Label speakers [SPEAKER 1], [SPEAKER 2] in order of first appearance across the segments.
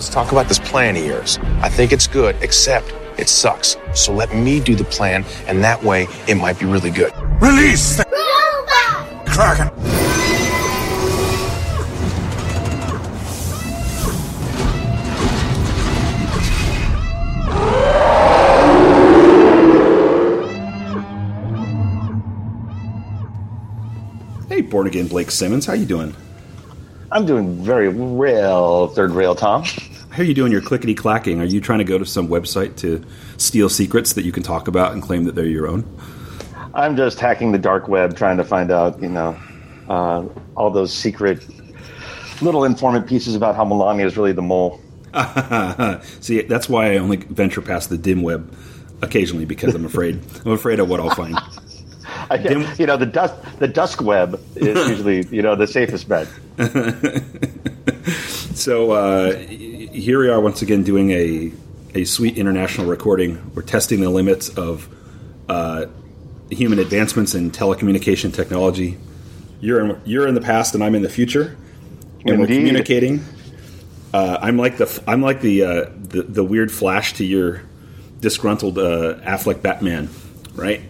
[SPEAKER 1] Let's talk about this plan of yours. I think it's good, except it sucks. So let me do the plan, and that way it might be really good.
[SPEAKER 2] Release the Kraken!
[SPEAKER 3] Hey, born again Blake Simmons, how you doing?
[SPEAKER 4] I'm doing very real third rail, Tom.
[SPEAKER 3] How are you doing your clickety clacking? Are you trying to go to some website to steal secrets that you can talk about and claim that they're your own?
[SPEAKER 4] I'm just hacking the dark web, trying to find out, you know, uh, all those secret little informant pieces about how Melania is really the mole.
[SPEAKER 3] See, that's why I only venture past the dim web occasionally because I'm afraid. I'm afraid of what I'll find.
[SPEAKER 4] I, you know, the dusk the dusk web is usually you know the safest bet.
[SPEAKER 3] So uh, here we are once again doing a a sweet international recording. We're testing the limits of uh, human advancements in telecommunication technology. You're in, you're in the past, and I'm in the future, and
[SPEAKER 4] Indeed.
[SPEAKER 3] we're communicating. Uh, I'm like the I'm like the, uh, the the weird flash to your disgruntled uh, Affleck Batman, right?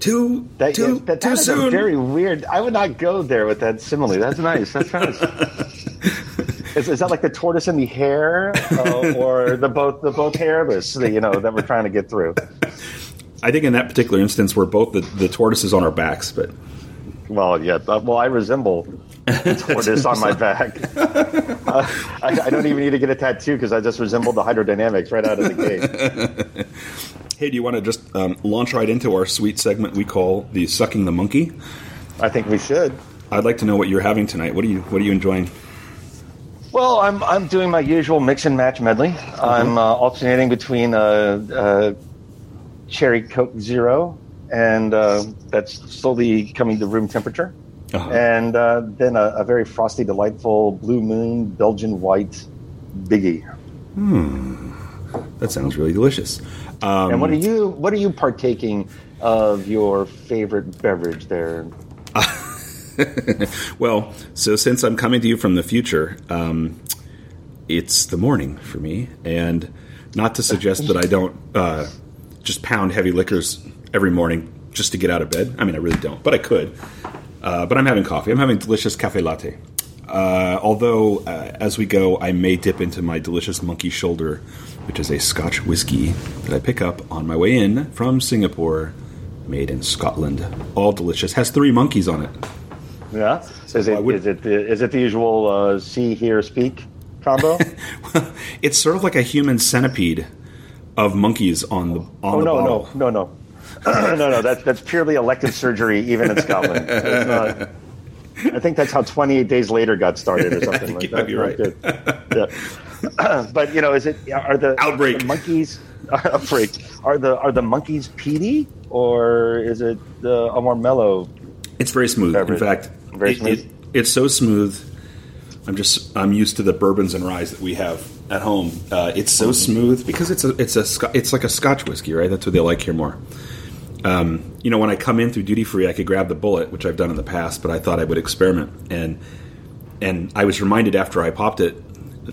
[SPEAKER 3] Too
[SPEAKER 4] That,
[SPEAKER 3] too
[SPEAKER 4] yeah, that,
[SPEAKER 3] too
[SPEAKER 4] that
[SPEAKER 3] soon.
[SPEAKER 4] a very weird. I would not go there with that simile. That's nice. That's nice. is, is that like the tortoise and the hare, uh, or the both the both hairless? that, You know that we're trying to get through.
[SPEAKER 3] I think in that particular instance, we're both the, the tortoises on our backs, but
[SPEAKER 4] Well, yeah. uh, Well, I resemble a tortoise on my back. Uh, I, I don't even need to get a tattoo because I just resemble the hydrodynamics right out of the gate.
[SPEAKER 3] hey, do you want to just um, launch right into our sweet segment we call the sucking the monkey?
[SPEAKER 4] I think we should.
[SPEAKER 3] I'd like to know what you're having tonight. What are you What are you enjoying?
[SPEAKER 4] Well, I'm I'm doing my usual mix and match medley. I'm uh, alternating between uh, uh, cherry Coke Zero, and uh, that's slowly coming to room temperature,
[SPEAKER 3] Uh-huh.
[SPEAKER 4] and uh, then a, a very frosty, delightful Blue Moon Belgian White Biggie.
[SPEAKER 3] Hmm, that sounds really delicious. Um,
[SPEAKER 4] And what are you what are you partaking of your favorite beverage there?
[SPEAKER 3] well, so since I'm coming to you from the future, um, it's the morning for me, and not to suggest that I don't uh, just pound heavy liquors every morning just to get out of bed. I mean, I really don't, but I could. Uh, but I'm having coffee. I'm having delicious cafe latte. Uh, although, uh, as we go, I may dip into my delicious monkey shoulder, which is a Scotch whiskey that I pick up on my way in from Singapore, made in Scotland. All delicious. Has three monkeys on it.
[SPEAKER 4] Yeah, is
[SPEAKER 3] why
[SPEAKER 4] it
[SPEAKER 3] would-
[SPEAKER 4] is it the, is it the usual uh, see hear speak combo?
[SPEAKER 3] It's sort of like a human centipede of monkeys on the on
[SPEAKER 4] Oh
[SPEAKER 3] the
[SPEAKER 4] no,
[SPEAKER 3] bottle.
[SPEAKER 4] no, no, no, no, no. That's that's purely elective surgery, even in Scotland. It's not- I think that's how 28 Days Later got started, or something like that.
[SPEAKER 3] be right.
[SPEAKER 4] Yeah. but you know, is it are the
[SPEAKER 3] Outbreak.
[SPEAKER 4] the monkeys outbreak? Are the are the monkeys peaty, or is it the, a more mellow?
[SPEAKER 3] It's very smooth.
[SPEAKER 4] Beverage.
[SPEAKER 3] In fact,
[SPEAKER 4] Very
[SPEAKER 3] it-
[SPEAKER 4] smooth?
[SPEAKER 3] it- it's so smooth. I'm just I'm used to the bourbons and ryes that we have at home. Uh, it's so smooth because it's a it's a it's like a Scotch whiskey, right? That's what they like here more. Um, you know, when I come in through duty free, I could grab the Bulleit, which I've done in the past, but I thought I would experiment, and and I was reminded after I popped it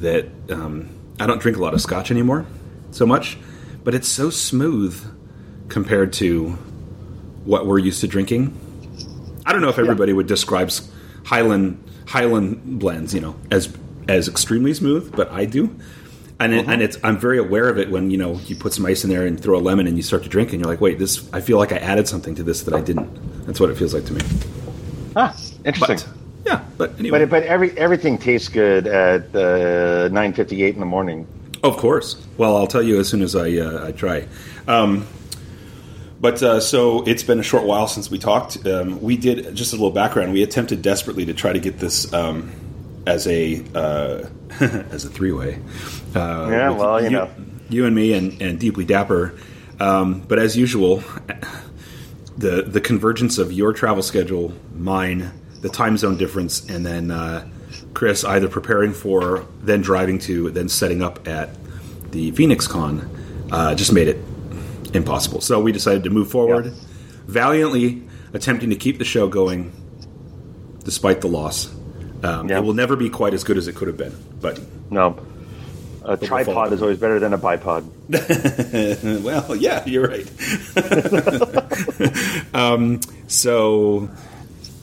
[SPEAKER 3] that um, I don't drink a lot of Scotch anymore, so much, but it's so smooth compared to what we're used to drinking. I don't know if everybody would describe Highland Highland blends, you know, as as extremely smooth, but I do. And it, and it's I'm very aware of it when you know you put some ice in there and throw a lemon and you start to drink and you're like, wait, this I feel like I added something to this that I didn't. That's what it feels like to me.
[SPEAKER 4] Ah, interesting.
[SPEAKER 3] But yeah, but anyway,
[SPEAKER 4] But but every everything tastes good at uh, 9:58 in the morning.
[SPEAKER 3] Of course. Well, I'll tell you as soon as I uh, I try. Um, but uh, so it's been a short while since we talked. Um, we did just a little background. We attempted desperately to try to get this um, as a uh, as a three way. Uh,
[SPEAKER 4] Yeah, well, you know.
[SPEAKER 3] you and me and, and deeply dapper. Um, but as usual, the the convergence of your travel schedule, mine, the time zone difference, and then uh, Chris either preparing for, then driving to, then setting up at the Phoenix Con, uh, just made it impossible. So we decided to move forward,
[SPEAKER 4] Yeah.
[SPEAKER 3] valiantly attempting to keep the show going, despite the loss. Um,
[SPEAKER 4] Yeah.
[SPEAKER 3] It will never be quite as good as it could have been, but
[SPEAKER 4] No. A tripod is always better than a bipod.
[SPEAKER 3] well, yeah, you're right. um, so,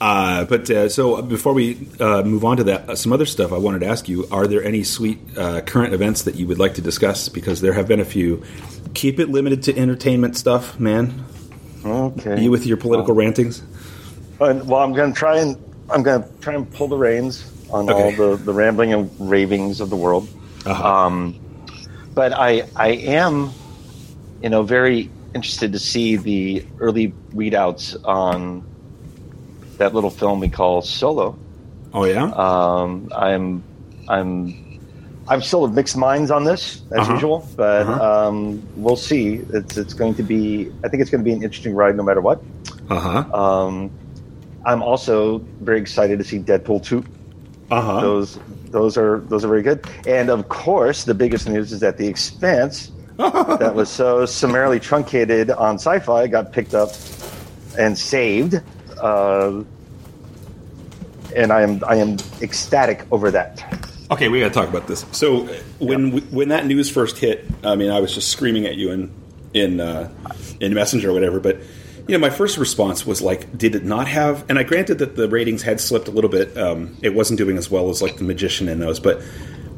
[SPEAKER 3] uh, but uh, so before we uh, move on to that, uh, some other stuff I wanted to ask you: Are there any sweet uh, current events that you would like to discuss? Because there have been a few. Keep it limited to entertainment stuff, man.
[SPEAKER 4] Okay.
[SPEAKER 3] You with your political rantings?
[SPEAKER 4] Uh, well, I'm going to try and I'm going to try and pull the reins on
[SPEAKER 3] Okay.
[SPEAKER 4] all the, the rambling and ravings of the world.
[SPEAKER 3] Uh-huh.
[SPEAKER 4] Um, but I I am, you know, very interested to see the early readouts on that little film we call Solo.
[SPEAKER 3] Oh yeah.
[SPEAKER 4] Um, I'm I'm I'm still of mixed minds on this as
[SPEAKER 3] Uh-huh.
[SPEAKER 4] usual, but
[SPEAKER 3] Uh-huh.
[SPEAKER 4] um, we'll see. It's it's going to be. I think it's going to be an interesting ride no matter what.
[SPEAKER 3] Uh huh.
[SPEAKER 4] Um, I'm also very excited to see Deadpool two.
[SPEAKER 3] Uh huh.
[SPEAKER 4] Those those are those are very good. And of course, the biggest news is that The Expanse, that was so summarily truncated on Syfy, got picked up and saved. Uh, and I am I am ecstatic over that.
[SPEAKER 3] Okay, we got to talk about this. So when when that news first hit, I mean, I was just screaming at you in in uh, in Messenger or whatever. But you know, my first response was like, did it not have? And I granted that the ratings had slipped a little bit. Um, it wasn't doing as well as like The Magician and those, but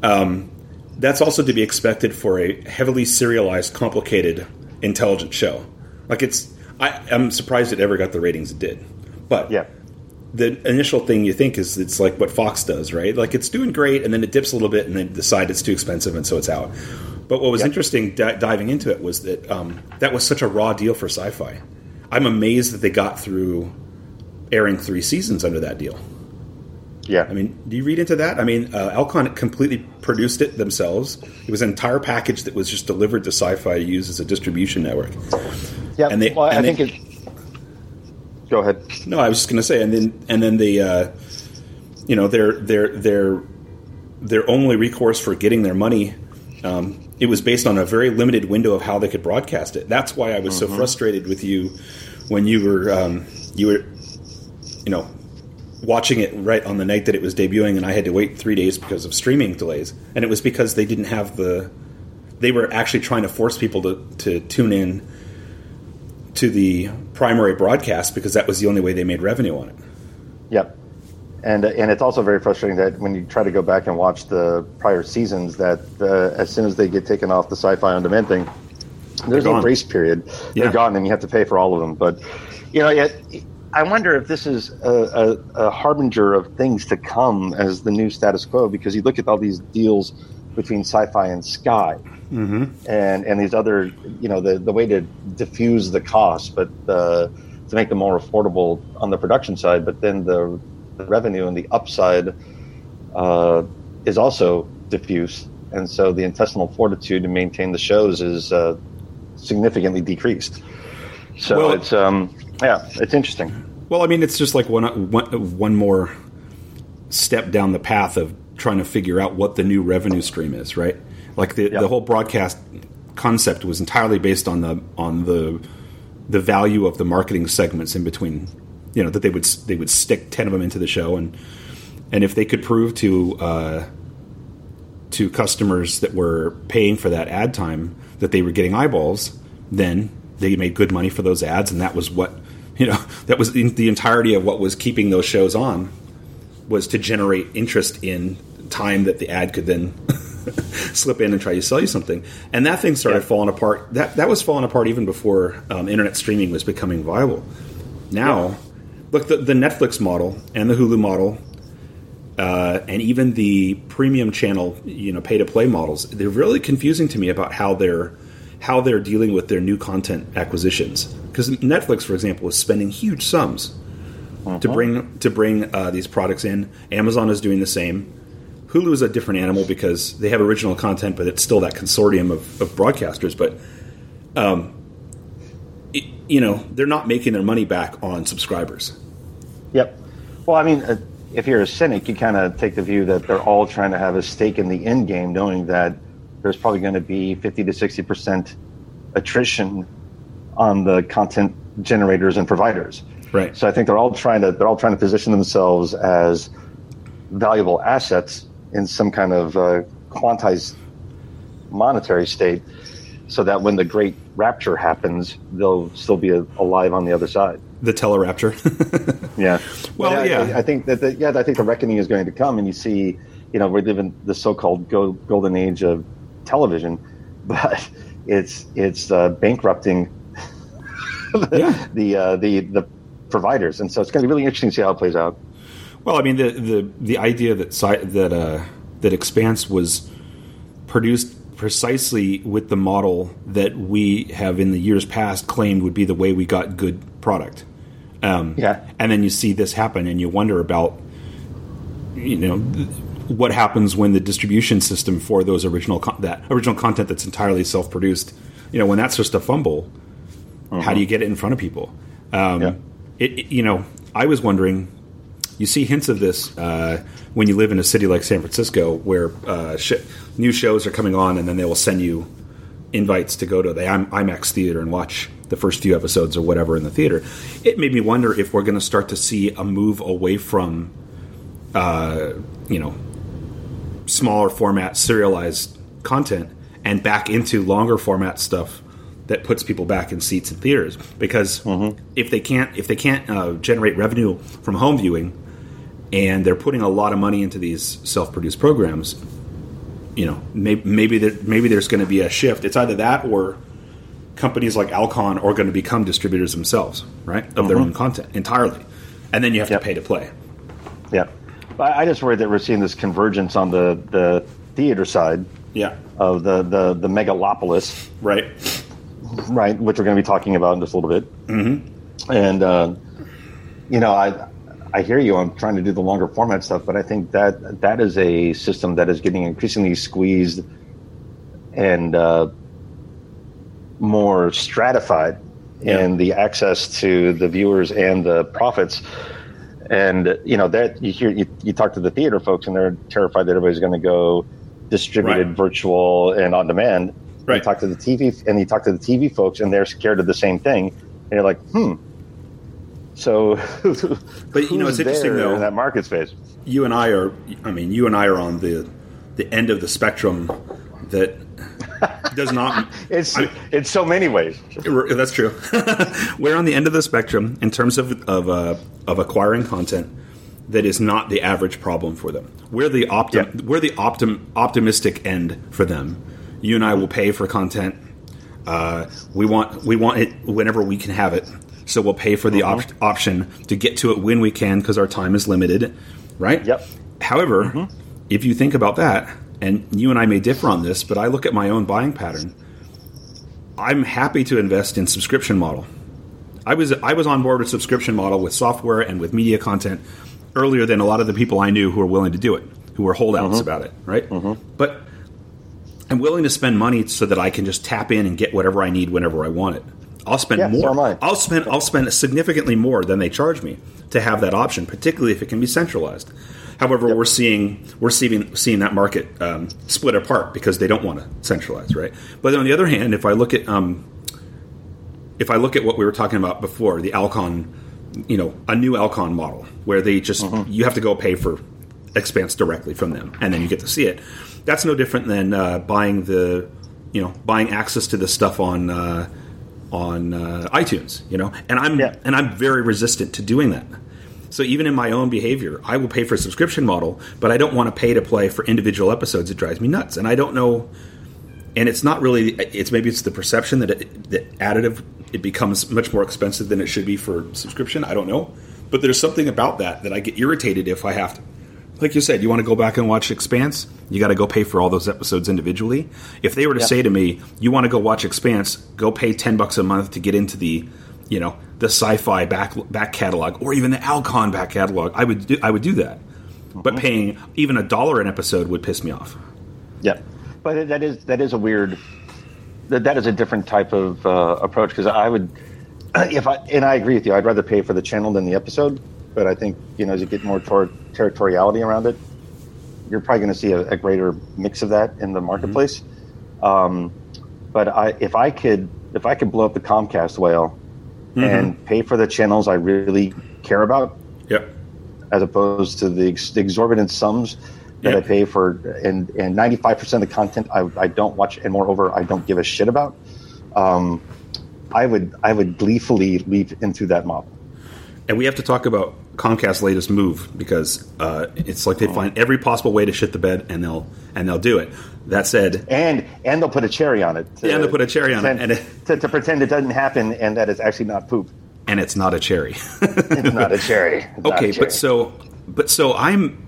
[SPEAKER 3] um, that's also to be expected for a heavily serialized, complicated, intelligent show. Like it's, I, I'm surprised it ever got the ratings it did. But
[SPEAKER 4] Yeah.
[SPEAKER 3] The initial thing you think is it's like what Fox does, right? Like it's doing great, and then it dips a little bit, and then decide it's too expensive, and so it's out. But what was
[SPEAKER 4] Yep.
[SPEAKER 3] interesting di- diving into it was that um, that was such a raw deal for Syfy. I'm amazed that they got through airing three seasons under that deal.
[SPEAKER 4] Yeah.
[SPEAKER 3] I mean, do you read into that? I mean, uh, Alcon completely produced it themselves. It was an entire package that was just delivered to Syfy to use as a distribution network.
[SPEAKER 4] yeah.
[SPEAKER 3] and they-
[SPEAKER 4] well, I
[SPEAKER 3] they-
[SPEAKER 4] think it. Go ahead.
[SPEAKER 3] No, I was just going to say, and then and then the, uh, you know, their their their their only recourse for getting their money, um, it was based on a very limited window of how they could broadcast it. That's why I was so frustrated with you when you were um, you were, you know, watching it right on the night that it was debuting, and I had to wait three days because of streaming delays, and it was because they didn't have the. They were actually trying to force people to, to tune in to the primary broadcast because that was the only way they made revenue on it.
[SPEAKER 4] Yep. And and it's also very frustrating that when you try to go back and watch the prior seasons, that uh, as soon as they get taken off the Syfy on demand thing, there's no grace period.
[SPEAKER 3] Yeah.
[SPEAKER 4] They're gone, and you have to pay for all of them. But you know, yet I wonder if this is a, a, a harbinger of things to come as the new status quo, because you look at all these deals between Syfy and Sky,
[SPEAKER 3] Mm-hmm.
[SPEAKER 4] and and these other, you know, the the way to diffuse the cost, but uh, to make them more affordable on the production side, but then the, the revenue and the upside uh, is also diffuse, and so the intestinal fortitude to maintain the shows is uh, significantly decreased. So
[SPEAKER 3] Well-
[SPEAKER 4] it's um, yeah, it's interesting.
[SPEAKER 3] Well, I mean, it's just like one, one, one more step down the path of trying to figure out what the new revenue stream is, right? Like the,
[SPEAKER 4] Yeah.
[SPEAKER 3] the whole broadcast concept was entirely based on the on the the value of the marketing segments in between. You know that they would they would stick ten of them into the show, and and if they could prove to uh, to customers that were paying for that ad time that they were getting eyeballs, then they made good money for those ads, and that was what you know that was the the entirety of what was keeping those shows on was to generate interest in time that the ad could then slip in and try to sell you something. And that thing started
[SPEAKER 4] Yeah.
[SPEAKER 3] falling apart. That that was falling apart even before um, internet streaming was becoming viable. Now, look the, the Netflix model and the Hulu model. Uh, and even the premium channel, you know, pay to play models, they're really confusing to me about how they're how they're dealing with their new content acquisitions. Because Netflix, for example, is spending huge sums to bring to bring uh, these products in. Amazon is doing the same. Hulu is a different animal because they have original content, but it's still that consortium of, of broadcasters. But um, it, you know, they're not making their money back on subscribers.
[SPEAKER 4] Yep. Well, I mean, uh, if you're a cynic, you kind of take the view that they're all trying to have a stake in the end game, knowing that there's probably going to be 50 to 60 percent attrition on the content generators and providers.
[SPEAKER 3] Right.
[SPEAKER 4] So I think they're all trying to they're all trying to position themselves as valuable assets in some kind of uh, quantized monetary state, so that when the great rapture happens, they'll still be alive on the other side.
[SPEAKER 3] The Telerapture.
[SPEAKER 4] Yeah.
[SPEAKER 3] Well,
[SPEAKER 4] I-
[SPEAKER 3] yeah.
[SPEAKER 4] I, I think that the, yeah, I think the reckoning is going to come, and you see, you know, we're living the so-called go, golden age of television, but it's it's uh, bankrupting the
[SPEAKER 3] Yeah.
[SPEAKER 4] the, uh, the the providers, and so it's going to be really interesting to see how it plays out.
[SPEAKER 3] Well, I mean, the the, the idea that that uh, that Expanse was produced precisely with the model that we have in the years past claimed would be the way we got good product. Um,
[SPEAKER 4] Yeah.
[SPEAKER 3] and then you see this happen, and you wonder about you know th- what happens when the distribution system for those original con- that original content that's entirely self produced. You know, when that's just a fumble, how do you get it in front of people? Um,
[SPEAKER 4] Yeah.
[SPEAKER 3] It, it- you know, I was wondering. You see hints of this uh, when you live in a city like San Francisco, where uh, sh- new shows are coming on, and then they will send you invites to go to the IM- IMAX theater and watch the first few episodes or whatever in the theater. It made me wonder if we're going to start to see a move away from, uh, you know, smaller format serialized content and back into longer format stuff that puts people back in seats in theaters. Because if they can't if they can't uh, generate revenue from home viewing and they're putting a lot of money into these self-produced programs you know maybe maybe there, maybe there's going to be a shift. It's either that or companies like Alcon are going to become distributors themselves right of their own content entirely. And then you have
[SPEAKER 4] Yep.
[SPEAKER 3] to pay to play.
[SPEAKER 4] Yeah, I, I just worry that we're seeing this convergence on the the theater side
[SPEAKER 3] yeah.
[SPEAKER 4] of the the the megalopolis,
[SPEAKER 3] right
[SPEAKER 4] right? Which we're going to be talking about in just a little bit. Mm-hmm. And uh, you know, I I hear you. I'm trying to do the longer format stuff, but I think that that is a system that is getting increasingly squeezed and uh, more stratified
[SPEAKER 3] Yeah.
[SPEAKER 4] in the access to the viewers and the profits. And you know that you hear you, you talk to the theater folks, and they're terrified that everybody's going to go distributed,
[SPEAKER 3] Right.
[SPEAKER 4] virtual, and on demand.
[SPEAKER 3] Right.
[SPEAKER 4] You talk to the TV, and you talk to the TV folks, and they're scared of the same thing. And you're like, hmm. So,
[SPEAKER 3] But, you know, it's interesting, though.
[SPEAKER 4] in that market space.
[SPEAKER 3] you and I are I mean you and I are on the the end of the spectrum that does not
[SPEAKER 4] It's
[SPEAKER 3] I-
[SPEAKER 4] it's so many ways.
[SPEAKER 3] that's true. We're on the end of the spectrum in terms of of uh, of acquiring content that is not the average problem for them. We're the optim
[SPEAKER 4] Yeah.
[SPEAKER 3] we're the optim optimistic end for them. You and I will pay for content. Uh, we want we want it whenever we can have it. So we'll pay for the uh-huh. op- option to get to it when we can because our time is limited, right?
[SPEAKER 4] Yep.
[SPEAKER 3] However, mm-hmm. if you think about that, and you and I may differ on this, but I look at my own buying pattern. I'm happy to invest in subscription model. I was I was on board with subscription model with software and with media content earlier than a lot of the people I knew who were willing to do it, who were holdouts mm-hmm. about it, right? Mm-hmm. But I'm willing to spend money so that I can just tap in and get whatever I need whenever I want it. I'll spend
[SPEAKER 4] Yeah,
[SPEAKER 3] more.
[SPEAKER 4] I.
[SPEAKER 3] I'll spend I'll spend significantly more than they charge me to have that option, particularly if it can be centralized. However, we're seeing we're seeing seeing that market um, split apart because they don't want to centralize, right? But on the other hand, if I look at um, if I look at what we were talking about before, the Alcon, you know, a new Alcon model where they just you have to go pay for Expanse directly from them, and then you get to see it. That's no different than uh, buying the, you know, buying access to the stuff on uh, on uh, iTunes, you know. And I'm
[SPEAKER 4] Yeah.
[SPEAKER 3] and I'm very resistant to doing that. So even in my own behavior, I will pay for a subscription model, but I don't want to pay to play for individual episodes. It drives me nuts, and I don't know. And it's not really. It's maybe it's the perception that it, that additive it becomes much more expensive than it should be for subscription. I don't know, but there's something about that that I get irritated if I have to. Like you said, you want to go back and watch Expanse, you got to go pay for all those episodes individually. If they were to
[SPEAKER 4] Yeah.
[SPEAKER 3] say to me, "You want to go watch Expanse? Go pay ten bucks a month to get into the, you know, the Syfy back back catalog or even the Alcon back catalog," I would do, I would do that. But paying even a dollar an episode would piss me off.
[SPEAKER 4] Yeah, but that is that is a weird. That that is a different type of uh, approach because I would, if I and I agree with you, I'd rather pay for the channel than the episode. But I think you know as you get more toward territoriality around it, you're probably going to see a, a greater mix of that in the marketplace. Um, but I, if I could, if I could blow up the Comcast whale and pay for the channels I really care about,
[SPEAKER 3] Yep.
[SPEAKER 4] as opposed to the ex- exorbitant sums that
[SPEAKER 3] Yeah.
[SPEAKER 4] I pay for, and and ninety five percent of the content I, I don't watch, and moreover, I don't give a shit about. Um, I would I would gleefully leap into that model.
[SPEAKER 3] And we have to talk about Comcast's latest move because uh, it's like they find every possible way to shit the bed, and they'll and they'll do it. That said,
[SPEAKER 4] and and they'll put a cherry on it. to-
[SPEAKER 3] and they'll put a cherry on it,
[SPEAKER 4] pretend-
[SPEAKER 3] and it-
[SPEAKER 4] to, to pretend it doesn't happen and that it's actually not poop.
[SPEAKER 3] and it's not a cherry.
[SPEAKER 4] It's not a cherry. It's not a
[SPEAKER 3] okay,
[SPEAKER 4] cherry.
[SPEAKER 3] but so but so I'm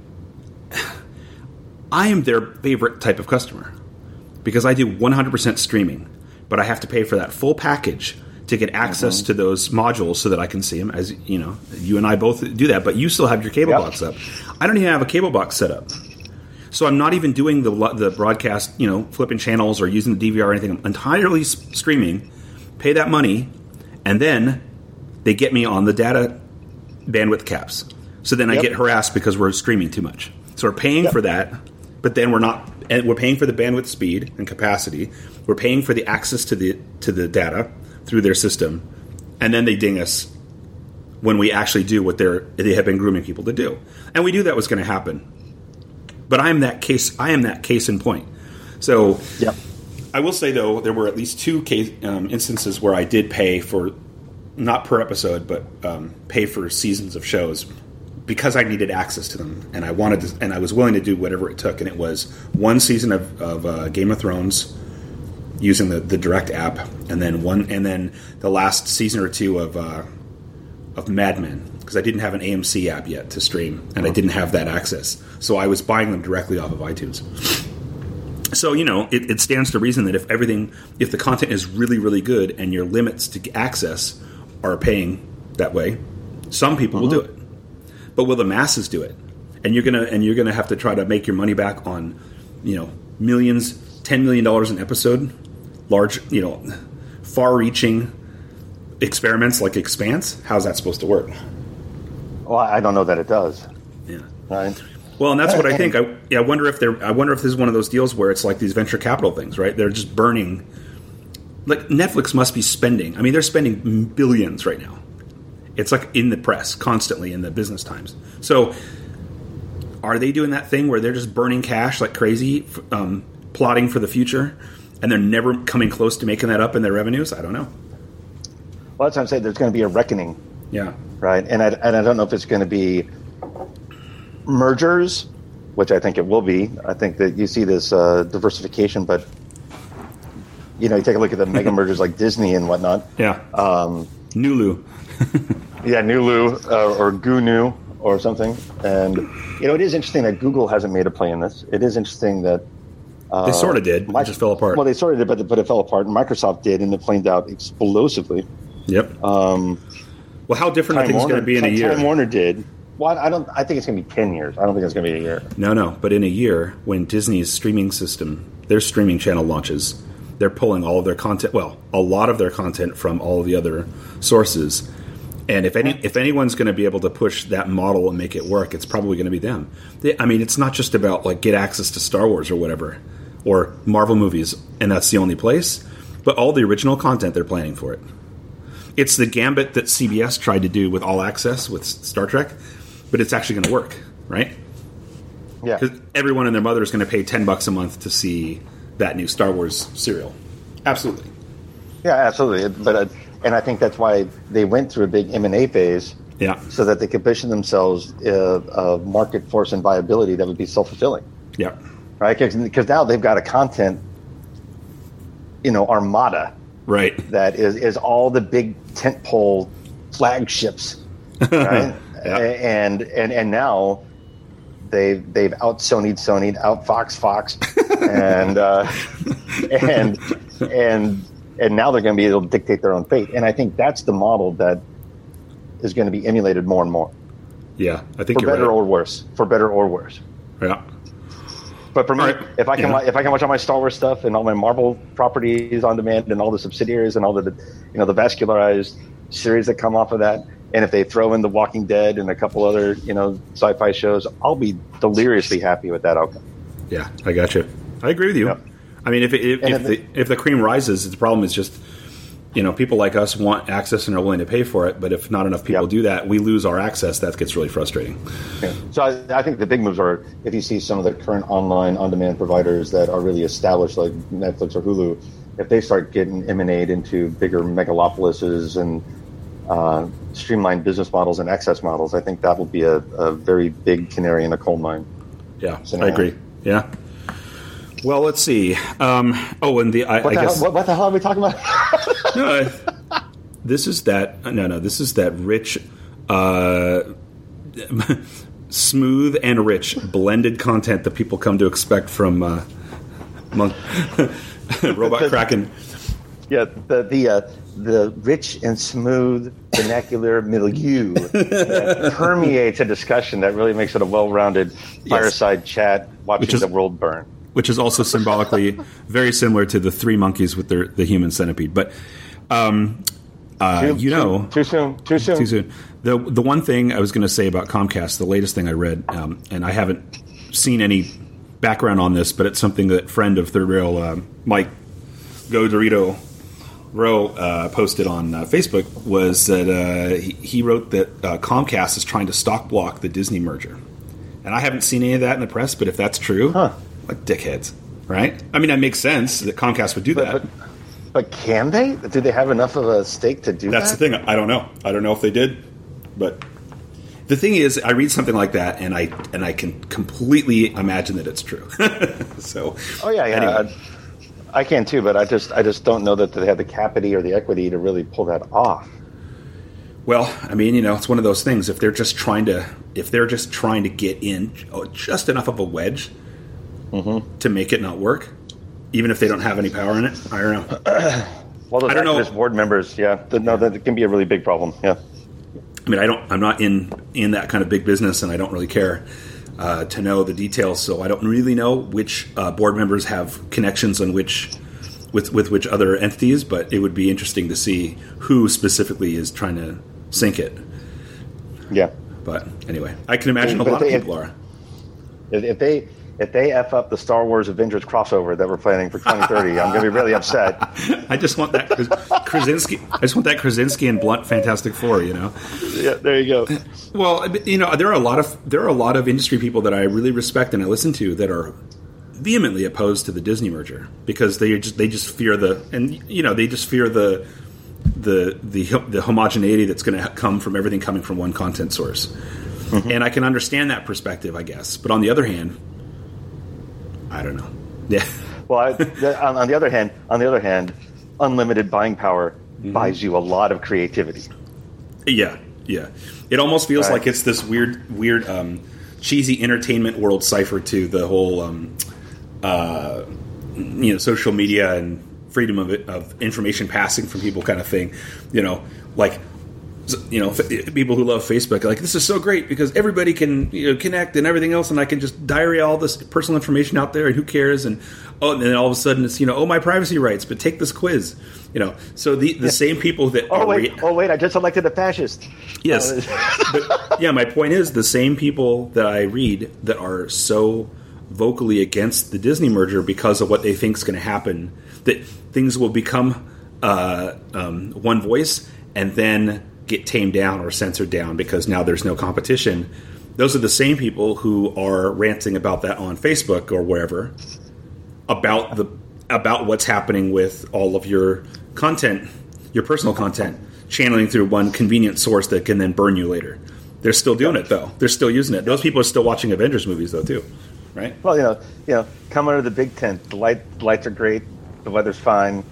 [SPEAKER 3] I am their favorite type of customer because I do 100% streaming, but I have to pay for that full package to get access mm-hmm. to those modules so that I can see them. As you know, you and I both do that, but you still have your cable
[SPEAKER 4] Yep.
[SPEAKER 3] box up. I don't even have a cable box set up. So I'm not even doing the the broadcast, you know, flipping channels or using the DVR or anything. I'm entirely streaming. Pay that money, and then they get me on the data bandwidth caps. So then I get harassed because we're streaming too much. So we're paying
[SPEAKER 4] Yep.
[SPEAKER 3] for that, but then we're not. And we're paying for the bandwidth speed and capacity. We're paying for the access to the to the data through their system, and then they ding us when we actually do what they're they have been grooming people to do. And we knew that was going to happen. But I am that case. I am that case in point. So
[SPEAKER 4] Yep.
[SPEAKER 3] I will say though, there were at least two case, um, instances where I did pay for, not per episode, but um, pay for seasons of shows because I needed access to them, and I wanted to, and I was willing to do whatever it took. And it was one season of, of uh, Game of Thrones using the, the direct app, and then one, and then the last season or two of uh, of Mad Men because I didn't have an AMC app yet to stream, and I didn't have that access, so I was buying them directly off of iTunes. So you know, it, it stands to reason that if everything, if the content is really, really good, and your limits to access are paying that way, some people will do it. But will the masses do it? And you're gonna and you're gonna have to try to make your money back on, you know, millions, ten million dollars an episode, large, you know, far-reaching experiments like Expanse. How's that supposed to work?
[SPEAKER 4] Well, I don't know that it does.
[SPEAKER 3] Yeah.
[SPEAKER 4] Right.
[SPEAKER 3] Well, and that's what I think. I, yeah, I wonder if they're. I wonder if this is one of those deals where it's like these venture capital things, right? They're just burning. Like Netflix must be spending. I mean, they're spending billions right now. It's like in the press constantly in the business times. So, are they doing that thing where they're just burning cash like crazy, um, plotting for the future, and they're never coming close to making that up in their revenues? I don't know.
[SPEAKER 4] Well, that's what I'm saying. There's going to be a reckoning,
[SPEAKER 3] Yeah.
[SPEAKER 4] right? And I, and I don't know if it's going to be mergers, which I think it will be. I think that you see this uh, diversification, but you know, you take a look at the mega mergers like Disney and whatnot.
[SPEAKER 3] Yeah. Um, Nulu.
[SPEAKER 4] Yeah, Nulu uh, or Gunu or something. And you know, it is interesting that Google hasn't made a play in this. It is interesting that
[SPEAKER 3] they sort of did. It
[SPEAKER 4] Mic-
[SPEAKER 3] just fell apart.
[SPEAKER 4] Well, they sort of did, but, but it fell apart. And Microsoft did, and it flamed out explosively.
[SPEAKER 3] yep.
[SPEAKER 4] Um,
[SPEAKER 3] well, how different are
[SPEAKER 4] Time
[SPEAKER 3] things going
[SPEAKER 4] Warner,
[SPEAKER 3] to be in a year?
[SPEAKER 4] Time Warner did. Well, I don't. I think it's going to be ten years. I don't think it's going to be a year.
[SPEAKER 3] No, no. But in a year, when Disney's streaming system, their streaming channel launches, they're pulling all of their content. Well, a lot of their content from all of the other sources. And if any, if anyone's going to be able to push that model and make it work, it's probably going to be them. They, I mean, it's not just about like get access to Star Wars or whatever, or Marvel movies, and that's the only place. But all the original content, they're planning for it. It's the gambit that CBS tried to do with All Access with Star Trek, but it's actually going to work, right?
[SPEAKER 4] Yeah.
[SPEAKER 3] Because everyone and their mother is going to pay ten bucks a month to see that new Star Wars serial. Absolutely.
[SPEAKER 4] Yeah, absolutely. But uh, and I think that's why they went through a big M and A phase,
[SPEAKER 3] Yeah.
[SPEAKER 4] so that they could position themselves uh, of market force and viability that would be self fulfilling,
[SPEAKER 3] Yeah.
[SPEAKER 4] Right? Because now they've got a content, you know, armada
[SPEAKER 3] Right.
[SPEAKER 4] that is is all the big tentpole flagships, right?
[SPEAKER 3] Yeah.
[SPEAKER 4] And and and now they've they've out Sony'd Sony'd, out Fox Fox, and uh, and and and now they're going to be able to dictate their own fate. And I think that's the model that is going to be emulated more and more,
[SPEAKER 3] Yeah. I think
[SPEAKER 4] for better
[SPEAKER 3] right.
[SPEAKER 4] or worse. For better or worse.
[SPEAKER 3] yeah.
[SPEAKER 4] But for me,
[SPEAKER 3] right.
[SPEAKER 4] if I can,
[SPEAKER 3] Yeah.
[SPEAKER 4] if I can watch all my Star Wars stuff and all my Marvel properties on demand and all the subsidiaries and all the, you know, the vascularized series that come off of that, and if they throw in The Walking Dead and a couple other, you know, sci-fi shows, I'll be deliriously happy with that outcome.
[SPEAKER 3] Yeah. I got you. I agree with you.
[SPEAKER 4] Yep.
[SPEAKER 3] I mean, if it, if, if
[SPEAKER 4] if
[SPEAKER 3] the if the cream rises, the problem is just you know, people like us want access and are willing to pay for it. But if not enough people
[SPEAKER 4] Yep.
[SPEAKER 3] do that, we lose our access. That gets really frustrating.
[SPEAKER 4] Yeah. So I, I think the big moves are if you see some of the current online on-demand providers that are really established, like Netflix or Hulu, if they start getting emanate into bigger megalopolises and uh, streamlined business models and access models, I think that will be a, a very big canary in the coal mine.
[SPEAKER 3] Yeah,
[SPEAKER 4] So
[SPEAKER 3] I agree. Yeah. Well, let's see. Um, oh, and the I,
[SPEAKER 4] What,
[SPEAKER 3] I
[SPEAKER 4] the
[SPEAKER 3] guess
[SPEAKER 4] hell, what, what the hell are we talking about?
[SPEAKER 3] no, I- this is that. No, no, this is that rich, uh, smooth and rich blended content that people come to expect from uh, Mon- Robot Kraken.
[SPEAKER 4] yeah, the the uh, the rich and smooth vernacular milieu that permeates a discussion that really makes it a well-rounded fireside chat watching
[SPEAKER 3] Which is-
[SPEAKER 4] the world burn.
[SPEAKER 3] Which is also symbolically very similar to the three monkeys with their, the human centipede. But um, uh,
[SPEAKER 4] Too-
[SPEAKER 3] you know,
[SPEAKER 4] too, too soon. Too soon.
[SPEAKER 3] too soon. The the one thing I was going to say about Comcast, the latest thing I read, um, and I haven't seen any background on this, but it's something that friend of Third Rail, uh, Mike Go Dorito Rowe, uh, posted on uh, Facebook was that uh, he, he wrote that uh, Comcast is trying to stock block the Disney merger, and I haven't seen any of that in the press. But if that's true,
[SPEAKER 4] Huh.
[SPEAKER 3] Like dickheads, right? I mean, that makes sense that Comcast would do that.
[SPEAKER 4] But, but, but can they? Do they have enough of a stake to do that?
[SPEAKER 3] That's
[SPEAKER 4] that?
[SPEAKER 3] the thing. I don't know. I don't know if they did, but the thing is, I read something like that, and I and I can completely imagine that it's true. so,
[SPEAKER 4] Oh yeah, yeah.
[SPEAKER 3] anyway.
[SPEAKER 4] I, I can too, but I just I just don't know that they have the capacity or the equity to really pull that off.
[SPEAKER 3] well, I mean, you know, it's one of those things. If they're just trying to, if they're just trying to get in oh, just enough of a wedge
[SPEAKER 4] Mm-hmm.
[SPEAKER 3] to make it not work, even if they don't have any power in it, I don't know.
[SPEAKER 4] Well, those
[SPEAKER 3] I don't know.
[SPEAKER 4] board members, yeah, th- no, that can be a really big problem. Yeah,
[SPEAKER 3] I mean, I don't. I'm not in in that kind of big business, and I don't really care uh, to know the details. So I don't really know which uh, board members have connections on which with with which other entities. But it would be interesting to see who specifically is trying to sink it.
[SPEAKER 4] yeah.
[SPEAKER 3] But anyway, I can imagine a lot of people are.
[SPEAKER 4] If, if they if they f up the Star Wars Avengers crossover that we're planning for 2030, I'm going to be really upset.
[SPEAKER 3] I just want that Kras- Krasinski. I just want that Krasinski and Blunt Fantastic Four. You know.
[SPEAKER 4] Yeah, there you go.
[SPEAKER 3] Well, you know, there are a lot of there are a lot of industry people that I really respect and I listen to that are vehemently opposed to the Disney merger because they just they just fear the and you know they just fear the the the the homogeneity that's going to come from everything coming from one content source. Mm-hmm. And I can understand that perspective, I guess. But on the other hand, I don't know. Yeah.
[SPEAKER 4] Well, I, on, on the other hand, on the other hand, unlimited buying power
[SPEAKER 3] Mm-hmm.
[SPEAKER 4] buys you a lot of creativity.
[SPEAKER 3] Yeah, yeah. It almost feels
[SPEAKER 4] Right.
[SPEAKER 3] like it's this weird, weird, um, cheesy entertainment world cipher to the whole, um, uh, you know, social media and freedom of it, of information passing from people kind of thing. You know, like you know, f- people who love Facebook like this is so great because everybody can you know connect and everything else, and I can just diary all this personal information out there, and who cares? And oh, and then all of a sudden it's you know, oh my privacy rights, but take this quiz. You know, so the the same people that
[SPEAKER 4] Oh wait,
[SPEAKER 3] re-
[SPEAKER 4] oh wait, I just elected a fascist.
[SPEAKER 3] Yes,
[SPEAKER 4] Uh,
[SPEAKER 3] but yeah, my point is the same people that I read that are so vocally against the Disney merger because of what they think is going to happen, that things will become uh, um, one voice and then get tamed down or censored down because now there's no competition. Those are the same people who are ranting about that on Facebook or wherever about the about what's happening with all of your content, your personal content, channeling through one convenient source that can then burn you later. They're still doing it though. They're still using it. Those people are still watching Avengers movies though too, right?
[SPEAKER 4] Well, you know, you know, come under the big tent. The light, the lights are great. The weather's fine.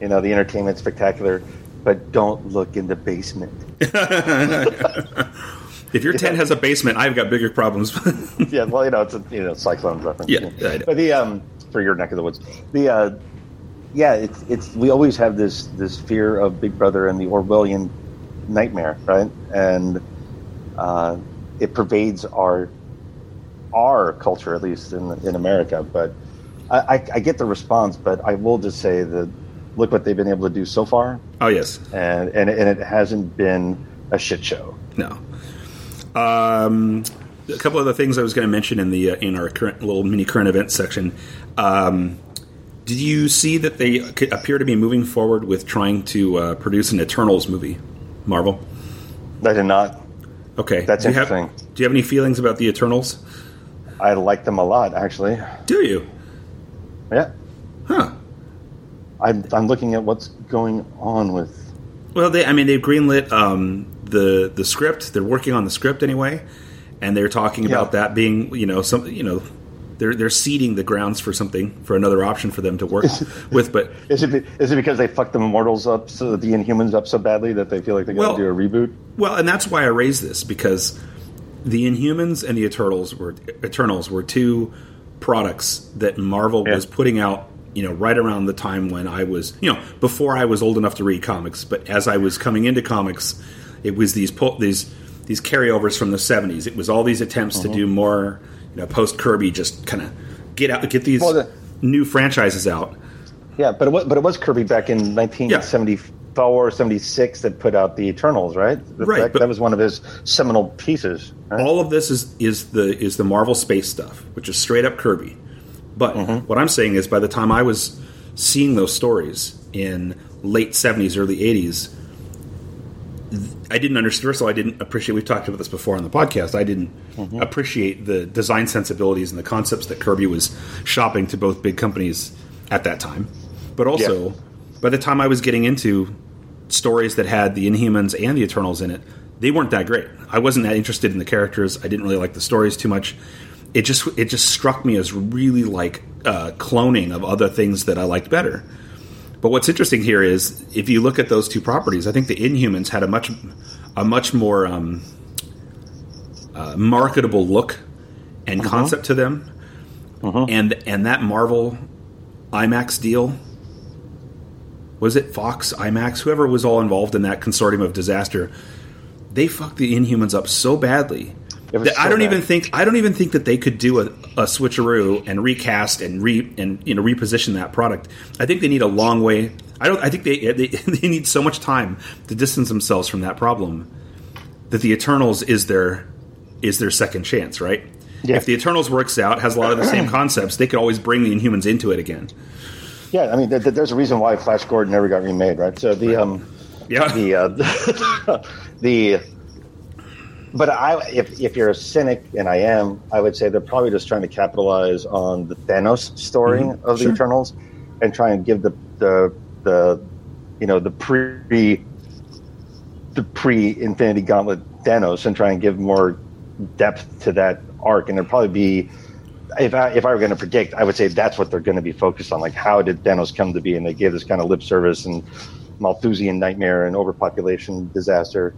[SPEAKER 4] You know, the entertainment's spectacular. But don't look in the basement.
[SPEAKER 3] If your tent has a basement, I've got bigger problems.
[SPEAKER 4] yeah, well, you know, it's a you know cyclone reference.
[SPEAKER 3] Yeah, know.
[SPEAKER 4] but the um for your neck of the woods, the uh, yeah, it's it's we always have this this fear of Big Brother and the Orwellian nightmare, right? And uh, it pervades our our culture, at least in in America. But I, I, I get the response, but I will just say that look what they've been able to do so far,
[SPEAKER 3] oh yes,
[SPEAKER 4] and and and it hasn't been a shit show.
[SPEAKER 3] no. Um, a couple of other things I was going to mention in the uh, in our current little mini current events section. Um, Did you see that they appear to be moving forward with trying to uh, produce an Eternals movie? Marvel.
[SPEAKER 4] I did not.
[SPEAKER 3] Okay,
[SPEAKER 4] That's
[SPEAKER 3] do you have-
[SPEAKER 4] interesting.
[SPEAKER 3] do you have any feelings about the Eternals?
[SPEAKER 4] I like them a lot, actually.
[SPEAKER 3] Do you?
[SPEAKER 4] Yeah.
[SPEAKER 3] Huh.
[SPEAKER 4] I'm, I'm looking at what's going on with.
[SPEAKER 3] Well, they I mean they've greenlit um, the the script. They're working on the script anyway, and they're talking
[SPEAKER 4] Yeah.
[SPEAKER 3] about that being you know some you know they're they're seeding the grounds for something for another option for them to work with. But
[SPEAKER 4] Is it, is it because they fucked the Immortals up, so the Inhumans up so badly that they feel like they got to
[SPEAKER 3] Well-
[SPEAKER 4] do a reboot?
[SPEAKER 3] Well, and that's why I raised this because the Inhumans and the Eternals were Eternals were two products that Marvel
[SPEAKER 4] Yeah.
[SPEAKER 3] was putting out, you know, right around the time when I was, you know, before I was old enough to read comics, but as I was coming into comics, it was these po- these these carryovers from the 70s. It was all these attempts
[SPEAKER 4] Uh-huh.
[SPEAKER 3] to do more, you know, post Kirby just kind of get out get these
[SPEAKER 4] Well, the-
[SPEAKER 3] new franchises out.
[SPEAKER 4] Yeah, but it was, but it was Kirby back in 1974 76 that put out the Eternals, right?
[SPEAKER 3] Right,
[SPEAKER 4] That,
[SPEAKER 3] but-
[SPEAKER 4] that was one of his seminal pieces. Right?
[SPEAKER 3] all of this is is the is the Marvel space stuff, which is straight up Kirby. But mm-hmm. what I'm saying is, by the time I was seeing those stories in late '70s, early '80s, I didn't understand. First of all, I didn't appreciate. We've talked about this before on the podcast. I didn't mm-hmm. appreciate the design sensibilities and the concepts that Kirby was shopping to both big companies at that time. But also,
[SPEAKER 4] Yeah.
[SPEAKER 3] by the time I was getting into stories that had the Inhumans and the Eternals in it, they weren't that great. I wasn't that interested in the characters. I didn't really like the stories too much. It just it just struck me as really like uh, cloning of other things that I liked better. But what's interesting here is if you look at those two properties, I think the Inhumans had a much a much more um, uh, marketable look and concept to them, and and that Marvel IMAX deal was it Fox IMAX whoever was all involved in that consortium of disaster. They fucked the Inhumans up so badly
[SPEAKER 4] It was
[SPEAKER 3] that I don't
[SPEAKER 4] bad.
[SPEAKER 3] even think I don't even think that they could do a, a switcheroo and recast and re and you know reposition that product. I think they need a long way. I don't. I think they they, they need so much time to distance themselves from that problem that the Eternals is their is their second chance, right?
[SPEAKER 4] Yeah.
[SPEAKER 3] If the Eternals works out, has a lot of the same concepts, they could always bring the Inhumans into it again.
[SPEAKER 4] Yeah, I mean, th- th- there's a reason why Flash Gordon never got remade, right? So the um,
[SPEAKER 3] Yeah.
[SPEAKER 4] the uh, the but I if if you're a cynic and I am, I would say they're probably just trying to capitalize on the Thanos story of the
[SPEAKER 3] Mm-hmm. Sure.
[SPEAKER 4] Eternals and try and give the the the you know the pre the pre Infinity Gauntlet Thanos and try and give more depth to that arc, and it'd probably be if I, if I were going to predict, I would say that's what they're going to be focused on. Like, how did Thanos come to be? And they gave this kind of lip service and Malthusian nightmare and overpopulation disaster.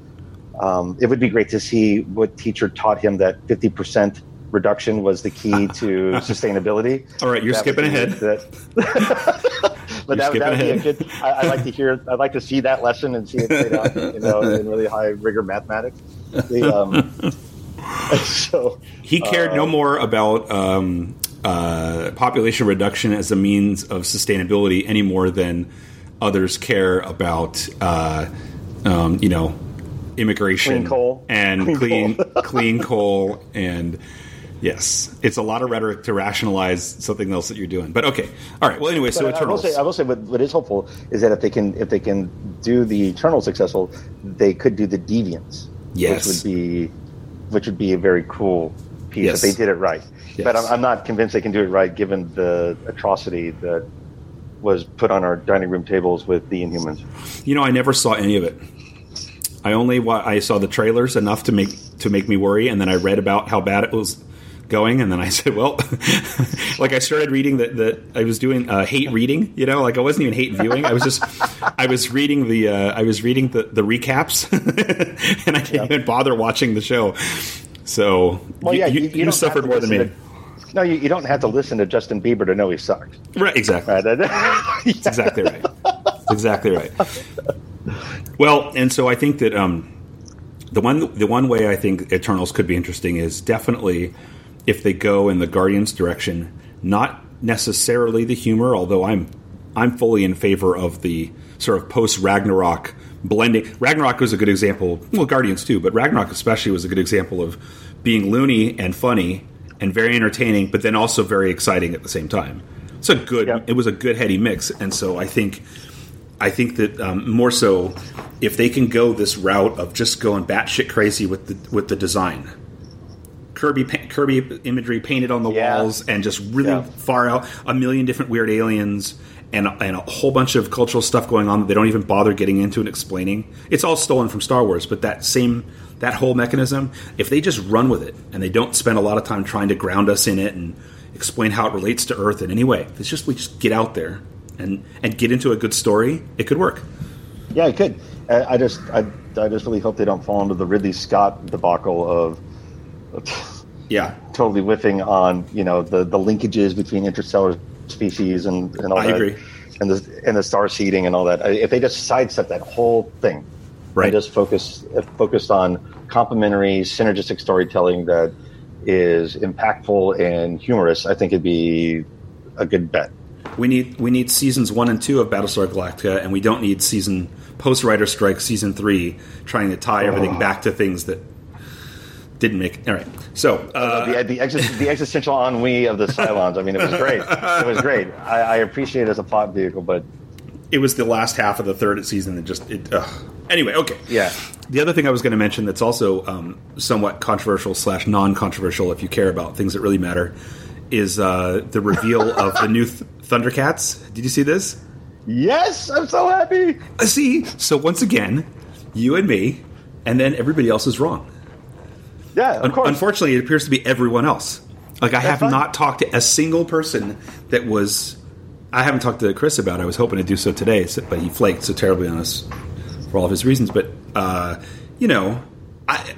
[SPEAKER 4] Um, it would be great to see what teacher taught him that 50% reduction was the key to sustainability.
[SPEAKER 3] All right, you're
[SPEAKER 4] That
[SPEAKER 3] skipping ahead.
[SPEAKER 4] that- but that, that would be a good. I, I'd like to hear. I'd like to see that lesson and see it played out, you know, in really high rigor mathematics. The, um, so
[SPEAKER 3] He cared no more about um, uh, population reduction as a means of sustainability any more than others care about, uh, um, you know, immigration
[SPEAKER 4] Clean coal.
[SPEAKER 3] and
[SPEAKER 4] Clean
[SPEAKER 3] clean
[SPEAKER 4] coal.
[SPEAKER 3] clean coal and. Yes, it's a lot of rhetoric to rationalize something else that you're doing. But okay, all right. Well, anyway, so
[SPEAKER 4] But I will say, I will say, what, what is hopeful is that if they can, if they can do the Eternal successful, they could do the Deviants,
[SPEAKER 3] Yes.
[SPEAKER 4] which would be, which would be a very cool piece
[SPEAKER 3] Yes.
[SPEAKER 4] if they did it right.
[SPEAKER 3] Yes.
[SPEAKER 4] But I'm, I'm not convinced they can do it right, given the atrocity that was put on our dining room tables with the Inhumans.
[SPEAKER 3] You know, I never saw any of it. I only wa- I saw the trailers enough to make to make me worry, and then I read about how bad it was going, and then I said, well, like I started reading that that I was doing uh, hate reading. You know, like I wasn't even hate viewing. I was just I was reading the uh, I was reading the the recaps, and I didn't even bother watching the show. So
[SPEAKER 4] Well,
[SPEAKER 3] you,
[SPEAKER 4] yeah,
[SPEAKER 3] you,
[SPEAKER 4] you,
[SPEAKER 3] you suffered more than me.
[SPEAKER 4] to- no, you, you don't have to listen to Justin Bieber to know he sucks.
[SPEAKER 3] Right, exactly.
[SPEAKER 4] Right?
[SPEAKER 3] That's exactly right. That's exactly right. Well, and so I think that um, the one the one way I think Eternals could be interesting is definitely if they go in the Guardians direction, not necessarily the humor, although I'm I'm fully in favor of the sort of post Ragnarok blending. Ragnarok was a good example. Well, Guardians too, but Ragnarok especially was a good example of being loony and funny and very entertaining, but then also very exciting at the same time. It's a good.
[SPEAKER 4] Yeah.
[SPEAKER 3] It was a good heady mix, and so I think, I think that um, more so, if they can go this route of just going batshit crazy with the with the design, Kirby pa- Kirby imagery painted on the
[SPEAKER 4] Yeah.
[SPEAKER 3] walls, and just really
[SPEAKER 4] Yeah.
[SPEAKER 3] far out a million different weird aliens. And, and a whole bunch of cultural stuff going on that they don't even bother getting into and explaining. It's all stolen from Star Wars, but that same that whole mechanism, if they just run with it and they don't spend a lot of time trying to ground us in it and explain how it relates to Earth in any way, it's just we just get out there and and get into a good story, it could work.
[SPEAKER 4] Yeah, it could. I, I just, I, I just really hope they don't fall into the Ridley Scott debacle of
[SPEAKER 3] Yeah,
[SPEAKER 4] totally whiffing on you know the the linkages between interstellar species and, and all
[SPEAKER 3] I
[SPEAKER 4] that,
[SPEAKER 3] agree.
[SPEAKER 4] and the and the star seeding and all that. If they just sidestep that whole thing,
[SPEAKER 3] Right.
[SPEAKER 4] and just focus uh, focused on complementary, synergistic storytelling that is impactful and humorous, I think it'd be a good bet.
[SPEAKER 3] We need we need seasons one and two of Battlestar Galactica, and we don't need season post Writer Strike season three trying to tie everything back to things that didn't make. All right, so uh,
[SPEAKER 4] the the, the existential ennui of the Cylons. I mean, it was great. It was great. I, I appreciate it as a plot vehicle, but
[SPEAKER 3] it was the last half of the third season that just it. Anyway, okay.
[SPEAKER 4] yeah,
[SPEAKER 3] The other thing I was going to mention that's also um, somewhat controversial slash non-controversial, if you care about things that really matter, is uh, the reveal of the new th- Thundercats. Did you see this?
[SPEAKER 4] yes, I'm so happy.
[SPEAKER 3] Uh, see, so once again, you and me, and then everybody else is wrong.
[SPEAKER 4] Yeah, of
[SPEAKER 3] Un-
[SPEAKER 4] course.
[SPEAKER 3] Unfortunately, it appears to be everyone else. Like I have
[SPEAKER 4] fine.
[SPEAKER 3] not talked to a single person that was. I haven't talked to Chris about. it. I was hoping to do so today, so- but he flaked so terribly on us for all of his reasons. But uh, you know, I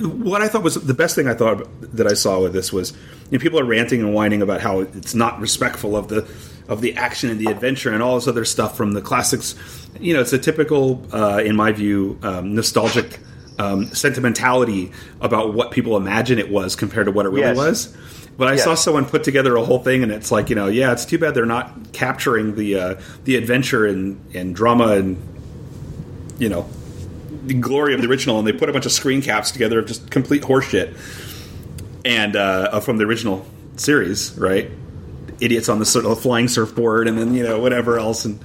[SPEAKER 3] what I thought was the best thing I thought that I saw with this was you know, people are ranting and whining about how it's not respectful of the of the action and the adventure and all this other stuff from the classics. You know, it's a typical, uh, in my view, um, nostalgic um, sentimentality about what people imagine it was compared to what it really
[SPEAKER 4] Yes.
[SPEAKER 3] was. But I
[SPEAKER 4] Yes.
[SPEAKER 3] saw someone put together a whole thing, and it's like you know, yeah, it's too bad they're not capturing the uh, the adventure and, and drama and you know the glory of the original, and they put a bunch of screen caps together of just complete horseshit, and uh, from the original series, right? Idiots on the sort of flying surfboard, and then you know whatever else, and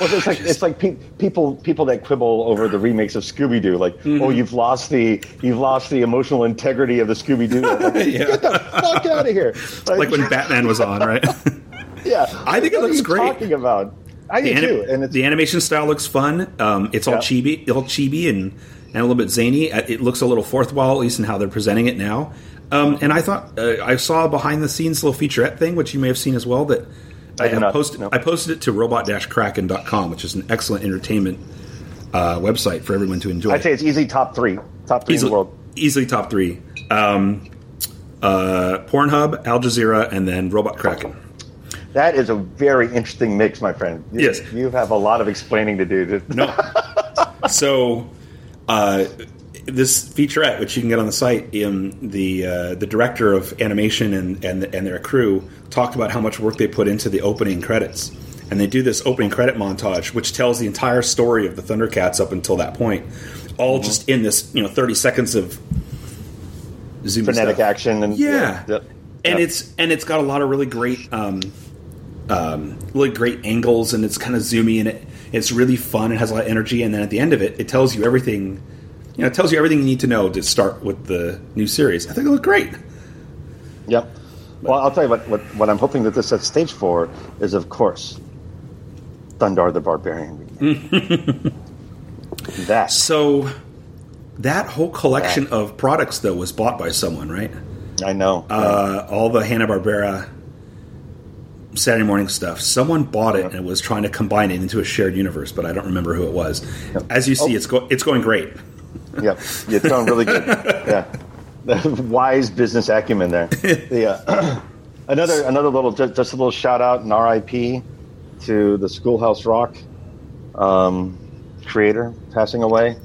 [SPEAKER 4] Well, it's like it's like pe- people people that quibble over the remakes of Scooby Doo, like,
[SPEAKER 3] Mm-hmm.
[SPEAKER 4] oh, you've lost the you've lost the emotional integrity of the Scooby Doo. Like,
[SPEAKER 3] Yeah.
[SPEAKER 4] Get the fuck out of here!
[SPEAKER 3] like when Batman was on, right?
[SPEAKER 4] yeah,
[SPEAKER 3] I think it looks
[SPEAKER 4] are you
[SPEAKER 3] great.
[SPEAKER 4] Talking about, I do
[SPEAKER 3] anim-
[SPEAKER 4] too, and it's
[SPEAKER 3] the animation style looks fun. Um, it's all
[SPEAKER 4] Yeah.
[SPEAKER 3] chibi, all chibi, and and a little bit zany. Uh, It looks a little fourth wall, at least in how they're presenting it now. Um, and I thought uh, I saw a behind the scenes little featurette thing, which you may have seen as well. That I, have
[SPEAKER 4] not,
[SPEAKER 3] posted.
[SPEAKER 4] no.
[SPEAKER 3] I posted it to robot-kraken.com, which is an excellent entertainment uh, website for everyone to enjoy.
[SPEAKER 4] I'd say it's easy top three, top three in
[SPEAKER 3] easily,
[SPEAKER 4] the world.
[SPEAKER 3] easily top three. Um, uh, Pornhub, Al Jazeera, and then Robot Kraken.
[SPEAKER 4] That is a very interesting mix, my friend. You,
[SPEAKER 3] Yes.
[SPEAKER 4] you have a lot of explaining to do. To,
[SPEAKER 3] No. so, uh, this featurette, which you can get on the site, um, the uh, the director of animation and and, and their crew talked about how much work they put into the opening credits, and they do this opening credit montage, which tells the entire story of the Thundercats up until that point, all
[SPEAKER 4] Mm-hmm.
[SPEAKER 3] just in this you know thirty seconds of zoomy
[SPEAKER 4] frenetic
[SPEAKER 3] stuff.
[SPEAKER 4] action and
[SPEAKER 3] Yeah,
[SPEAKER 4] yeah,
[SPEAKER 3] and it's and it's got a lot of really great, um, um, really great angles, and it's kind of zoomy, and it it's really fun. It has a lot of energy, and then at the end of it, it tells you everything. You know, it tells you everything you need to know to start with the new series. I think it looked great.
[SPEAKER 4] Yep. Well, I'll tell you what, what. What I'm hoping that this sets stage for is, of course, Thundarr the Barbarian. that
[SPEAKER 3] So that whole collection of products, though, was bought by someone, right?
[SPEAKER 4] I know.
[SPEAKER 3] Uh, all the Hanna Barbera Saturday morning stuff. Someone bought it and was trying to combine it into a shared universe, but I don't remember who it was. As you see,
[SPEAKER 4] Oh.
[SPEAKER 3] it's go- it's going great.
[SPEAKER 4] yep, you're throwing really good. Yeah, wise business acumen there. The, uh, another another little just, just a little shout out and RIP to the Schoolhouse Rock um, creator passing away.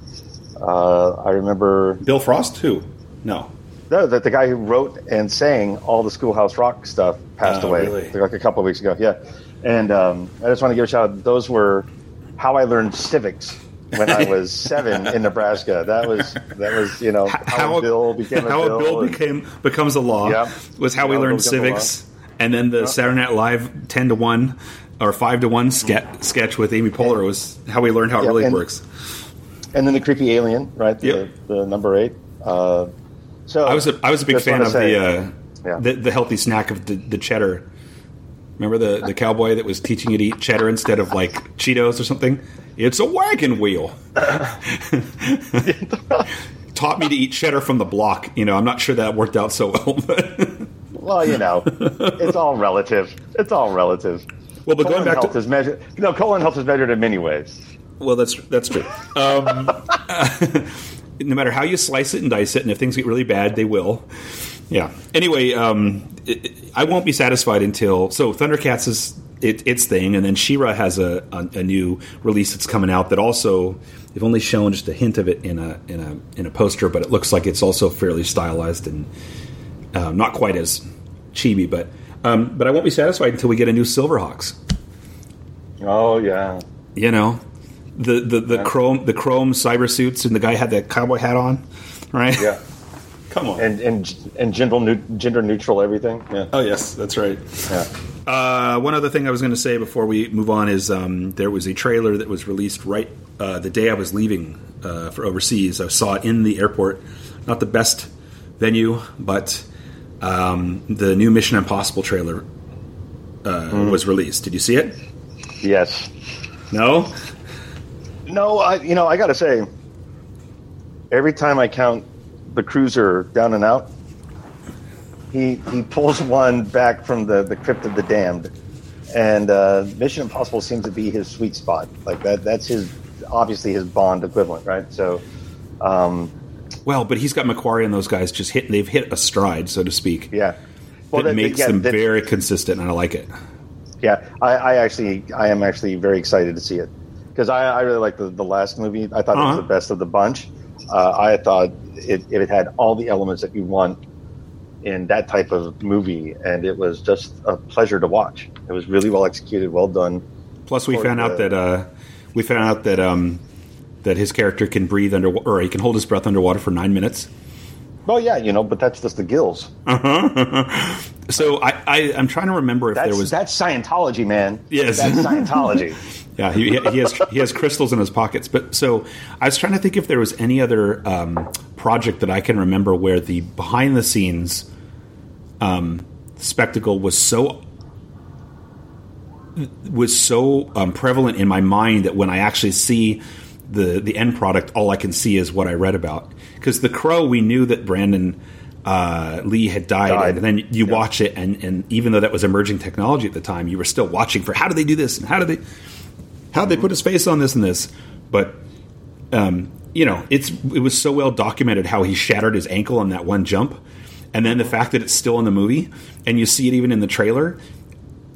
[SPEAKER 4] Uh, I remember
[SPEAKER 3] Bill Frost, who? No.
[SPEAKER 4] No, that the guy who wrote and sang all the Schoolhouse Rock stuff passed
[SPEAKER 3] Oh,
[SPEAKER 4] away
[SPEAKER 3] really?
[SPEAKER 4] like a couple of weeks ago. Yeah, and um, I just want to give a shout. out. Those were how I learned civics when I was seven in Nebraska. That was that was you know how, a bill became a
[SPEAKER 3] how
[SPEAKER 4] bill.
[SPEAKER 3] a bill
[SPEAKER 4] and-
[SPEAKER 3] became becomes a law
[SPEAKER 4] Yep.
[SPEAKER 3] was how we
[SPEAKER 4] How a
[SPEAKER 3] learned
[SPEAKER 4] bill became a law.
[SPEAKER 3] civics and then the Saturday Night Live ten to one or five to one ske- sketch with Amy Poehler was how we learned how it really
[SPEAKER 4] and-
[SPEAKER 3] works.
[SPEAKER 4] And then the creepy alien, right? The,
[SPEAKER 3] Yep.
[SPEAKER 4] the number eight. Uh, so
[SPEAKER 3] I was a, I was a big fan of
[SPEAKER 4] say-
[SPEAKER 3] the, uh,
[SPEAKER 4] Yeah.
[SPEAKER 3] the the healthy snack of the, the cheddar. Remember the, the cowboy that was teaching you to eat cheddar instead of like Cheetos or something? It's a wagon wheel. Taught me to eat cheddar from the block. You know, I'm not sure that worked out so well. But
[SPEAKER 4] Well, you know, it's all relative. It's all relative.
[SPEAKER 3] well, but
[SPEAKER 4] Colon
[SPEAKER 3] going back
[SPEAKER 4] health
[SPEAKER 3] to
[SPEAKER 4] is measured. No, colon health is measured in many ways.
[SPEAKER 3] Well, that's that's true. Um, no matter how you slice it and dice it, and if things get really bad, they will. Yeah. Anyway, um, it, it- I won't be satisfied until so Thundercats is it, its thing, and then She-Ra has a, a a new release that's coming out that also they've only shown just a hint of it in a in a in a poster, but it looks like it's also fairly stylized and um, not quite as chibi, but. Um, but I won't be satisfied until we get a new Silverhawks
[SPEAKER 4] Oh yeah.
[SPEAKER 3] you know the the, the chrome the chrome cyber suits and the guy had that cowboy hat on right?
[SPEAKER 4] Yeah.
[SPEAKER 3] come on.
[SPEAKER 4] And and and gender gender neutral everything. Yeah.
[SPEAKER 3] oh yes. That's right.
[SPEAKER 4] Yeah.
[SPEAKER 3] uh, one other thing i was going to say before we move on is um, there was a trailer that was released right uh, the day i was leaving uh, for overseas. I saw it in the airport. Not the best venue but um, the new mission impossible trailer uh, was released. Did you see it?
[SPEAKER 4] Yes.
[SPEAKER 3] no
[SPEAKER 4] No, I you know I got to say, every time I count the cruiser down and out, he he pulls one back from the the crypt of the damned, and uh, Mission Impossible seems to be his sweet spot. Like that that's his obviously his Bond equivalent, right? So. Um,
[SPEAKER 3] well but he's got McQuarrie and those guys just hit they've hit a stride so to speak
[SPEAKER 4] yeah.
[SPEAKER 3] that
[SPEAKER 4] that-
[SPEAKER 3] makes
[SPEAKER 4] yeah,
[SPEAKER 3] them
[SPEAKER 4] that-
[SPEAKER 3] very consistent, and I like it.
[SPEAKER 4] Yeah, I, I actually, I am actually very excited to see it because I, I really like the, the last movie. I thought it
[SPEAKER 3] Uh-huh.
[SPEAKER 4] was the best of the bunch. Uh, I thought it, it had all the elements that you want in that type of movie, and it was just a pleasure to watch. It was really well executed, well done.
[SPEAKER 3] Plus, we found out that uh, we found out that um, that his character can breathe under, or he can hold his breath underwater for nine minutes.
[SPEAKER 4] Well, yeah, you know, but that's just the gills.
[SPEAKER 3] So I, I I'm trying to remember if
[SPEAKER 4] That's
[SPEAKER 3] there was
[SPEAKER 4] that's Scientology, man.
[SPEAKER 3] Yes.
[SPEAKER 4] that's Scientology.
[SPEAKER 3] yeah he, he has he has crystals in his pockets. But so I was trying to think if there was any other um, project that I can remember where the behind the scenes um, spectacle was so was so um, prevalent in my mind that when I actually see the the end product, all I can see is what I read about. Because the Crow, we knew that Brandon uh, Lee had died,
[SPEAKER 4] Died.
[SPEAKER 3] and then you watch it, and, and even though that was emerging technology at the time, you were still watching for how do they do this and how do they how did they put his face on this and this, but. Um, you know, it's it was so well documented how he shattered his ankle on that one jump, and then the fact that it's still in the movie, and you see it even in the trailer,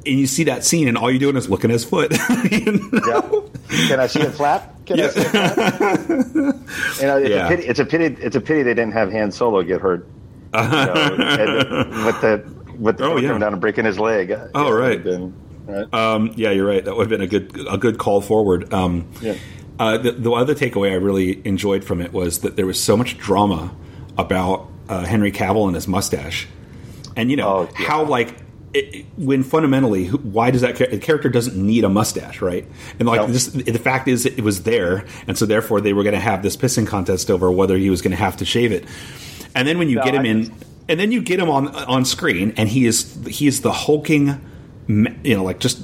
[SPEAKER 3] and you see that scene, and all you're doing is looking at his foot. You know?
[SPEAKER 4] Yeah. Can I see it flap? Can I see it flap? you know, it's,
[SPEAKER 3] Yeah.
[SPEAKER 4] a pity, it's a pity. It's a pity they didn't have Han Solo get hurt. Know, and with the with the
[SPEAKER 3] Oh, yeah.
[SPEAKER 4] coming down and breaking his leg.
[SPEAKER 3] Oh, right.
[SPEAKER 4] Been, right.
[SPEAKER 3] Um, yeah, you're right. That would have been a good a good call forward. Um,
[SPEAKER 4] Yeah.
[SPEAKER 3] uh, the, the other takeaway I really enjoyed from it was that there was so much drama about uh, Henry Cavill and his mustache, and you know
[SPEAKER 4] Oh, yeah.
[SPEAKER 3] how like. It, when fundamentally, why does that the character doesn't need a mustache, right? And like
[SPEAKER 4] No.
[SPEAKER 3] this, the fact is, it was there, and so therefore they were going to have this pissing contest over whether he was going to have to shave it. And then when you
[SPEAKER 4] No,
[SPEAKER 3] get him
[SPEAKER 4] I-
[SPEAKER 3] in, and then you get him on on screen, and he is he is the hulking, you know, like just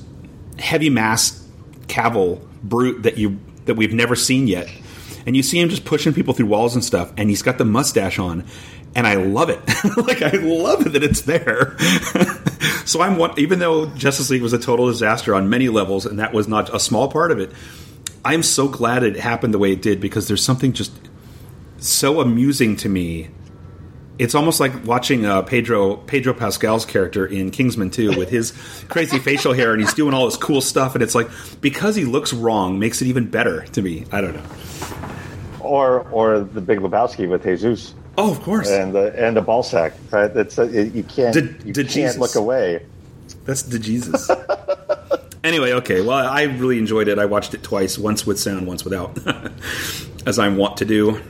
[SPEAKER 3] heavy mass Cavill brute that you that we've never seen yet. And you see him just pushing people through walls and stuff, and he's got the mustache on, and I love it. like I love it that it's there. so I'm one, even though Justice League was a total disaster on many levels, and that was not a small part of it. I'm so glad it happened the way it did because there's something just so amusing to me it's almost like watching uh, Pedro Pedro Pascal's character in Kingsman 2 with his crazy facial hair and he's doing all this cool stuff and it's like because he looks wrong makes it even better to me. I don't know.
[SPEAKER 4] Or or the Big Lebowski with Jesus
[SPEAKER 3] Oh, of course.
[SPEAKER 4] and the and the ball sack. Right? That's uh, you can't
[SPEAKER 3] Did-
[SPEAKER 4] you
[SPEAKER 3] did
[SPEAKER 4] can't
[SPEAKER 3] Jesus.
[SPEAKER 4] look away.
[SPEAKER 3] That's the Jesus. anyway, okay. Well, I really enjoyed it. I watched it twice, once with sound, once without, as I want to do.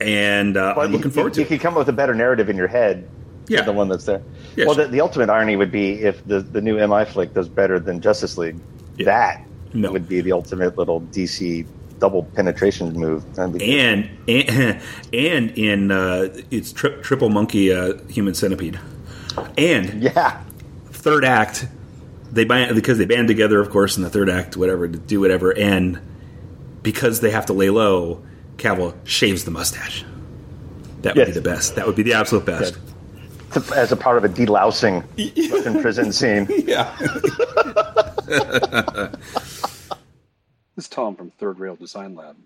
[SPEAKER 3] And uh, I'm looking
[SPEAKER 4] you,
[SPEAKER 3] forward
[SPEAKER 4] you,
[SPEAKER 3] to
[SPEAKER 4] you
[SPEAKER 3] it.
[SPEAKER 4] can come up with a better narrative in your head
[SPEAKER 3] Yeah.
[SPEAKER 4] than the one that's there.
[SPEAKER 3] Yeah,
[SPEAKER 4] well,
[SPEAKER 3] sure.
[SPEAKER 4] the, the ultimate irony would be if the the new MI flick does better than Justice League.
[SPEAKER 3] Yeah.
[SPEAKER 4] That
[SPEAKER 3] No.
[SPEAKER 4] would be the ultimate little DC double penetration move. That'd be good.
[SPEAKER 3] and and, and in uh, it's tri- triple monkey uh, human centipede, and
[SPEAKER 4] yeah,
[SPEAKER 3] third act they band because they band together, of course, in the third act, whatever to do whatever, and because they have to lay low, Cavill shaves the mustache. That would
[SPEAKER 4] Yes.
[SPEAKER 3] be the best. That would be the absolute best.
[SPEAKER 4] To- as a part of a delousing Russian prison scene.
[SPEAKER 3] Yeah.
[SPEAKER 5] This is Tom from Third Rail Design Lab.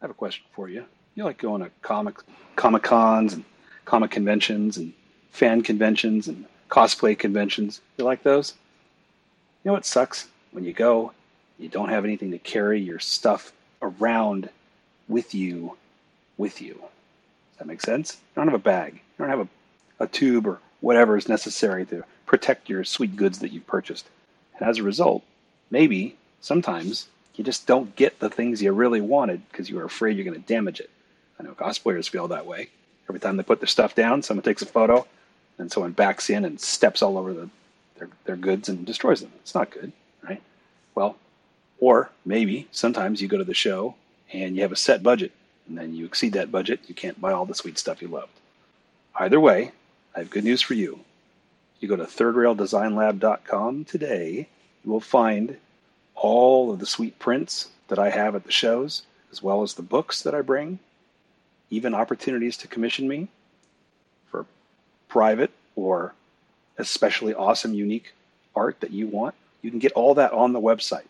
[SPEAKER 5] I have a question for you. You like going to comic comic cons and comic conventions and fan conventions and cosplay conventions. You like those? You know what sucks? When you go, you don't have anything to carry your stuff around with you with you. Does that make sense? You don't have a bag. You don't have a, a tube or whatever is necessary to protect your sweet goods that you've purchased. And as a result, maybe sometimes you just don't get the things you really wanted because you were afraid you're going to damage it. I know cosplayers feel that way. Every time they put their stuff down, someone takes a photo, and someone backs in and steps all over the, their, their goods and destroys them. It's not good, right? Well, or maybe sometimes you go to the show and you have a set budget, and then you exceed that budget, you can't buy all the sweet stuff you loved. Either way, I have good news for you. You go to thirdraildesignlab.com today, you will find all of the sweet prints that I have at the shows, as well as the books that I bring, even opportunities to commission me for private or especially awesome, unique art that you want. You can get all that on the website.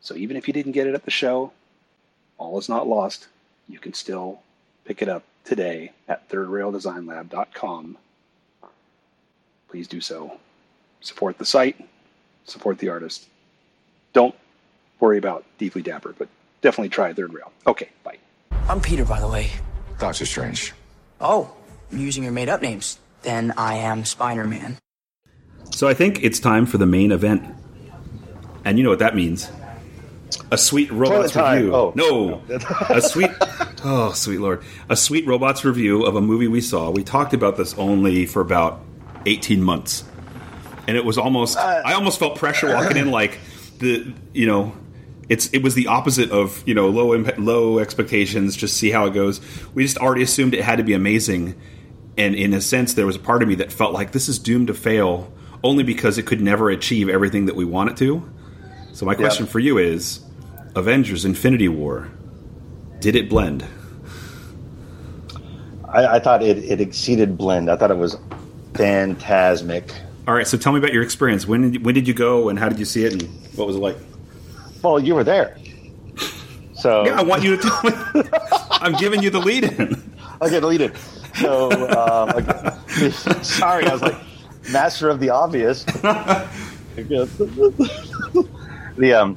[SPEAKER 5] So even if you didn't get it at the show, all is not lost. You can still pick it up today at thirdraildesignlab.com. Please do so. Support the site, support the artist. Don't worry about Deeply Dapper, but definitely try Third Rail. Okay, bye.
[SPEAKER 6] I'm Peter, by the way.
[SPEAKER 1] Doctor Strange.
[SPEAKER 6] Oh, you're using your made up names. Then I am Spider Man.
[SPEAKER 3] So I think it's time for the main event. And you know what that means. A sweet robots
[SPEAKER 4] Toilet
[SPEAKER 3] review.
[SPEAKER 4] Oh.
[SPEAKER 3] No. a sweet Oh, sweet lord. A sweet robots review of a movie we saw. We talked about this only for about 18 months. And it was almost uh, I almost felt pressure walking in like the you know it's it was the opposite of you know low imp- low expectations just see how it goes we just already assumed it had to be amazing and in a sense there was a part of me that felt like this is doomed to fail only because it could never achieve everything that we want it to so my question for you is avengers infinity war did it blend
[SPEAKER 4] I, I thought it, it exceeded blend. I thought it was phantasmic.
[SPEAKER 3] all right so tell me about your experience when did, when did you go and how did you see it and what was it like
[SPEAKER 4] Well, you were there. So
[SPEAKER 3] yeah i want you to tell me i'm giving you the lead in
[SPEAKER 4] Okay, deleted. So, um, okay. sorry, I was like master of the obvious. the um,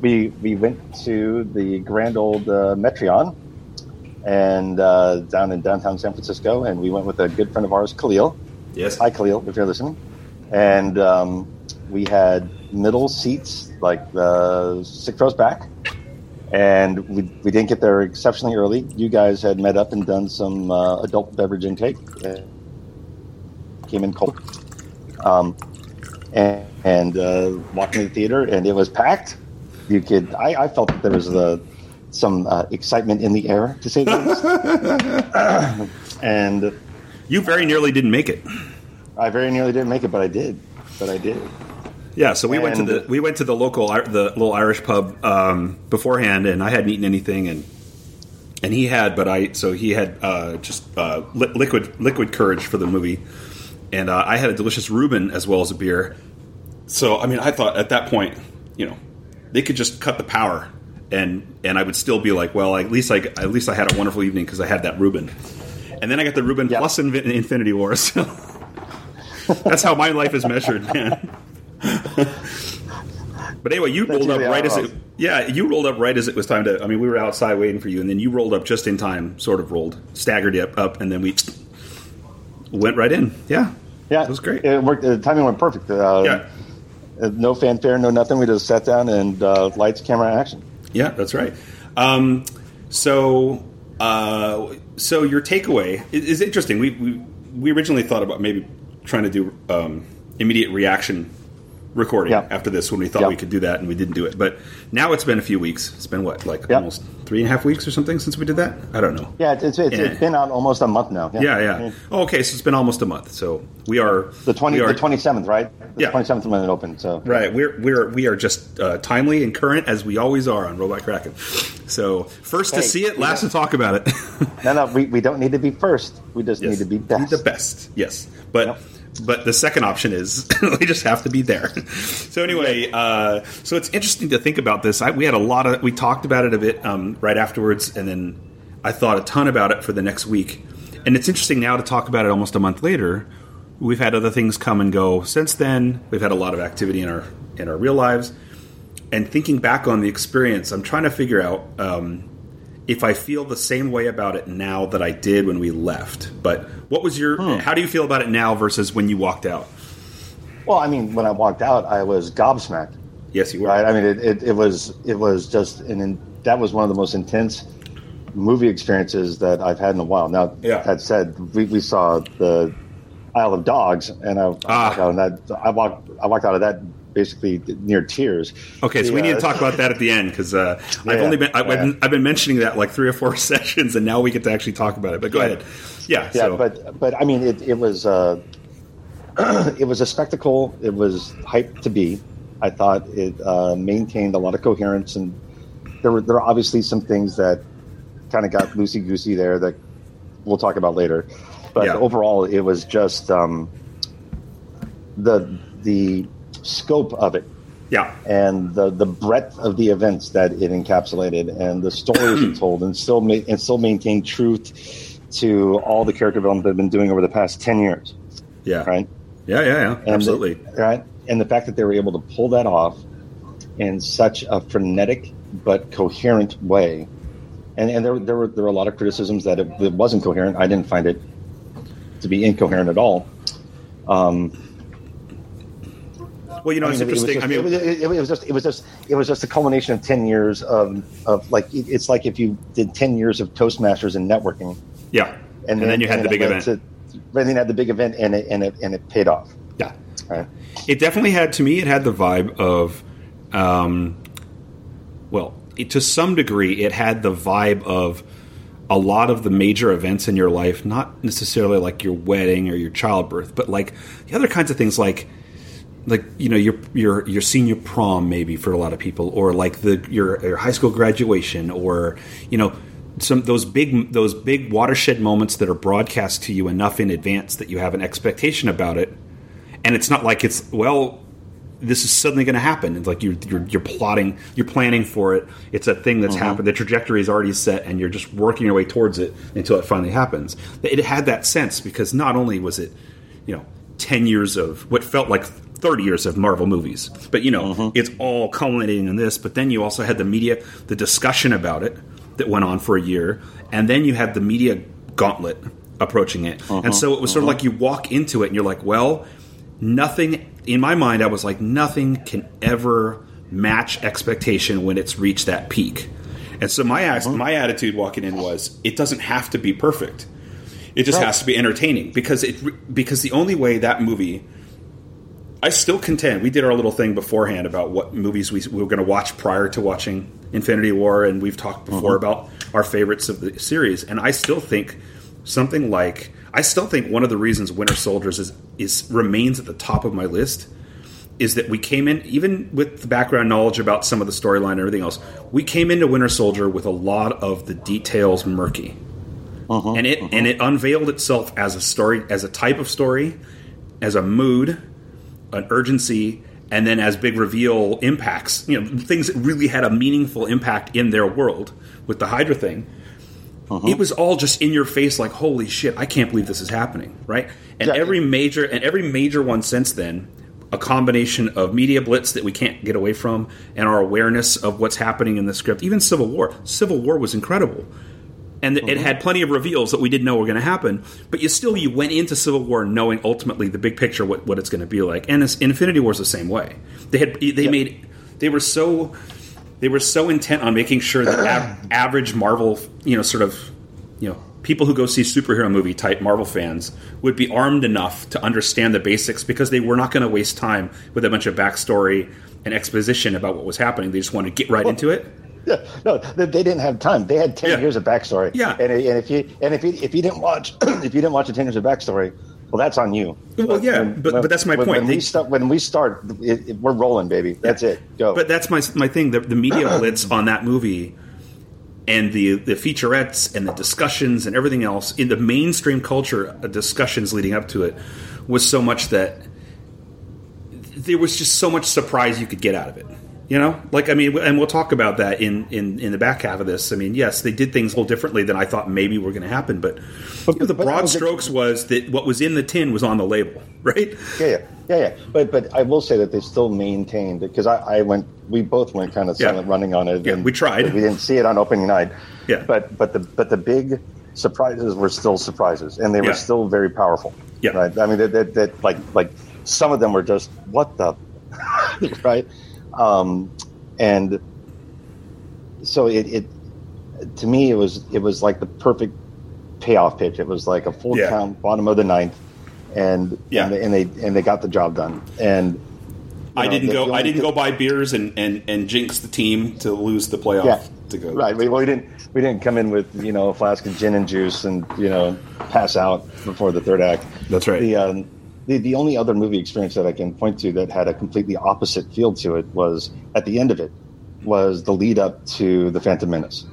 [SPEAKER 4] we we went to the grand old uh, Metreon, and uh, down in downtown San Francisco, and we went with a good friend of ours, Khalil.
[SPEAKER 3] yes
[SPEAKER 4] Hi, Khalil, if you're listening. And um, we had middle seats, like the six rows back. And we, we didn't get there exceptionally early. You guys had met up and done some uh, adult beverage intake. Uh, came in cold. Um, and and uh, walked into the theater, and it was packed. You could, I, I felt that there was uh, some uh, excitement in the air, to say the least. and
[SPEAKER 3] you very nearly didn't make it
[SPEAKER 4] I very nearly didn't make it, but I did. But I did.
[SPEAKER 3] Yeah, so we went to the we went to the local the little Irish pub um, beforehand, and I hadn't eaten anything, and and he had, but I so he had uh, just uh, li- liquid liquid courage for the movie, and uh, I had a delicious Reuben as well as a beer. So I mean, I thought at that point, you know, they could just cut the power, and and I would still be like, well, at least I at least I had a wonderful evening because I had that Reuben, and then I got the Reuben
[SPEAKER 4] Yep.
[SPEAKER 3] plus Infinity War. So that's how my life is measured, man. But anyway, you
[SPEAKER 4] That's
[SPEAKER 3] rolled up right as
[SPEAKER 4] it
[SPEAKER 3] it. Yeah, you rolled up right as it was time to. I mean, we were outside waiting for you, and then you rolled up just in time. Sort of rolled, staggered up, up, and then we went right in. Yeah,
[SPEAKER 4] Yeah,
[SPEAKER 3] it was great.
[SPEAKER 4] It worked. The timing went perfect. Uh,
[SPEAKER 3] yeah,
[SPEAKER 4] No fanfare, no nothing. We just sat down and uh, lights, camera, action.
[SPEAKER 3] yeah, that's right. Um, so, uh, so your takeaway is, is interesting. We, we we originally thought about maybe trying to do um, immediate reaction recording
[SPEAKER 4] Yeah.
[SPEAKER 3] after this when we thought
[SPEAKER 4] Yeah.
[SPEAKER 3] we could do that and we didn't do it. But now it's been a few weeks. It's been what, like
[SPEAKER 4] Yeah.
[SPEAKER 3] almost three and a half weeks or something since we did that. I don't know.
[SPEAKER 4] Yeah, it's, it's,
[SPEAKER 3] Yeah.
[SPEAKER 4] it's been out almost a month now.
[SPEAKER 3] Yeah, yeah. Oh, okay, so it's been almost a month. So we are
[SPEAKER 4] The twenty,
[SPEAKER 3] we are,
[SPEAKER 4] the twenty seventh, right? The
[SPEAKER 3] Yeah.
[SPEAKER 4] twenty seventh when it opened. So
[SPEAKER 3] Right, we're we're we are just uh, timely and current as we always are on Robot Kraken. So first to see it, last to talk about it.
[SPEAKER 4] no, no, we, we don't need to be first. We just
[SPEAKER 3] Yes.
[SPEAKER 4] need to be best.
[SPEAKER 3] The best, yes. But
[SPEAKER 4] Yep.
[SPEAKER 3] But the second option is we just have to be there. So anyway, uh, so it's interesting to think about this. I, we had a lot of we talked about it a bit um, right afterwards, and then I thought a ton about it for the next week. And it's interesting now to talk about it almost a month later. We've had other things come and go since then. We've had a lot of activity in our in our real lives. And thinking back on the experience, I'm trying to figure out um, if I feel the same way about it now that I did when we left. But what was your?
[SPEAKER 4] Hmm.
[SPEAKER 3] How do you feel about it now versus when you walked out?
[SPEAKER 4] Well, I mean, when I walked out, I was gobsmacked.
[SPEAKER 3] Yes, you were.
[SPEAKER 4] Right? I mean, it, it, it was it was just an in, that was one of the most intense movie experiences that I've had in a while. Now,
[SPEAKER 3] Yeah.
[SPEAKER 4] that said, we, we saw the Isle of Dogs, and I, I
[SPEAKER 3] Ah.
[SPEAKER 4] walked out of that. I walked I walked out of that basically near tears.
[SPEAKER 3] Okay, so we need to talk about that at the end because uh, I've only been I've,
[SPEAKER 4] yeah.
[SPEAKER 3] been I've been mentioning that like three or four sessions, and now we get to actually talk about it. But go
[SPEAKER 4] Yeah.
[SPEAKER 3] ahead. Yeah.
[SPEAKER 4] Yeah,
[SPEAKER 3] so,
[SPEAKER 4] but but I mean, it, it was uh, it was a spectacle. It was hyped to be. I thought it uh, maintained a lot of coherence, and there were there were obviously some things that kind of got loosey goosey there that we'll talk about later. But
[SPEAKER 3] Yeah.
[SPEAKER 4] overall, it was just um, the the scope of it
[SPEAKER 3] yeah.
[SPEAKER 4] and the the breadth of the events that it encapsulated and the stories it told and still ma- and still maintained truth to all the character development they've been doing over the past 10 years
[SPEAKER 3] Yeah.
[SPEAKER 4] right
[SPEAKER 3] Yeah. Yeah. Yeah.
[SPEAKER 4] and
[SPEAKER 3] Absolutely.
[SPEAKER 4] the, right and the fact that they were able to pull that off in such a frenetic but coherent way and and there, there were there were a lot of criticisms that it, it wasn't coherent i didn't find it to be incoherent at all um,
[SPEAKER 3] well, you know, it's
[SPEAKER 4] it was
[SPEAKER 3] interesting.
[SPEAKER 4] just-
[SPEAKER 3] I mean,
[SPEAKER 4] it was, it, it was just it was just it was just a culmination of ten years of of like it's like if you did ten years of Toastmasters and networking,
[SPEAKER 3] yeah. And, then, you had the big event.
[SPEAKER 4] To, and then had the big event, and it and it and it paid off.
[SPEAKER 3] yeah.
[SPEAKER 4] Right?
[SPEAKER 3] It definitely had to me. It had the vibe of, um, well, it, to some degree, it had the vibe of a lot of the major events in your life. Not necessarily like your wedding or your childbirth, but like the other kinds of things, like like you know your your your senior prom maybe for a lot of people, or like the your your high school graduation, or you know some those big those big watershed moments that are broadcast to you enough in advance that you have an expectation about it. And it's not like it's well this is suddenly going to happen. It's like you're, you're you're plotting you're planning for it. It's a thing that's mm-hmm. happened. The trajectory is already set and you're just working your way towards it until it finally happens. It had that sense because not only was it you know 10 years of what felt like 30 years of marvel movies. But you know mm-hmm. it's all culminating in this but then you also had the media the discussion about it that went on for a year and then you had the media gauntlet approaching it. And uh-huh. so it was sort of uh-huh. like you walk into it and you're like well nothing in my mind i was like nothing can ever match expectation when it's reached that peak. And so my ask, uh-huh. my attitude walking in was it doesn't have to be perfect. It just
[SPEAKER 4] Right.
[SPEAKER 3] has to be entertaining because it because the only way that movie I still contend we did our little thing beforehand about what movies we, we were going to watch prior to watching Infinity War and we've talked before mm-hmm. about our favorites of the series. And I still think something like I still think one of the reasons Winter Soldiers is is remains at the top of my list is that we came in even with the background knowledge about some of the storyline and everything else we came into Winter Soldier with a lot of the details murky. Uh-huh, and it uh-huh. and it unveiled itself as a story as a type of story as a mood an urgency and then as big reveal impacts you know things that really had a meaningful impact in their world with the hydra thing uh-huh. it was all just in your face like holy shit i can't believe this is happening right? And
[SPEAKER 4] Yeah.
[SPEAKER 3] every major and every major one since then a combination of media blitz that we can't get away from and our awareness of what's happening in the script even civil war. Civil war was incredible and it mm-hmm. had plenty of reveals that we didn't know were going to happen. But you still you went into Civil War knowing ultimately the big picture what, what it's going to be like. And it's, Infinity War's the same way. They had they made they were so they were so intent on making sure that av- average Marvel you know sort of you know people who go see superhero movie type Marvel fans would be armed enough to understand the basics because they were not going to waste time with a bunch of backstory and exposition about what was happening. They just wanted to get right into it.
[SPEAKER 4] Yeah, no, they, they didn't have time. They had ten
[SPEAKER 3] Yeah.
[SPEAKER 4] years of backstory.
[SPEAKER 3] Yeah.
[SPEAKER 4] and, and if you and if you if you didn't watch if you didn't watch the ten years of backstory, well, that's on you.
[SPEAKER 3] Well, yeah, but- but that's my
[SPEAKER 4] when,
[SPEAKER 3] point.
[SPEAKER 4] When
[SPEAKER 3] They-
[SPEAKER 4] we start, when we start, it, it, we're rolling, baby. That's it. Go.
[SPEAKER 3] But that's my my thing. The, the media blitz on that movie and the the featurettes and the discussions and everything else in the mainstream culture uh, discussions leading up to it was so much that there was just so much surprise you could get out of it. You know, like I mean, and we'll talk about that in in in the back half of this. I mean, yes, they did things a little differently than I thought maybe were going to happen, but,
[SPEAKER 4] But-
[SPEAKER 3] you know, the
[SPEAKER 4] but
[SPEAKER 3] broad
[SPEAKER 4] was
[SPEAKER 3] strokes was that what was in the tin was on the label, right?
[SPEAKER 4] yeah, yeah, yeah, yeah. But but I will say that they still maintained it because I, I went. We both went kind of
[SPEAKER 3] Yeah.
[SPEAKER 4] silent running on it.
[SPEAKER 3] Yeah, we tried.
[SPEAKER 4] We didn't see it on opening night.
[SPEAKER 3] Yeah.
[SPEAKER 4] But but the but the big surprises were still surprises, and they were
[SPEAKER 3] Yeah.
[SPEAKER 4] still very powerful.
[SPEAKER 3] Yeah.
[SPEAKER 4] Right. I mean, that, that, that like like some of them were just what the right, um, and so it, it to me it was it was like the perfect payoff pitch. It was like a full
[SPEAKER 3] Yeah.
[SPEAKER 4] count, bottom of the ninth, and
[SPEAKER 3] Yeah.
[SPEAKER 4] and, they, and they and they got the job done. And
[SPEAKER 3] I
[SPEAKER 4] know,
[SPEAKER 3] didn't
[SPEAKER 4] the-
[SPEAKER 3] go. I didn't go buy beers and, and, and jinx the team to lose the playoff
[SPEAKER 4] Yeah.
[SPEAKER 3] to go.
[SPEAKER 4] right, we, well, we didn't we didn't come in with you know a flask of gin and juice and you know pass out before the third act.
[SPEAKER 3] That's right.
[SPEAKER 4] The um, the, the only other movie experience that I can point to that had a completely opposite feel to it was at the end of it was the lead up to the Phantom Menace.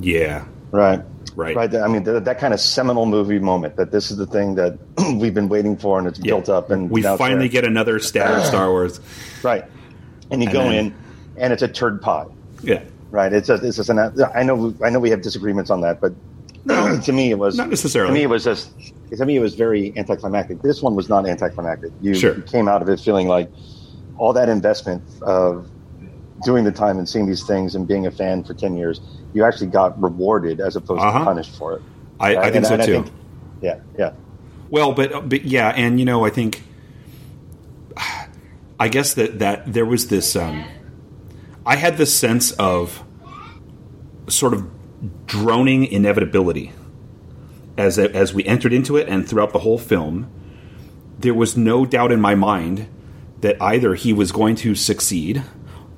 [SPEAKER 3] Yeah.
[SPEAKER 4] Right.
[SPEAKER 3] Right.
[SPEAKER 4] Right. I mean, that, that kind of seminal movie moment that this is the thing that we've been waiting for and it's
[SPEAKER 3] Yeah.
[SPEAKER 4] built up and
[SPEAKER 3] we finally
[SPEAKER 4] there.
[SPEAKER 3] get another stab at Star Wars.
[SPEAKER 4] right. And you
[SPEAKER 3] And
[SPEAKER 4] go
[SPEAKER 3] then-
[SPEAKER 4] in and it's a turd pie.
[SPEAKER 3] Yeah.
[SPEAKER 4] Right. It's just, it's just an, I know, I know we have disagreements on that, but to me it was
[SPEAKER 3] Not necessarily.
[SPEAKER 4] To me it was just, to me it was very anticlimactic. This one was not anticlimactic. You,
[SPEAKER 3] Sure.
[SPEAKER 4] you came out of it feeling like all that investment of doing the time and seeing these things and being a fan for 10 years, you actually got rewarded as opposed
[SPEAKER 3] Uh-huh.
[SPEAKER 4] to punished for it.
[SPEAKER 3] I, I think
[SPEAKER 4] And-
[SPEAKER 3] so
[SPEAKER 4] and
[SPEAKER 3] too.
[SPEAKER 4] yeah. Yeah.
[SPEAKER 3] Well, but but yeah, and you know, I think I guess that that there was this. Um, I had this sense of sort of droning inevitability as as we entered into it, and throughout the whole film, there was no doubt in my mind that either he was going to succeed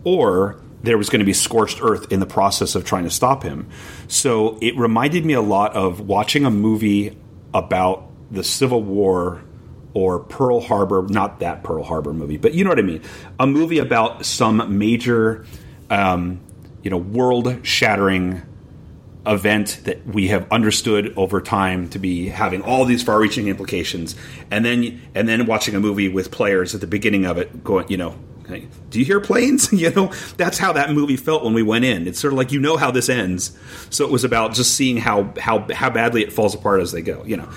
[SPEAKER 3] or there was going to be scorched earth in the process of trying to stop him. So it reminded me a lot of watching a movie about the Civil War or Pearl Harbor, not that Pearl Harbor movie, but you know what I mean. A movie about some major, um, you know, world shattering event that we have understood over time to be having all these far-reaching implications, and then and then watching a movie with players at the beginning of it going, you know, do you hear planes? you know, that's how that movie felt when we went in. It's sort of like you know how this ends, so it was about just seeing how how how badly it falls apart as they go. You know,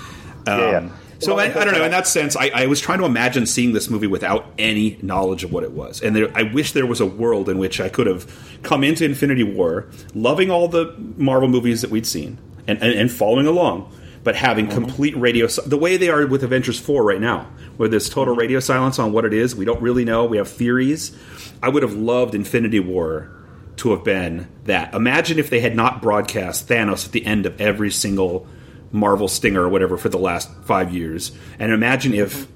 [SPEAKER 3] um,
[SPEAKER 4] yeah.
[SPEAKER 3] So I, I don't know. In that sense, I, I was trying to imagine seeing this movie without any knowledge of what it was, and there, I wish there was a world in which I could have come into Infinity War, loving all the Marvel movies that we'd seen, and, and, and following along, but having complete radio the way they are with Avengers Four right now, where there's total radio silence on what it is. We don't really know. We have theories. I would have loved Infinity War to have been that. Imagine if they had not broadcast Thanos at the end of every single Marvel stinger or whatever for the last five years, and imagine if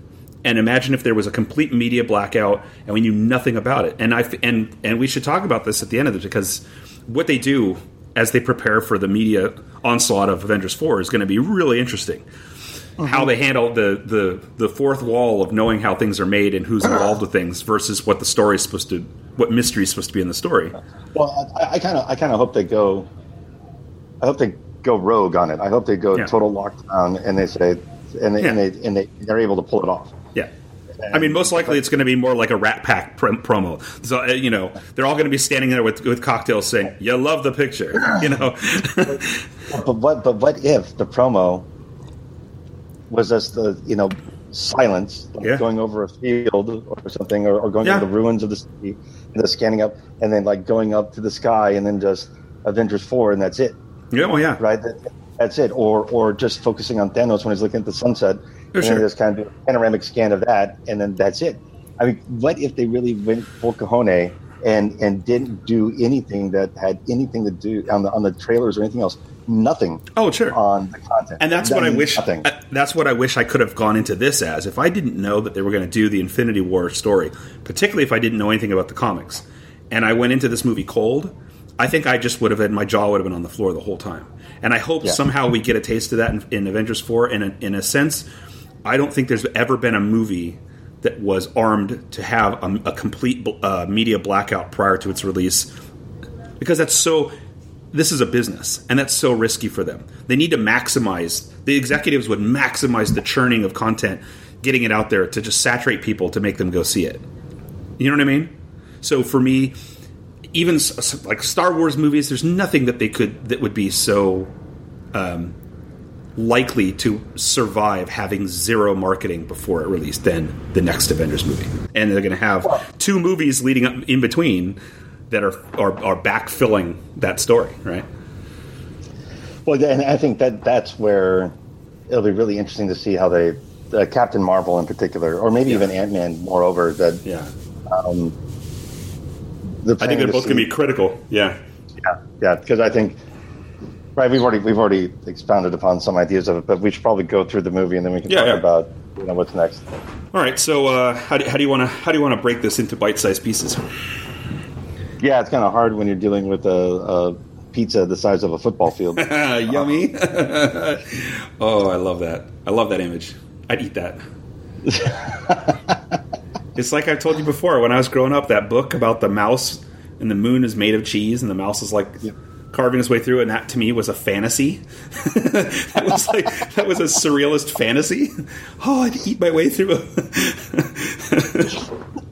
[SPEAKER 3] and imagine if there was a complete media blackout and we knew nothing about it. And I and and we should talk about this at the end of it because what they do as they prepare for the media onslaught of Avengers Four is going to be really interesting. Mm-hmm. How they handle the, the the fourth wall of knowing how things are made and who's involved with things versus what the story is supposed to, what mystery is supposed to be in the story.
[SPEAKER 4] Well, I kind of, I kind of hope they go. I hope they go rogue on it. I hope they go
[SPEAKER 3] Yeah.
[SPEAKER 4] total lockdown and they say, and they, and they, and they, they're able to pull it off.
[SPEAKER 3] Yeah. I mean, most likely it's going to be more like a Rat Pack pr- promo. So, uh, you know, they're all going to be standing there with, with cocktails saying, You love the picture. You know?
[SPEAKER 4] But what, but what if the promo was just the, you know, silence, like
[SPEAKER 3] Yeah.
[SPEAKER 4] going over a field or something, or, or going
[SPEAKER 3] Yeah.
[SPEAKER 4] over the ruins of the city, and just scanning up, and then like going up to the sky, and then just Avengers four, and that's it.
[SPEAKER 3] Yeah, well, yeah.
[SPEAKER 4] right? That, that's it. Or or just focusing on Thanos when he's looking at the sunset, and
[SPEAKER 3] sure.
[SPEAKER 4] just kind of do a panoramic scan of that, and then that's it. I mean, what if they really went full cojones and and didn't do anything that had anything to do on the on the trailers or anything else? nothing
[SPEAKER 3] Oh, sure.
[SPEAKER 4] on the content,
[SPEAKER 3] and that's what I wish.
[SPEAKER 4] Nothing.
[SPEAKER 3] uh, That's what I wish I could have gone into this as. If I didn't know that they were going to do the Infinity War story, particularly if I didn't know anything about the comics, and I went into this movie cold, I think I just would have had my jaw would have been on the floor the whole time. And I hope
[SPEAKER 4] Yeah.
[SPEAKER 3] somehow we get a taste of that in, in Avengers Four. And in, in a sense, I don't think there's ever been a movie that was armed to have a, a complete uh, media blackout prior to its release because that's so this is a business and that's so risky for them they need to maximize the executives would maximize the churning of content getting it out there to just saturate people to make them go see it you know what i mean so for me even like star wars movies there's nothing that they could that would be so um, likely to survive having zero marketing before it released than the next avengers movie and they're going to have two movies leading up in between that are, are are backfilling that story, right?
[SPEAKER 4] Well, and I think that that's where it'll be really interesting to see how they, uh, Captain Marvel in particular, or maybe
[SPEAKER 3] Yeah.
[SPEAKER 4] even Ant Man. Moreover, that
[SPEAKER 3] Yeah,
[SPEAKER 4] the
[SPEAKER 3] I think they're both going to be critical. Yeah,
[SPEAKER 4] yeah, yeah, because I think right we've already we've already expounded upon some ideas of it, but we should probably go through the movie and then we can
[SPEAKER 3] Yeah,
[SPEAKER 4] talk
[SPEAKER 3] yeah.
[SPEAKER 4] about you know what's next.
[SPEAKER 3] All right. So uh, how do, how do you want to how do you want to break this into bite-sized pieces?
[SPEAKER 4] Yeah, it's kind of hard when you're dealing with a, a pizza the size of a football field.
[SPEAKER 3] Yummy. oh, I love that. I love that image. I'd eat that. it's like I've told you before. When I was growing up, that book about the mouse and the moon is made of cheese, and the mouse is like carving his way through, and that to me was a fantasy. that was like that was a surrealist fantasy. Oh, I'd eat my way through.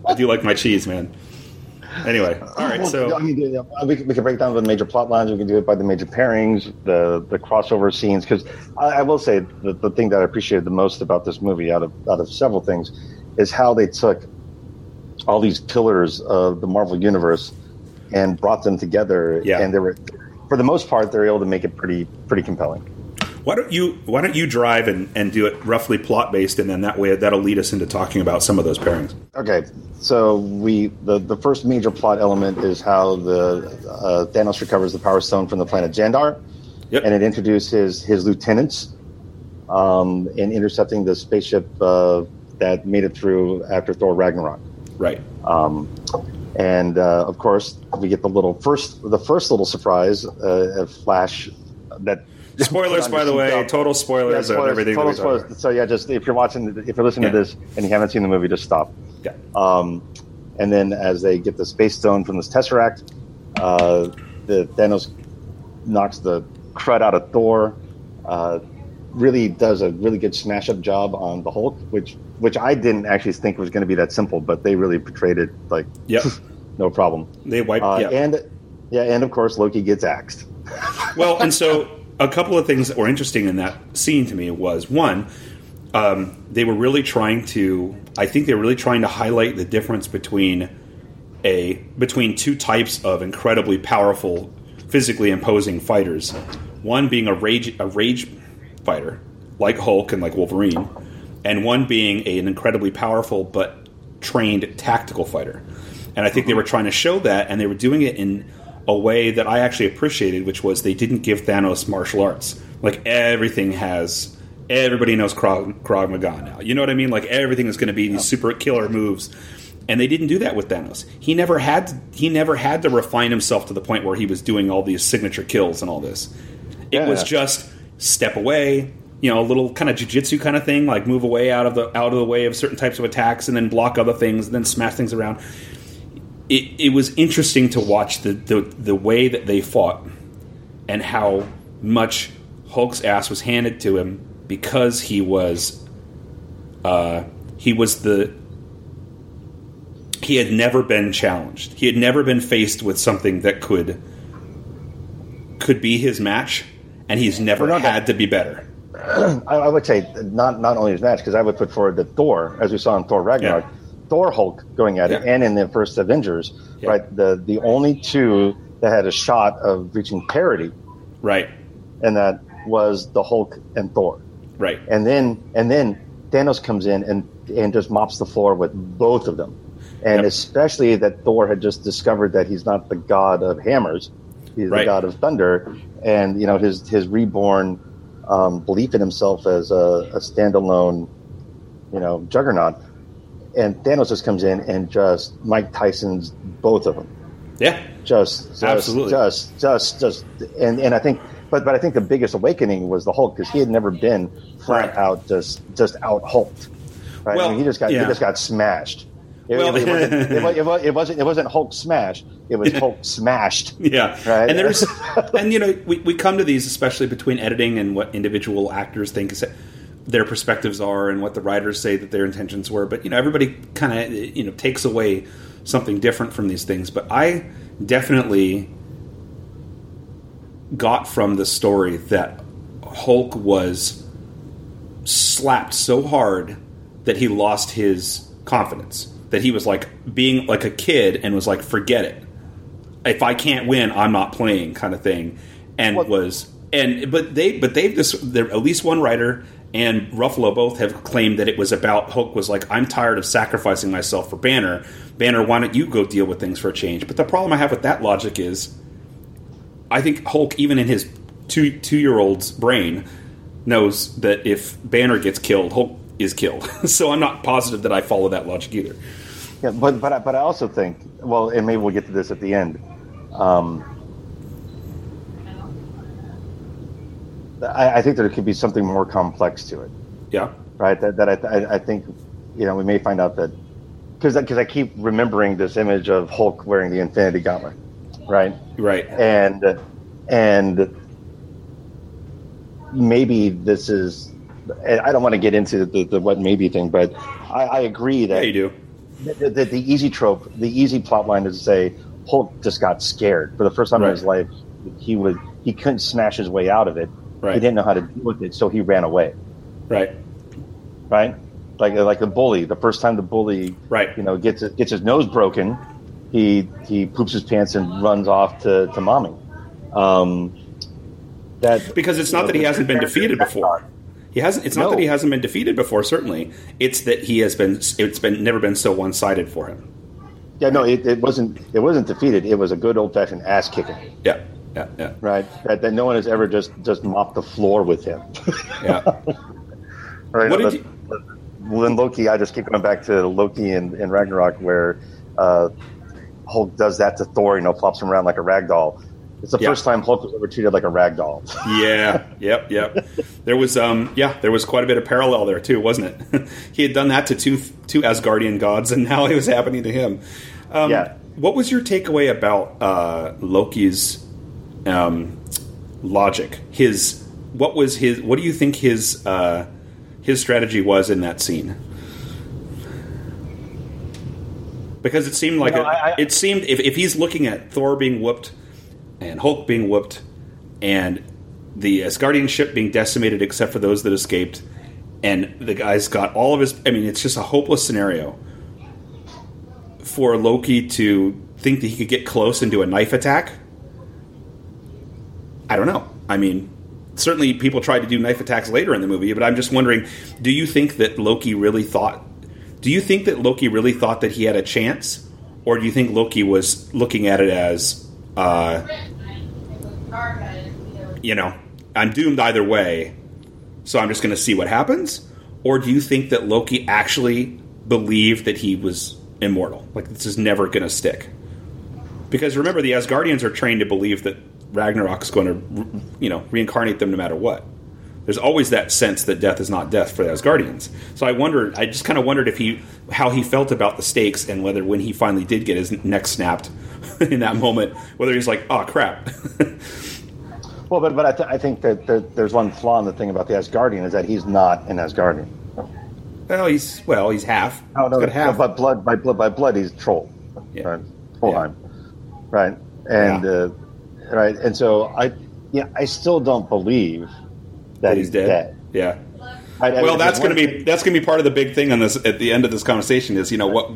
[SPEAKER 3] I do like my cheese, man. Anyway, all right.
[SPEAKER 4] Well,
[SPEAKER 3] So
[SPEAKER 4] I mean, we can, we can break down the major plot lines. We can do it by the major pairings, the the crossover scenes. Because I, I will say the, the thing that I appreciated the most about this movie, out of out of several things, is how they took all these pillars of the Marvel universe and brought them together.
[SPEAKER 3] Yeah.
[SPEAKER 4] and they were, for the most part, they're able to make it pretty pretty compelling.
[SPEAKER 3] Why don't you Why don't you drive and, and do it roughly plot based, and then that way that'll lead us into talking about some of those pairings.
[SPEAKER 4] Okay, so we the the first major plot element is how the uh, Thanos recovers the Power Stone from the planet Xandar,
[SPEAKER 3] Yep.
[SPEAKER 4] and it introduces his lieutenants um, in intercepting the spaceship uh, that made it through after Thor Ragnarok.
[SPEAKER 3] Right.
[SPEAKER 4] And uh, of course, we get the little first the first little surprise, uh, a flash that.
[SPEAKER 3] Spoilers, by the way. Total
[SPEAKER 4] Yeah,
[SPEAKER 3] spoilers, of
[SPEAKER 4] spoilers,
[SPEAKER 3] everything.
[SPEAKER 4] total
[SPEAKER 3] that we about.
[SPEAKER 4] spoilers. So yeah, just if you're watching, if you're listening
[SPEAKER 3] Yeah.
[SPEAKER 4] to this and you haven't seen the movie, just stop.
[SPEAKER 3] Yeah.
[SPEAKER 4] Um, and then as they get the space stone from this tesseract, uh, the Thanos knocks the crud out of Thor. Uh, really does a really good smash up job on the Hulk, which which I didn't actually think was going to be that simple, but they really portrayed it like
[SPEAKER 3] Yep.
[SPEAKER 4] no problem.
[SPEAKER 3] They wiped.
[SPEAKER 4] Uh,
[SPEAKER 3] yeah.
[SPEAKER 4] And yeah, and of course Loki gets axed.
[SPEAKER 3] well, and so a couple of things that were interesting in that scene to me was one, um, they were really trying to. I think they were really trying to highlight the difference between a between two types of incredibly powerful, physically imposing fighters. One being a rage a rage fighter like Hulk and like Wolverine, and one being a, an incredibly powerful but trained tactical fighter. And I think they mm-hmm. were trying to show that, and they were doing it in a way that I actually appreciated, which was they didn't give Thanos martial arts. Like everything has, everybody knows Krav, Krav Maga now. You know what I mean? Like everything is going to be these super killer moves, and they didn't do that with Thanos. He never had, he never had to refine himself to the point where he was doing all these signature kills and all this. It
[SPEAKER 4] Yeah.
[SPEAKER 3] was just step away, you know, a little kind of jujitsu kind of thing, like move away out of the out of the way of certain types of attacks, and then block other things, and then smash things around. It, it was interesting to watch the, the the way that they fought, and how much Hulk's ass was handed to him because he was, uh, he was the. He had never been challenged. He had never been faced with something that could could be his match, and he's never
[SPEAKER 4] Well, not that-
[SPEAKER 3] had to be better.
[SPEAKER 4] I, I would say not not only his match because I would put forward that Thor, as we saw in Thor Ragnarok,
[SPEAKER 3] Yeah.
[SPEAKER 4] Thor Hulk going at it, and in the first Avengers,
[SPEAKER 3] Yeah.
[SPEAKER 4] right? The the only two that had a shot of reaching parity,
[SPEAKER 3] Right,
[SPEAKER 4] and that was the Hulk and Thor.
[SPEAKER 3] right.
[SPEAKER 4] And then and then Thanos comes in and and just mops the floor with both of them, and
[SPEAKER 3] Yep.
[SPEAKER 4] especially that Thor had just discovered that he's not the god of hammers, He's
[SPEAKER 3] Right.
[SPEAKER 4] the god of thunder, and you know his his reborn um, belief in himself as a, a standalone, you know, juggernaut. And Thanos just comes in and just Mike Tyson's both of them.
[SPEAKER 3] Yeah.
[SPEAKER 4] Just, just
[SPEAKER 3] Absolutely.
[SPEAKER 4] just, just, just, and and I think, but but I think the biggest awakening was the Hulk because he had never been flat
[SPEAKER 3] Right.
[SPEAKER 4] out just just out Hulked. Right?
[SPEAKER 3] Well,
[SPEAKER 4] I mean, he just got
[SPEAKER 3] yeah.
[SPEAKER 4] he just got smashed. It,
[SPEAKER 3] Well-
[SPEAKER 4] it, wasn't, it, it, it wasn't it wasn't Hulk smash. It was Hulk smashed.
[SPEAKER 3] Yeah,
[SPEAKER 4] Right.
[SPEAKER 3] and there's, and you know, we, we come to these especially between editing and what individual actors think their perspectives are, and what the writers say that their intentions were. But you know, everybody kind of you know takes away something different from these things. But I definitely got from the story that Hulk was slapped so hard that he lost his confidence. That he was like being like a kid and was like, forget it if I can't win, I'm not playing, kind of thing, and
[SPEAKER 4] What-
[SPEAKER 3] was and but they but they've there at least one writer and Ruffalo both have claimed that it was about Hulk was like I'm tired of sacrificing myself for Banner. Banner, why don't you go deal with things for a change? But the problem I have with that logic is, I think Hulk, even in his two two year old's brain, knows that if Banner gets killed, Hulk is killed. so I'm not positive that I follow that logic either.
[SPEAKER 4] Yeah, but but I- but I also think well, and maybe we'll get to this at the end. Um, I, I think there could be something more complex to it,
[SPEAKER 3] Yeah,
[SPEAKER 4] right? That, that I, I, I think you know we may find out that because because I keep remembering this image of Hulk wearing the Infinity Gauntlet, right?
[SPEAKER 3] right.
[SPEAKER 4] and and maybe this is I don't want to get into the, the what maybe thing, but I, I agree
[SPEAKER 3] Yeah,
[SPEAKER 4] that
[SPEAKER 3] you do.
[SPEAKER 4] the, the, the easy trope, the easy plot line is to say Hulk just got scared for the first time
[SPEAKER 3] Right.
[SPEAKER 4] in his life. He would he couldn't smash his way out of it.
[SPEAKER 3] Right.
[SPEAKER 4] He didn't know how to deal with it, so he ran away.
[SPEAKER 3] Right.
[SPEAKER 4] Right, like like a bully. The first time the bully,
[SPEAKER 3] Right.
[SPEAKER 4] you know, gets gets his nose broken, he he poops his pants and runs off to to mommy. Um, that
[SPEAKER 3] because it's not that he hasn't been defeated before. He hasn't. It's not that he hasn't been defeated before. Certainly, it's that he has been. It's been never been so one sided for him.
[SPEAKER 4] Yeah, no, it, it wasn't. It wasn't defeated. It was a good old fashioned ass kicking,
[SPEAKER 3] Yeah. Yeah. Yeah.
[SPEAKER 4] right? That, that no one has ever just just mopped the floor with him.
[SPEAKER 3] Yeah.
[SPEAKER 4] right?
[SPEAKER 3] What did you-
[SPEAKER 4] but when Loki, I just keep going back to Loki and, and Ragnarok, where uh, Hulk does that to Thor. You know, flops him around like a rag doll. It's the
[SPEAKER 3] Yeah.
[SPEAKER 4] first time Hulk was ever treated like a rag doll.
[SPEAKER 3] yeah. Yep. Yep. There was. Um. Yeah. There was quite a bit of parallel there too, wasn't it? he had done that to two two Asgardian gods, and now it was happening to him. Um,
[SPEAKER 4] Yeah.
[SPEAKER 3] What was your takeaway about uh, Loki's um, logic? His what was his? What do you think his uh, his strategy was in that scene? Because it seemed like
[SPEAKER 4] know,
[SPEAKER 3] it,
[SPEAKER 4] I- I-
[SPEAKER 3] it seemed if, if he's looking at Thor being whooped and Hulk being whooped and the Asgardian ship being decimated except for those that escaped and the guy's got all of his I mean it's just a hopeless scenario for Loki to think that he could get close and do a knife attack. I don't know. I mean, certainly people tried to do knife attacks later in the movie, but I'm just wondering, do you think that Loki really thought do you think that Loki really thought that he had a chance or do you think Loki was looking at it as uh, you know, I'm doomed either way, so I'm just going to see what happens? Or do you think that Loki actually believed that he was immortal? Like, this is never going to stick? Because remember, the Asgardians are trained to believe that Ragnarok's going to, you know, reincarnate them no matter what. There's always that sense that death is not death for the Asgardians. So I wondered, I just kind of wondered if he, how he felt about the stakes and whether when he finally did get his neck snapped in that moment, whether he's like, oh crap.
[SPEAKER 4] well, but but I, th- I think that, that there's one flaw in the thing about the Asgardian is that he's not an Asgardian.
[SPEAKER 3] well, he's well, he's half.
[SPEAKER 4] Oh no,
[SPEAKER 3] He's half.
[SPEAKER 4] by blood, by blood, by blood, he's troll.
[SPEAKER 3] Yeah.
[SPEAKER 4] Right? Trollheim. Right, and
[SPEAKER 3] Yeah.
[SPEAKER 4] uh, right, and so I, yeah, I still don't believe that
[SPEAKER 3] he's dead. Yeah.
[SPEAKER 4] I- I-
[SPEAKER 3] Well, that's going to be that's going to be part of the big thing on this at the end of this conversation is you know what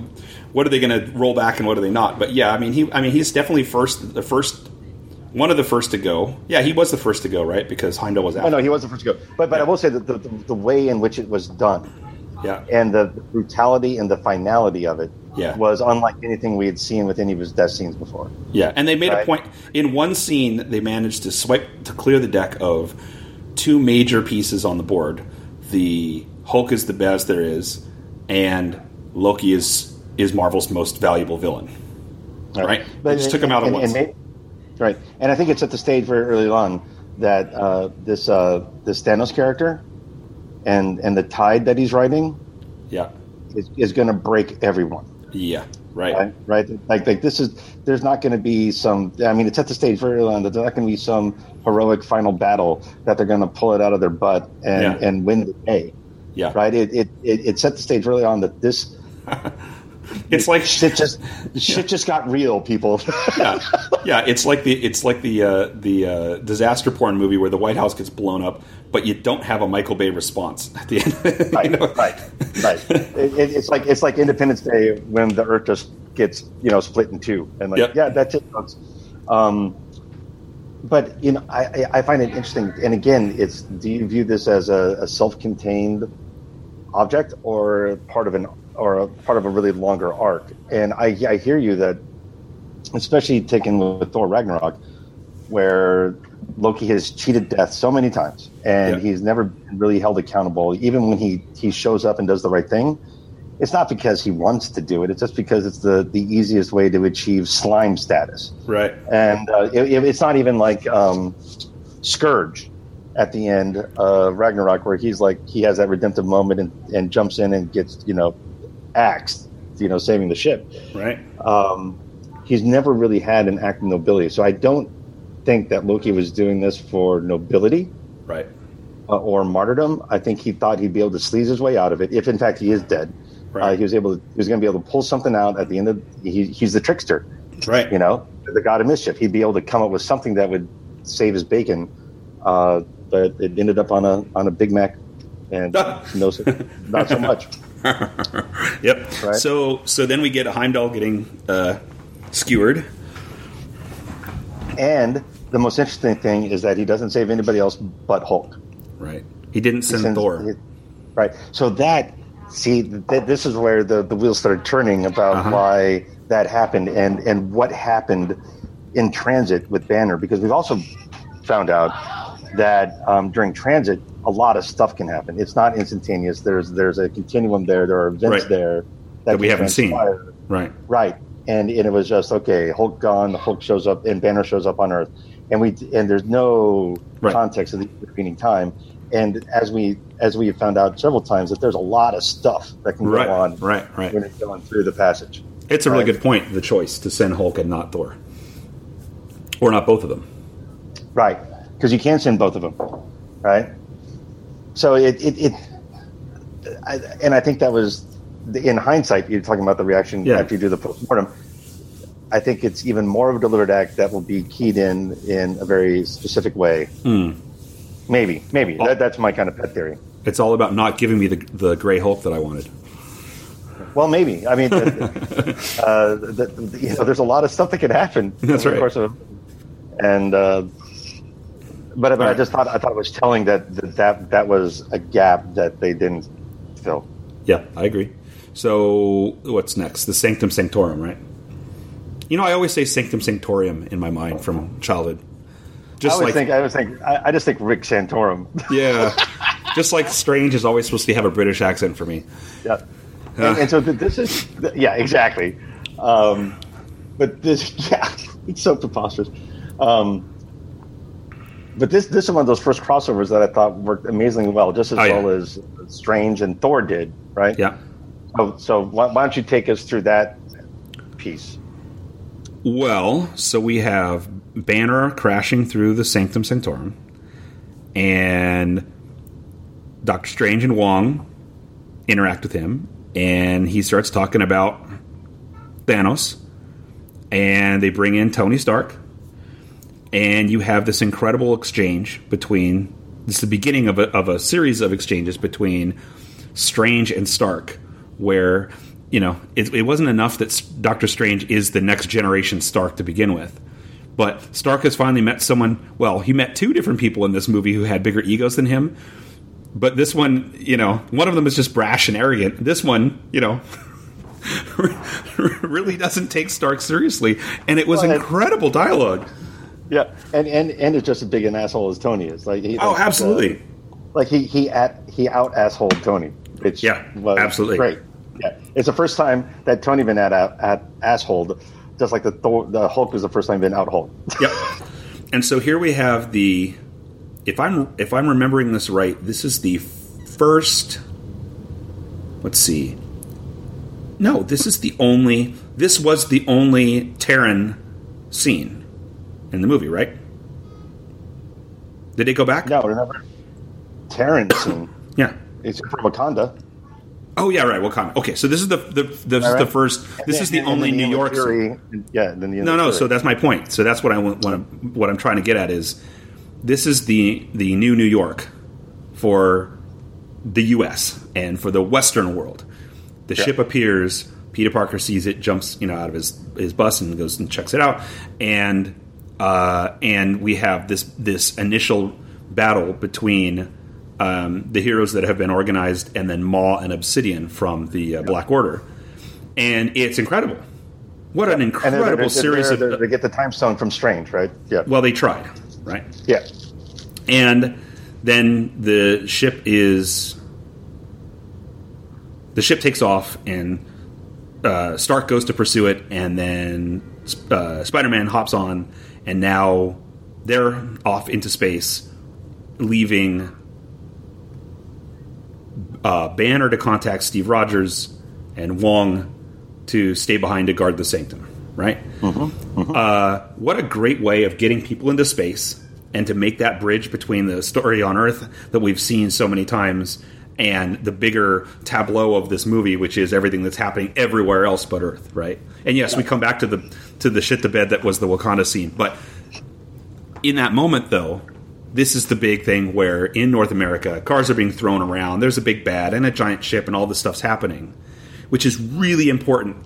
[SPEAKER 3] what are they going to roll back and what are they not? But yeah, I mean he I mean he's definitely first the first one of the first to go. Yeah, he was the first to go, right? Because Heimdall was out.
[SPEAKER 4] Oh no, he was the first to go. But but
[SPEAKER 3] Yeah.
[SPEAKER 4] I will say that the, the, the way in which it was done
[SPEAKER 3] yeah.
[SPEAKER 4] and the brutality and the finality of it
[SPEAKER 3] Yeah.
[SPEAKER 4] was unlike anything we had seen with any of his death scenes before.
[SPEAKER 3] Yeah, and they made a point in one scene. They managed to swipe to clear the deck of two major pieces on the board. The Hulk is the best there is, and Loki is is Marvel's most valuable villain. Right? They just took him out at
[SPEAKER 4] and,
[SPEAKER 3] once.
[SPEAKER 4] and right, and I think it's at the stage very early on that uh, this uh, this Thanos character and and the tide that he's riding
[SPEAKER 3] Yeah,
[SPEAKER 4] is, is going to break everyone.
[SPEAKER 3] yeah, right.
[SPEAKER 4] Right, right. Like, like this is. There's not going to be some. I mean, it's at the stage very early on that there's not going to be some heroic final battle that they're going to pull it out of their butt and
[SPEAKER 3] Yeah.
[SPEAKER 4] and win the day.
[SPEAKER 3] Yeah,
[SPEAKER 4] Right. It it, it it set the stage early on that this
[SPEAKER 3] It's like
[SPEAKER 4] shit just shit just got real, people.
[SPEAKER 3] yeah, yeah. It's like the it's like the uh, the uh, disaster porn movie where the White House gets blown up, but you don't have a Michael Bay response at the end.
[SPEAKER 4] right,
[SPEAKER 3] you know?
[SPEAKER 4] right, right. It, it, it's like it's like Independence Day when the Earth just gets you know split in two, and like
[SPEAKER 3] Yep.
[SPEAKER 4] yeah, that's it. Um, but you know, I, I- I find it interesting, and again, it's do you view this as a, a self-contained object or part of an or a part of a really longer arc? And I, I hear you that, especially taken with Thor Ragnarok, where Loki has cheated death so many times, and
[SPEAKER 3] Yeah.
[SPEAKER 4] he's never been really held accountable. Even when he he shows up and does the right thing, it's not because he wants to do it. It's just because it's the the easiest way to achieve slime status.
[SPEAKER 3] Right.
[SPEAKER 4] And uh, it, it- it's not even like um, Skurge at the end of Ragnarok, where he's like he has that redemptive moment and, and jumps in and gets you know axed, you know, saving the ship
[SPEAKER 3] Right.
[SPEAKER 4] um, he's never really had an act of nobility. So I don't think that Loki was doing this for nobility
[SPEAKER 3] Right.
[SPEAKER 4] uh, or martyrdom. I think he thought he'd be able to sleaze his way out of it. If in fact he is dead,
[SPEAKER 3] Right.
[SPEAKER 4] uh, he was able to. He was going to be able to pull something out at the end of. He, he's the trickster,
[SPEAKER 3] Right.
[SPEAKER 4] you know, the god of mischief. He'd be able to come up with something that would save his bacon. Uh, but it ended up on a on a Big Mac, and no, not so much.
[SPEAKER 3] Yep.
[SPEAKER 4] Right.
[SPEAKER 3] So so then we get Heimdall getting uh, skewered.
[SPEAKER 4] And the most interesting thing is that he doesn't save anybody else but Hulk.
[SPEAKER 3] Right. He didn't send
[SPEAKER 4] sends-
[SPEAKER 3] Thor.
[SPEAKER 4] it- right. So that see, th- this is where the, the wheels started turning about
[SPEAKER 3] Uh-huh.
[SPEAKER 4] why that happened and and what happened in transit with Banner because we've also found out that um, during transit a lot of stuff can happen. It's not instantaneous. There's there's a continuum there. There are events
[SPEAKER 3] Right.
[SPEAKER 4] there
[SPEAKER 3] That we haven't seen. Right.
[SPEAKER 4] Right. And, and it was just okay. Hulk gone. The Hulk shows up, and Banner shows up on Earth, and we and there's no
[SPEAKER 3] Right.
[SPEAKER 4] context of the intervening time. And as we as we have found out several times, that there's a lot of stuff that can
[SPEAKER 3] Right.
[SPEAKER 4] go on
[SPEAKER 3] Right. Right.
[SPEAKER 4] when it's going through the passage.
[SPEAKER 3] It's a really good point. The choice to send Hulk and not Thor, or not both of them.
[SPEAKER 4] Right. Because you can send both of them. Right. So it it, it I, and I think that was in hindsight. You're talking about the reaction
[SPEAKER 3] Yeah.
[SPEAKER 4] after you do the postmortem. I think it's even more of a deliberate act that will be keyed in in a very specific way.
[SPEAKER 3] Hmm.
[SPEAKER 4] Maybe, maybe that, that's my kind of pet theory.
[SPEAKER 3] It's all about not giving me the the gray Hulk that I wanted.
[SPEAKER 4] Well, maybe. I mean, uh, the, the, you know, there's a lot of stuff that can happen
[SPEAKER 3] That's right.
[SPEAKER 4] the course of, and uh, but, but I just thought I thought it was telling that, that that that was a gap that they didn't fill.
[SPEAKER 3] Yeah, I agree. So what's next? The Sanctum Sanctorum, right? You know, I always say Sanctum Sanctorium in my mind from childhood.
[SPEAKER 4] I
[SPEAKER 3] Just
[SPEAKER 4] always
[SPEAKER 3] like
[SPEAKER 4] think I always think I, I just think Rick Santorum.
[SPEAKER 3] yeah, just like Strange is always supposed to have a British accent for me.
[SPEAKER 4] yeah, and, and so this is yeah exactly. Um, but this yeah, it's so preposterous. Um, but this this is one of those first crossovers that I thought worked amazingly well, just as
[SPEAKER 3] Oh, yeah.
[SPEAKER 4] well as Strange and Thor did, right?
[SPEAKER 3] Yeah.
[SPEAKER 4] So, so why, why don't you take us through that piece?
[SPEAKER 3] Well, so we have Banner crashing through the Sanctum Sanctorum, and Doctor Strange and Wong interact with him, and he starts talking about Thanos, and they bring in Tony Stark, and you have this incredible exchange between. This is the beginning of a, of a series of exchanges between Strange and Stark, where you know it, it wasn't enough that Doctor Strange is the next generation Stark to begin with, but Stark has finally met someone. Well, he met two different people in this movie who had bigger egos than him. But this one, you know, one of them is just brash and arrogant. This one, you know, really doesn't take Stark seriously, and it was incredible dialogue.
[SPEAKER 4] Yeah, and and and it's just as big an asshole as Tony is. Like, he,
[SPEAKER 3] Oh,
[SPEAKER 4] like,
[SPEAKER 3] absolutely.
[SPEAKER 4] uh, like he he at he out assholed Tony. Which
[SPEAKER 3] Yeah,
[SPEAKER 4] was
[SPEAKER 3] absolutely.
[SPEAKER 4] great. Yeah, it's the first time that Tony been at at, at assholed, just like the Thor, the Hulk was the first time been out outholed.
[SPEAKER 3] Yep. And so here we have the if I'm if I'm remembering this right, this is the first let's see. No, this is the only this was the only Terran scene in the movie, right? Did they go back?
[SPEAKER 4] no, remember, Terran scene.
[SPEAKER 3] Yeah.
[SPEAKER 4] It's from Wakanda.
[SPEAKER 3] Oh yeah, right. Wakanda. Okay, so this is the the this is the first. This is the
[SPEAKER 4] And
[SPEAKER 3] only New York.
[SPEAKER 4] Fury, yeah, then the
[SPEAKER 3] No, no. So that's my point. So that's what I want. what I'm trying to get at is this is the the new New York for the U.S. and for the Western world. The
[SPEAKER 4] Yeah.
[SPEAKER 3] ship appears. Peter Parker sees it, jumps you know out of his his bus and goes and checks it out, and uh, and we have this this initial battle between. Um, the heroes that have been organized, and then Maw and Obsidian from the uh, Black Order, and it's incredible. What an incredible
[SPEAKER 4] they're- they're-
[SPEAKER 3] series
[SPEAKER 4] they're-
[SPEAKER 3] of
[SPEAKER 4] they get the time stone from Strange, right? Yeah,
[SPEAKER 3] well they tried right
[SPEAKER 4] yeah.
[SPEAKER 3] and then the ship is the ship takes off and uh, stark goes to pursue it and then uh, spider-man hops on and now they're off into space leaving uh, banner to contact steve rogers and wong to stay behind to guard the sanctum right? Uh, what a great way of getting people into space and to make that bridge between the story on Earth that we've seen so many times and the bigger tableau of this movie, which is everything that's happening everywhere else but Earth, right? And yes, we come back to the to the shit to bed that was the Wakanda scene, but in that moment, though, this is the big thing where in North America, cars are being thrown around. There's a big bad and a giant ship, and all this stuff's happening, which is really important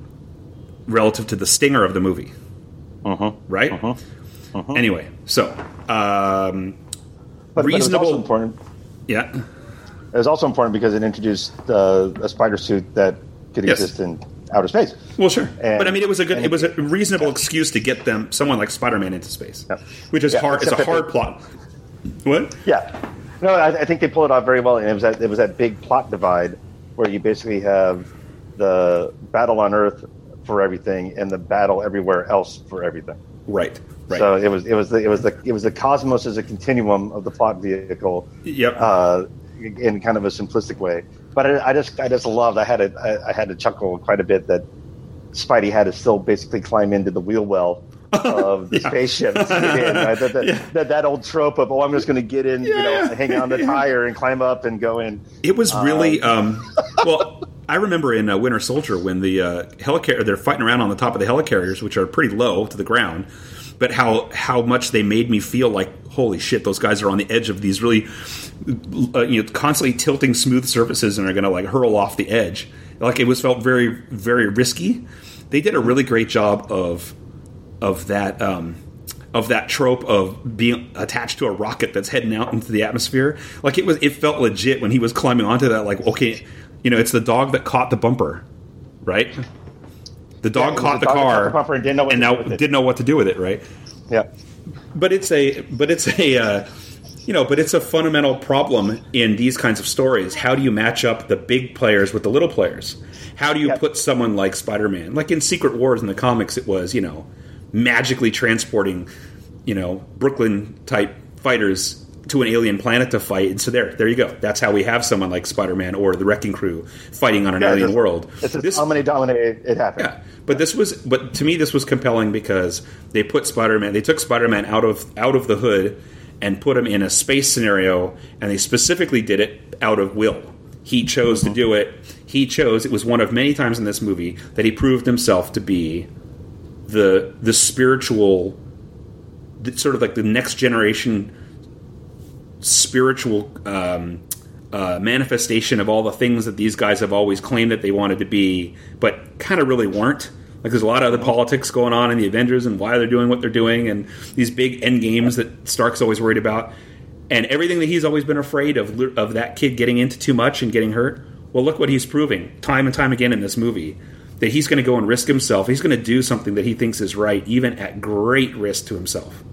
[SPEAKER 3] relative to the stinger of the movie. Uh-huh. Right? Anyway, so um,
[SPEAKER 4] But, but it was
[SPEAKER 3] reasonable.
[SPEAKER 4] also important.
[SPEAKER 3] yeah,
[SPEAKER 4] It was also important because it introduced uh, a spider suit that could
[SPEAKER 3] Yes.
[SPEAKER 4] exist in outer space.
[SPEAKER 3] well, sure,
[SPEAKER 4] And-
[SPEAKER 3] but I mean, it was a good,
[SPEAKER 4] and
[SPEAKER 3] it was a
[SPEAKER 4] it-
[SPEAKER 3] reasonable excuse to get them someone like Spider-Man into space,
[SPEAKER 4] Yeah.
[SPEAKER 3] which is
[SPEAKER 4] Yeah,
[SPEAKER 3] hard. It's a hard
[SPEAKER 4] they-
[SPEAKER 3] plot. What?
[SPEAKER 4] Yeah, no, I, I think they pulled it off very well, and it was that it was that big plot divide where you basically have the battle on Earth for everything and the battle everywhere else for everything.
[SPEAKER 3] Right, right.
[SPEAKER 4] So it was it was the it was the it was the cosmos as a continuum of the plot vehicle.
[SPEAKER 3] Yep.
[SPEAKER 4] Uh, in kind of a simplistic way, but I, I just I just loved. I had a, I, I had to chuckle quite a bit that Spidey had to still basically climb into the wheel well of the
[SPEAKER 3] Yeah.
[SPEAKER 4] spaceship. to get in, right? that, that,
[SPEAKER 3] Yeah.
[SPEAKER 4] that, that old trope of oh, I'm just going to get in, you know, hang on the tire and climb up and go in.
[SPEAKER 3] It was really um, well. I remember in uh, Winter Soldier when the uh, helicarrier they're fighting around on the top of the helicarriers, which are pretty low to the ground, but how how much they made me feel like holy shit, those guys are on the edge of these really uh, you know constantly tilting smooth surfaces and are going to like hurl off the edge. Like it was felt very very risky. They did a really great job of of that. Um, of that trope of being attached to a rocket that's heading out into the atmosphere. Like it was, it felt legit when he was climbing onto that. Like, okay, you know, it's the dog that caught the bumper, right? The dog
[SPEAKER 4] was
[SPEAKER 3] caught
[SPEAKER 4] the
[SPEAKER 3] the
[SPEAKER 4] dog
[SPEAKER 3] car
[SPEAKER 4] caught the and didn't know what to
[SPEAKER 3] now
[SPEAKER 4] do with it.
[SPEAKER 3] didn't know what to do with it, right?
[SPEAKER 4] Yeah,
[SPEAKER 3] But it's a, but it's a, uh, you know, but it's a fundamental problem in these kinds of stories. How do you match up the big players with the little players? How do you put someone like Spider-Man, like in Secret Wars in the comics, it was you know magically transporting you know Brooklyn type fighters to an alien planet to fight. And so there, there you go. That's how we have someone like Spider-Man or the Wrecking Crew fighting on an
[SPEAKER 4] Yeah,
[SPEAKER 3] alien
[SPEAKER 4] just-
[SPEAKER 3] world.
[SPEAKER 4] It's just
[SPEAKER 3] This-
[SPEAKER 4] how many dominate it, happened.
[SPEAKER 3] yeah, but this was, but to me, this was compelling because they put Spider-Man, they took Spider-Man out of out of the hood and put him in a space scenario, and they specifically did it out of will. He chose to mm-hmm. do it. He chose. It was one of many times in this movie that he proved himself to be the the spiritual, the, sort of like the next generation spiritual um, uh, manifestation of all the things that these guys have always claimed that they wanted to be, but kind of really weren't. Like there's a lot of other politics going on in the Avengers and why they're doing what they're doing, and these big end games that Stark's always worried about, and everything that he's always been afraid of of that kid getting into too much and getting hurt. Well, look what he's proving time and time again in this movie that he's going to go and risk himself. He's going to do something that he thinks is right, even at great risk to himself.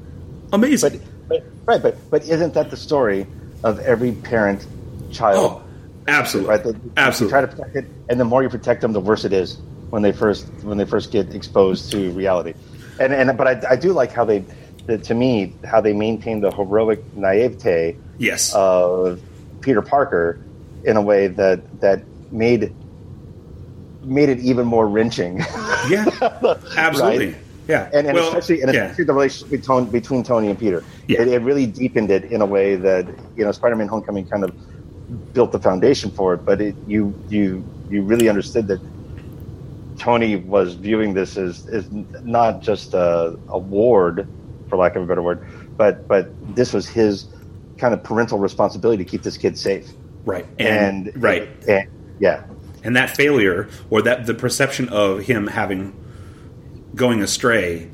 [SPEAKER 3] Amazing.
[SPEAKER 4] But, but right, but but isn't that the story of every parent child?
[SPEAKER 3] oh, absolutely,
[SPEAKER 4] right? The,
[SPEAKER 3] absolutely.
[SPEAKER 4] Try to protect it, and the more you protect them, the worse it is when they first when they first get exposed to reality. And and but I, I do like how they, the, to me, how they maintain the heroic naivete
[SPEAKER 3] yes.
[SPEAKER 4] of Peter Parker in a way that that made made it even more wrenching.
[SPEAKER 3] yeah, absolutely.
[SPEAKER 4] Right?
[SPEAKER 3] Yeah,
[SPEAKER 4] and, and
[SPEAKER 3] Well,
[SPEAKER 4] especially and
[SPEAKER 3] yeah.
[SPEAKER 4] especially the relationship between, between Tony and Peter.
[SPEAKER 3] Yeah.
[SPEAKER 4] It, it really deepened it in a way that you know Spider-Man: Homecoming kind of built the foundation for it. But it, you you you really understood that Tony was viewing this as is not just a, a ward, for lack of a better word, but but this was his kind of parental responsibility to keep this kid safe.
[SPEAKER 3] right,
[SPEAKER 4] And,
[SPEAKER 3] and, right,
[SPEAKER 4] and, yeah,
[SPEAKER 3] and that failure or that the perception of him having going astray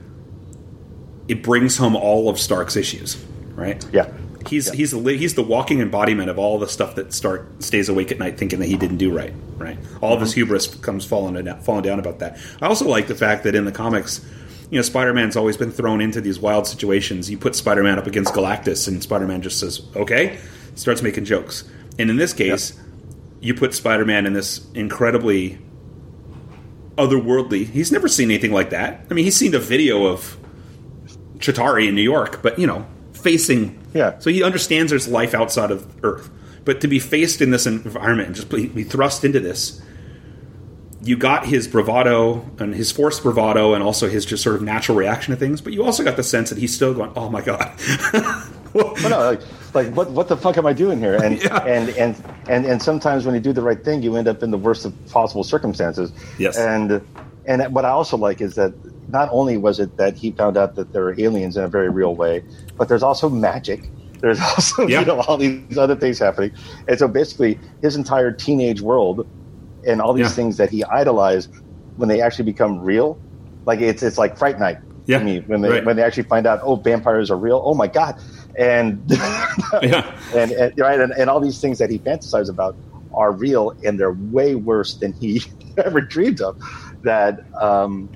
[SPEAKER 3] it brings home all of stark's issues right
[SPEAKER 4] yeah.
[SPEAKER 3] he's
[SPEAKER 4] Yeah.
[SPEAKER 3] he's the he's the walking embodiment of all the stuff that stark stays awake at night thinking that he didn't do right right all of his
[SPEAKER 4] Mm-hmm.
[SPEAKER 3] hubris comes falling down, falling down about that i also like the fact that in the comics you know spider-man's always been thrown into these wild situations you put spider-man up against galactus and spider-man just says okay starts making jokes and in this case you put Spider-Man in this incredibly otherworldly. He's never seen anything like that. I mean, he's seen a video of Chitauri in New York, but you know, facing.
[SPEAKER 4] Yeah.
[SPEAKER 3] So he understands there's life outside of Earth, but to be faced in this environment and just be, be thrust into this, you got his bravado and his forced bravado, and also his just sort of natural reaction to things. But you also got the sense that he's still going, "Oh my god."
[SPEAKER 4] Well, no, like, like what what the fuck am I doing here? And
[SPEAKER 3] Yeah.
[SPEAKER 4] and, and and and sometimes when you do the right thing, you end up in the worst of possible circumstances.
[SPEAKER 3] Yes.
[SPEAKER 4] And and what I also like is that not only was it that he found out that there are aliens in a very real way, but there's also magic. There's also
[SPEAKER 3] Yeah.
[SPEAKER 4] you know all these other things happening, and so basically his entire teenage world and all these
[SPEAKER 3] Yeah.
[SPEAKER 4] things that he idolized when they actually become real, like it's it's like Fright Night.
[SPEAKER 3] Yeah.
[SPEAKER 4] To me, when they
[SPEAKER 3] Right.
[SPEAKER 4] when they actually find out, oh, vampires are real. Oh my god, and
[SPEAKER 3] Yeah.
[SPEAKER 4] and, and right, and, and all these things that he fantasized about are real, and they're way worse than he ever dreamed of. That um,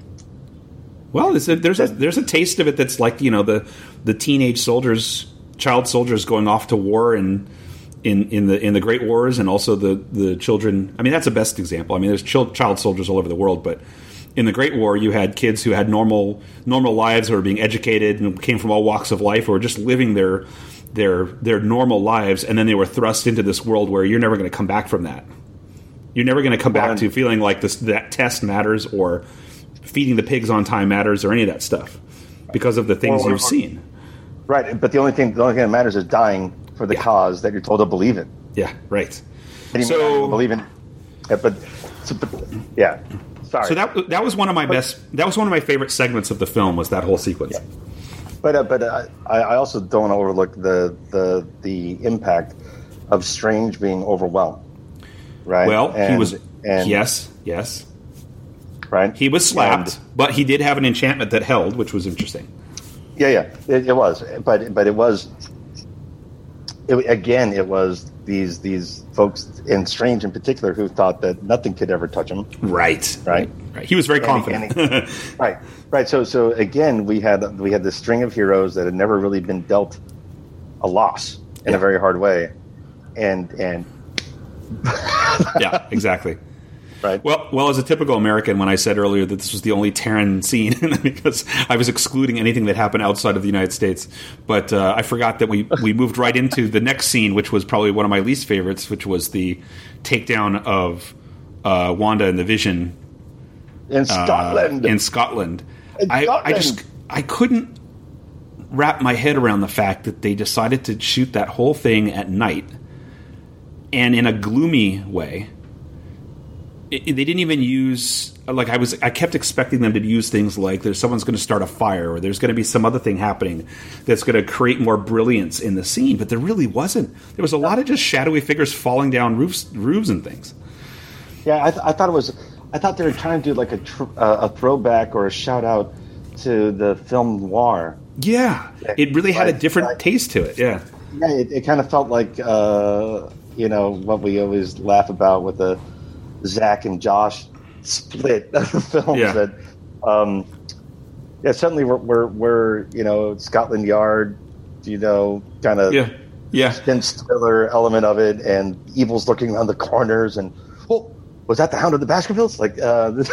[SPEAKER 3] Well, there's a, there's a there's a taste of it that's like you know the the teenage soldiers, child soldiers going off to war and in in the in the Great Wars, and also the the children. I mean, that's the best example. I mean, there's child soldiers all over the world, but in the Great War, you had kids who had normal normal lives, who were being educated and came from all walks of life, who were just living their their their normal lives, and then they were thrust into this world where you're never going to come back from that. You're never going to come back to feeling like this that test matters or feeding the pigs on time matters or any of that stuff because of the things
[SPEAKER 4] Or-
[SPEAKER 3] you've seen.
[SPEAKER 4] right, but the only thing the only thing that matters is dying for the
[SPEAKER 3] Yeah.
[SPEAKER 4] cause that you're told to believe in.
[SPEAKER 3] Yeah, right. So-
[SPEAKER 4] believe in, yeah, but, so, but yeah. Sorry.
[SPEAKER 3] So that that was one of my best. That was one of my favorite segments of the film. Was that whole sequence?
[SPEAKER 4] But uh, but uh, I, I also don't want to overlook the the the impact of Strange being overwhelmed. Right.
[SPEAKER 3] Well, he was.
[SPEAKER 4] And,
[SPEAKER 3] yes, yes.
[SPEAKER 4] Right.
[SPEAKER 3] He was slapped,
[SPEAKER 4] And-
[SPEAKER 3] but he did have an enchantment that held, which was interesting.
[SPEAKER 4] yeah, yeah. It, it was, but but it was. It, again, it was these these folks, and Strange in particular, who thought that nothing could ever touch him.
[SPEAKER 3] Right.
[SPEAKER 4] Right.
[SPEAKER 3] Right. He was very
[SPEAKER 4] And-
[SPEAKER 3] confident.
[SPEAKER 4] and Right, right. So, so again, we had we had this string of heroes that had never really been dealt a loss in
[SPEAKER 3] Yeah.
[SPEAKER 4] a very hard way, and and
[SPEAKER 3] yeah, exactly.
[SPEAKER 4] Right.
[SPEAKER 3] Well, well, as a typical American, when I said earlier that this was the only Terran scene, because I was excluding anything that happened outside of the United States, but uh, I forgot that we we moved right into the next scene, which was probably one of my least favorites, which was the takedown of uh, Wanda and the Vision
[SPEAKER 4] in
[SPEAKER 3] uh,
[SPEAKER 4] Scotland,
[SPEAKER 3] in Scotland.
[SPEAKER 4] In
[SPEAKER 3] I, I just I couldn't wrap my head around the fact that they decided to shoot that whole thing at night and in a gloomy way. It, they didn't even use like I was. I kept expecting them to use things like there's someone's going to start a fire or there's going to be some other thing happening that's going to create more brilliance in the scene, but there really wasn't. There was a lot of just shadowy figures falling down roofs, roofs and things.
[SPEAKER 4] yeah, I, th- I thought it was. I thought they were trying to do like a tr- uh, a throwback or a shout out to the film noir.
[SPEAKER 3] Yeah, it really had a different taste to it. Yeah.
[SPEAKER 4] Yeah, it, it kind of felt like uh, you know what we always laugh about with the Zack and Joss split of films
[SPEAKER 3] Yeah.
[SPEAKER 4] that um yeah certainly we're, we're we're you know Scotland Yard you know kind of
[SPEAKER 3] Yeah, yeah.
[SPEAKER 4] Ben Stiller element of it and evil's looking around the corners and oh was that the Hound of the Baskervilles like uh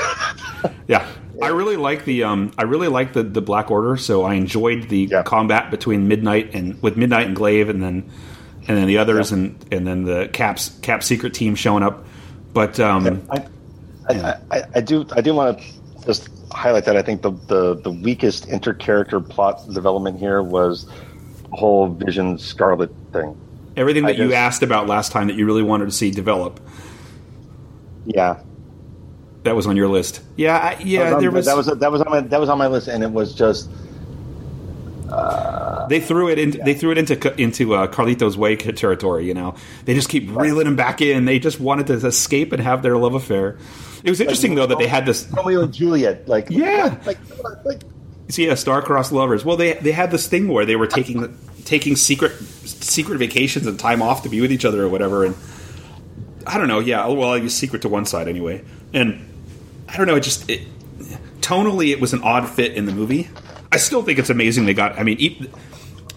[SPEAKER 3] Yeah, I really like the um, I really like the the Black Order. So I enjoyed the
[SPEAKER 4] Yeah.
[SPEAKER 3] combat between Midnight and with Midnight and Glaive, and then and then the others,
[SPEAKER 4] Yeah.
[SPEAKER 3] and and then the Cap's Cap secret team showing up. But um,
[SPEAKER 4] I, I, I, I do I do want to just highlight that I think the, the, the weakest intercharacter plot development here was the whole Vision Scarlet thing.
[SPEAKER 3] everything
[SPEAKER 4] I
[SPEAKER 3] that you
[SPEAKER 4] just-
[SPEAKER 3] asked about last time that you really wanted to see develop,
[SPEAKER 4] Yeah,
[SPEAKER 3] that was on your list. Yeah, I, yeah.
[SPEAKER 4] Um,
[SPEAKER 3] there was,
[SPEAKER 4] that was that was on my that was on my list, and it was just
[SPEAKER 3] they threw it in. They threw it into into uh, Carlito's Way territory. You know, they just keep reeling him back in. They just wanted to escape and have their love affair. It was interesting though that they had this.
[SPEAKER 4] Romeo and Juliet. Like
[SPEAKER 3] Yeah.
[SPEAKER 4] like like
[SPEAKER 3] See, yeah, star-crossed lovers. Well, they they had this thing where they were taking taking secret secret vacations and time off to be with each other or whatever. And I don't know. Yeah, well, I use secret to one side anyway. And I don't know. It just it, tonally, it was an odd fit in the movie. I still think it's amazing they got. I mean, e-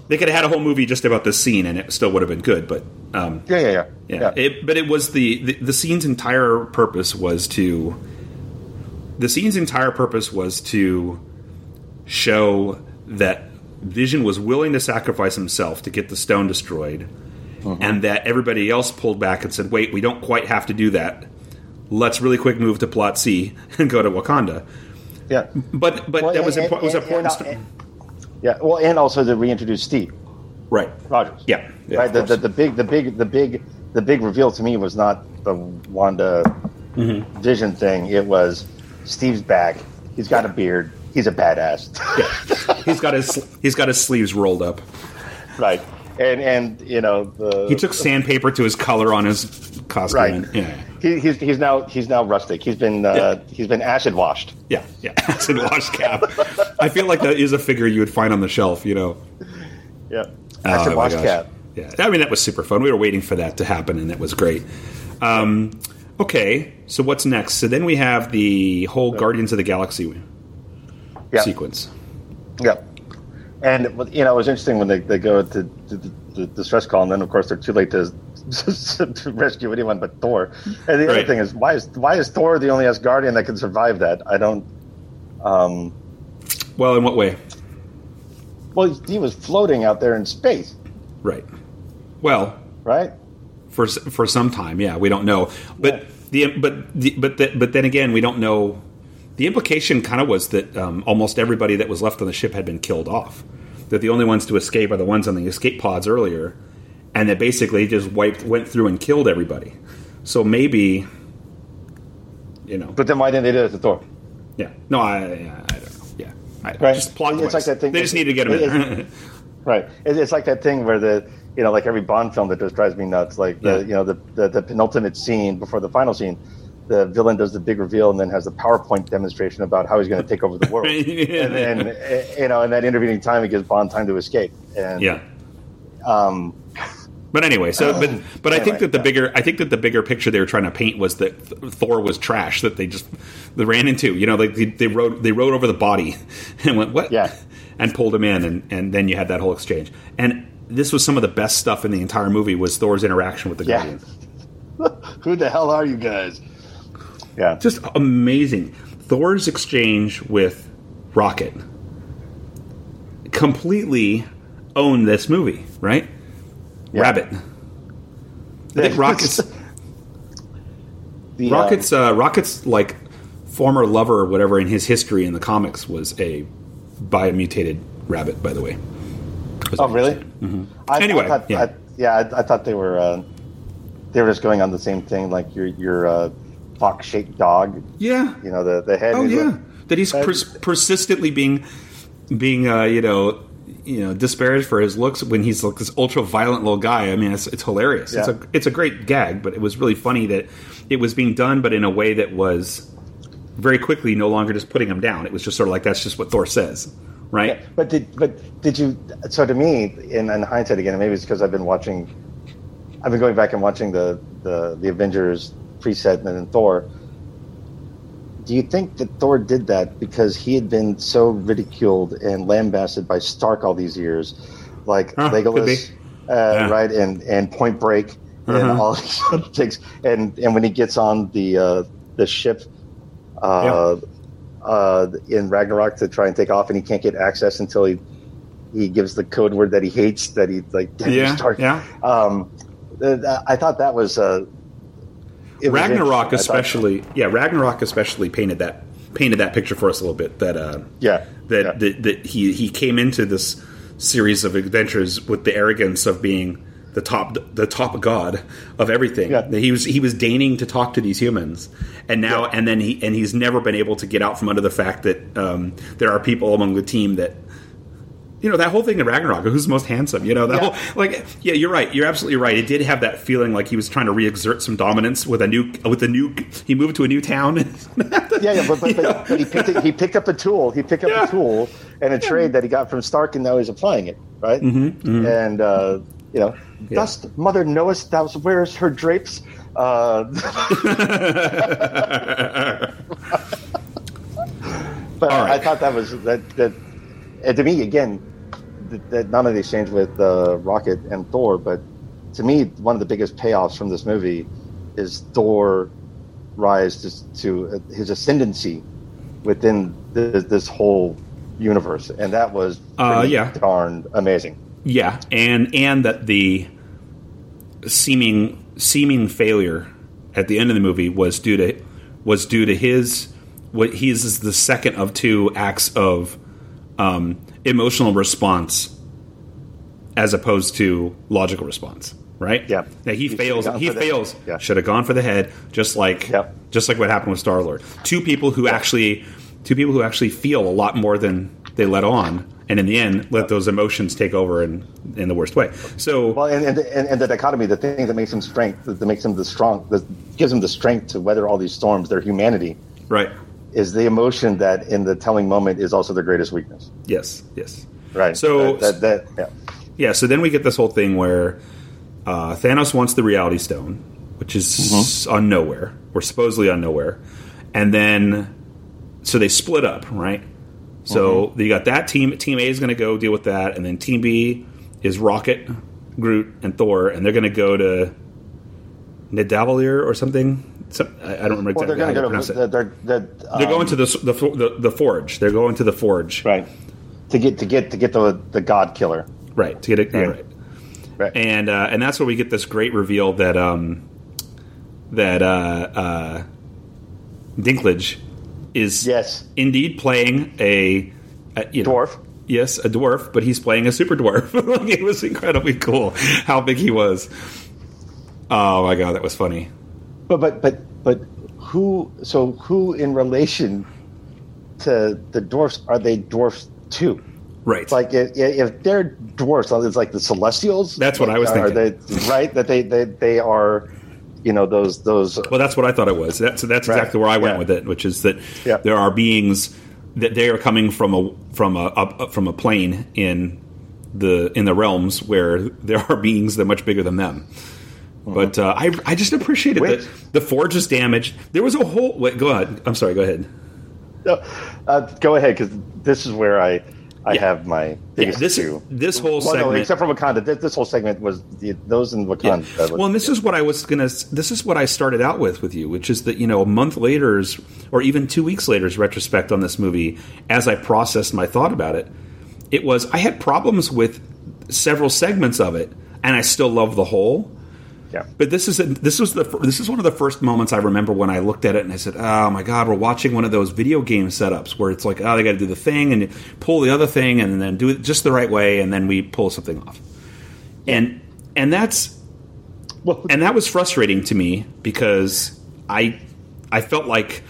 [SPEAKER 3] they could have had a whole movie just about this scene, and it still would have been good. But um,
[SPEAKER 4] yeah yeah yeah
[SPEAKER 3] yeah, It, but it was the, the the scene's entire purpose was to the scene's entire purpose was to show that Vision was willing to sacrifice himself to get the stone destroyed, and that everybody else pulled back and said, "Wait, we don't quite have to do that. Let's really quick move to plot C and go to Wakanda."
[SPEAKER 4] Yeah.
[SPEAKER 3] But but
[SPEAKER 4] Well,
[SPEAKER 3] that was
[SPEAKER 4] and-
[SPEAKER 3] impo- was
[SPEAKER 4] and-
[SPEAKER 3] important.
[SPEAKER 4] and-
[SPEAKER 3] st-
[SPEAKER 4] Yeah, well, and also to reintroduce Steve
[SPEAKER 3] right.
[SPEAKER 4] Rogers.
[SPEAKER 3] Yeah. yeah
[SPEAKER 4] right. The, the, the big, the big, the big, the big reveal to me was not the Wanda
[SPEAKER 3] Mm-hmm.
[SPEAKER 4] Vision thing. It was Steve's back. He's got a beard. He's a badass.
[SPEAKER 3] yeah. he's got his he's got his sleeves rolled up.
[SPEAKER 4] right. And and you know the
[SPEAKER 3] He took sandpaper to his color on his costume.
[SPEAKER 4] Right.
[SPEAKER 3] and- yeah.
[SPEAKER 4] he, he's he's now he's now rustic. He's been uh, he's been acid washed.
[SPEAKER 3] Yeah, yeah, acid wash cap. I feel like that is a figure you would find on the shelf, you know.
[SPEAKER 4] Yeah.
[SPEAKER 3] Oh,
[SPEAKER 4] Acid
[SPEAKER 3] my
[SPEAKER 4] wash
[SPEAKER 3] gosh.
[SPEAKER 4] cat.
[SPEAKER 3] Yeah, I mean that was super fun. We were waiting for that to happen, and it was great. Um, okay, so what's next? So then we have the whole Guardians of the Galaxy
[SPEAKER 4] Yeah.
[SPEAKER 3] sequence.
[SPEAKER 4] Yeah. And you know, it was interesting when they, they go to, to the, the distress call, and then of course they're too late to, to rescue anyone but Thor. And the other thing is, why is why is Thor the only Asgardian that can survive that? I don't. Um,
[SPEAKER 3] Well, in what way?
[SPEAKER 4] well, he was floating out there in space,
[SPEAKER 3] Right. Well,
[SPEAKER 4] right?
[SPEAKER 3] for for some time, yeah, we don't know. But the but the, but the, but then again, we don't know. The implication kind of was that um, almost everybody that was left on the ship had been killed off. That the only ones to escape are the ones on the escape pods earlier, and that basically just wiped went through and killed everybody. So maybe, you know,
[SPEAKER 4] But then why didn't they do it to Thor?
[SPEAKER 3] yeah, no, I, I, I don't know, yeah, I,
[SPEAKER 4] Right.
[SPEAKER 3] just plot
[SPEAKER 4] It's like that thing-
[SPEAKER 3] They just need to get him in. there.
[SPEAKER 4] Right. It, it's like that thing where the you know, like every Bond film that just drives me nuts. Like the
[SPEAKER 3] Yeah.
[SPEAKER 4] you know the, the the penultimate scene before the final scene, the villain does the big reveal and then has the PowerPoint demonstration about how he's going to take over the world.
[SPEAKER 3] Yeah.
[SPEAKER 4] And then you know, in that intervening time, it gives Bond time to escape. And
[SPEAKER 3] yeah.
[SPEAKER 4] um,
[SPEAKER 3] But anyway, so but but I think that the
[SPEAKER 4] yeah.
[SPEAKER 3] bigger I think that the bigger picture they were trying to paint was that Thor was trash that they just they ran into. You know, like they, they rode they rode over the body and went what?
[SPEAKER 4] Yeah.
[SPEAKER 3] and pulled him in, and and then you had that whole exchange. And this was some of the best stuff in the entire movie was Thor's interaction with the
[SPEAKER 4] Yeah.
[SPEAKER 3] Guardians.
[SPEAKER 4] who the hell are you guys? Yeah.
[SPEAKER 3] Just amazing. Thor's exchange with Rocket completely owned this movie, right?
[SPEAKER 4] Yeah.
[SPEAKER 3] Rabbit. I think Rocket's
[SPEAKER 4] The, um,
[SPEAKER 3] Rocket's uh, Rocket's like former lover or whatever in his history in the comics was a biomutated rabbit, by the way.
[SPEAKER 4] Oh, really?
[SPEAKER 3] said. Mhm.
[SPEAKER 4] I,
[SPEAKER 3] Anyway,
[SPEAKER 4] I thought,
[SPEAKER 3] yeah.
[SPEAKER 4] I, yeah, I, I thought they were uh, they were just going on the same thing, like your your uh, fox shaped dog.
[SPEAKER 3] Yeah.
[SPEAKER 4] You know, the the head.
[SPEAKER 3] Oh yeah.
[SPEAKER 4] like-
[SPEAKER 3] That he's pers- persistently being being uh, you know you know disparaged for his looks when he's like this ultra violent little guy. I mean, it's, it's hilarious. It's a it's a great gag, but it was really funny that it was being done, but in a way that was very quickly no longer just putting him down. It was just sort of like that's just what Thor says, right?
[SPEAKER 4] Yeah, but did but did you? So to me, in, in hindsight again, maybe it's because I've been watching, I've been going back and watching the the, the Avengers preset and then Thor. do you think that Thor did that because he had been so ridiculed and lambasted by Stark all these years, like
[SPEAKER 3] Huh,
[SPEAKER 4] Legolas, uh,
[SPEAKER 3] Yeah.
[SPEAKER 4] right, and and Point Break, and
[SPEAKER 3] Uh-huh.
[SPEAKER 4] all these other things, and and when he gets on the uh, the ship, uh, uh, in Ragnarok to try and take off, and he can't get access until he he gives the code word that he hates, that he like
[SPEAKER 3] Yeah,
[SPEAKER 4] Stark.
[SPEAKER 3] yeah.
[SPEAKER 4] Um, I thought that was. Uh,
[SPEAKER 3] Ragnarok,
[SPEAKER 4] interesting. I thought-
[SPEAKER 3] especially, yeah, Ragnarok especially painted that painted that picture for us a little bit. That uh,
[SPEAKER 4] Yeah,
[SPEAKER 3] that,
[SPEAKER 4] yeah.
[SPEAKER 3] that that he he came into this series of adventures with the arrogance of being the top the top god of everything.
[SPEAKER 4] Yeah.
[SPEAKER 3] He was he was deigning to talk to these humans, and now
[SPEAKER 4] Yeah.
[SPEAKER 3] and then he and he's never been able to get out from under the fact that um, there are people among the team that. You know that whole thing in Ragnarok. Who's the most handsome? You know that
[SPEAKER 4] Yeah.
[SPEAKER 3] whole like. Yeah, you're right. You're absolutely right. It did have that feeling like he was trying to re-exert some dominance with a new with a new. He moved to a new town.
[SPEAKER 4] Yeah, yeah, but, but, but, but he picked it, he picked up a tool. He picked up
[SPEAKER 3] Yeah.
[SPEAKER 4] a tool and a trade that he got from Stark, and now he's applying it, right? Mm-hmm, And uh, you know, dust mother knowest thou wears her drapes. Uh, but
[SPEAKER 3] All
[SPEAKER 4] I
[SPEAKER 3] right.
[SPEAKER 4] thought that was that that and to me again, that, none of the exchange with uh, Rocket and Thor, but to me, one of the biggest payoffs from this movie is Thor rise to, to uh, his ascendancy within this, this whole universe, and that was
[SPEAKER 3] Uh, yeah.
[SPEAKER 4] darn amazing.
[SPEAKER 3] Yeah, and and that the seeming seeming failure at the end of the movie was due to was due to his what he is the second of two acts of um, emotional response as opposed to logical response. Right?
[SPEAKER 4] Yeah.
[SPEAKER 3] That he fails. He fails.
[SPEAKER 4] yeah.
[SPEAKER 3] Should have gone for the head, just like
[SPEAKER 4] Yep.
[SPEAKER 3] just like what happened with Star Lord. Two people who actually two people who actually feel a lot more than they let on, and in the end, let those emotions take over in in the worst way. So
[SPEAKER 4] Well, and, and, and, and the dichotomy, the thing that makes him strength, that makes him the strong, that gives him the strength to weather all these storms, their humanity,
[SPEAKER 3] right,
[SPEAKER 4] is the emotion that in the telling moment is also their greatest weakness.
[SPEAKER 3] yes, yes,
[SPEAKER 4] Right.
[SPEAKER 3] So
[SPEAKER 4] that, that, that yeah.
[SPEAKER 3] yeah. So then we get this whole thing where uh, Thanos wants the Reality Stone, which is
[SPEAKER 4] Mm-hmm.
[SPEAKER 3] on nowhere, or supposedly on nowhere, and then so they split up, right? So
[SPEAKER 4] Mm-hmm.
[SPEAKER 3] you got that team. Team A is going to go deal with that, and then Team B is Rocket, Groot, and Thor, and they're going to go to Nidavellir or something. Some, I I don't remember
[SPEAKER 4] Well,
[SPEAKER 3] exactly
[SPEAKER 4] they're
[SPEAKER 3] how
[SPEAKER 4] going
[SPEAKER 3] to pronounce
[SPEAKER 4] go
[SPEAKER 3] it.
[SPEAKER 4] to they're, they're, um,
[SPEAKER 3] They're going to the, the the the forge. They're going to the forge,
[SPEAKER 4] right to get to get to get the the God Killer.
[SPEAKER 3] Right to get it yeah,
[SPEAKER 4] Yeah.
[SPEAKER 3] right.
[SPEAKER 4] Right.
[SPEAKER 3] and uh, and that's where we get this great reveal that um, that uh, uh, Dinklage is
[SPEAKER 4] Yes.
[SPEAKER 3] indeed playing a, a you know,
[SPEAKER 4] Dwarf.
[SPEAKER 3] Yes, a dwarf, but he's playing a super dwarf. like, it was incredibly cool how big he was. Oh my god, that was funny.
[SPEAKER 4] But but but but who? So who in relation to the dwarfs are they dwarfs too?
[SPEAKER 3] Right.
[SPEAKER 4] Like if, if they're dwarfs, it's like the Celestials.
[SPEAKER 3] That's what I was
[SPEAKER 4] are
[SPEAKER 3] thinking.
[SPEAKER 4] They, right? That they, they they are, you know, those those.
[SPEAKER 3] Well, that's what I thought it was. That's that's
[SPEAKER 4] Right.
[SPEAKER 3] exactly where I went
[SPEAKER 4] Yeah.
[SPEAKER 3] with it, which is that
[SPEAKER 4] Yeah.
[SPEAKER 3] there are beings that they are coming from a from a up, from a plane in the in the realms where there are beings that are much bigger than them. But uh, I I just appreciated
[SPEAKER 4] Wait.
[SPEAKER 3] that the forge is damaged. There was a whole. Wait, go ahead. I'm sorry. Go ahead.
[SPEAKER 4] No, uh, go ahead, because this is where I I
[SPEAKER 3] Yeah.
[SPEAKER 4] have my
[SPEAKER 3] Yeah,
[SPEAKER 4] biggest
[SPEAKER 3] this
[SPEAKER 4] issue.
[SPEAKER 3] this whole
[SPEAKER 4] Well, no,
[SPEAKER 3] segment.
[SPEAKER 4] except for Wakanda. This, this whole segment was the, those in Wakanda. that was-
[SPEAKER 3] Well, and this is what I was gonna. This is what I started out with with you, which is that you know a month later's or even two weeks later's retrospect on this movie, as I processed my thought about it, it was I had problems with several segments of it, and I still love the whole.
[SPEAKER 4] Yeah.
[SPEAKER 3] But this is this was the this is one of the first moments I remember when I looked at it and I said, "Oh my god, we're watching one of those video game setups where it's like, oh, they got to do the thing and pull the other thing and then do it just the right way and then we pull something off." And and that's
[SPEAKER 4] Well,
[SPEAKER 3] and that was frustrating to me because I I felt like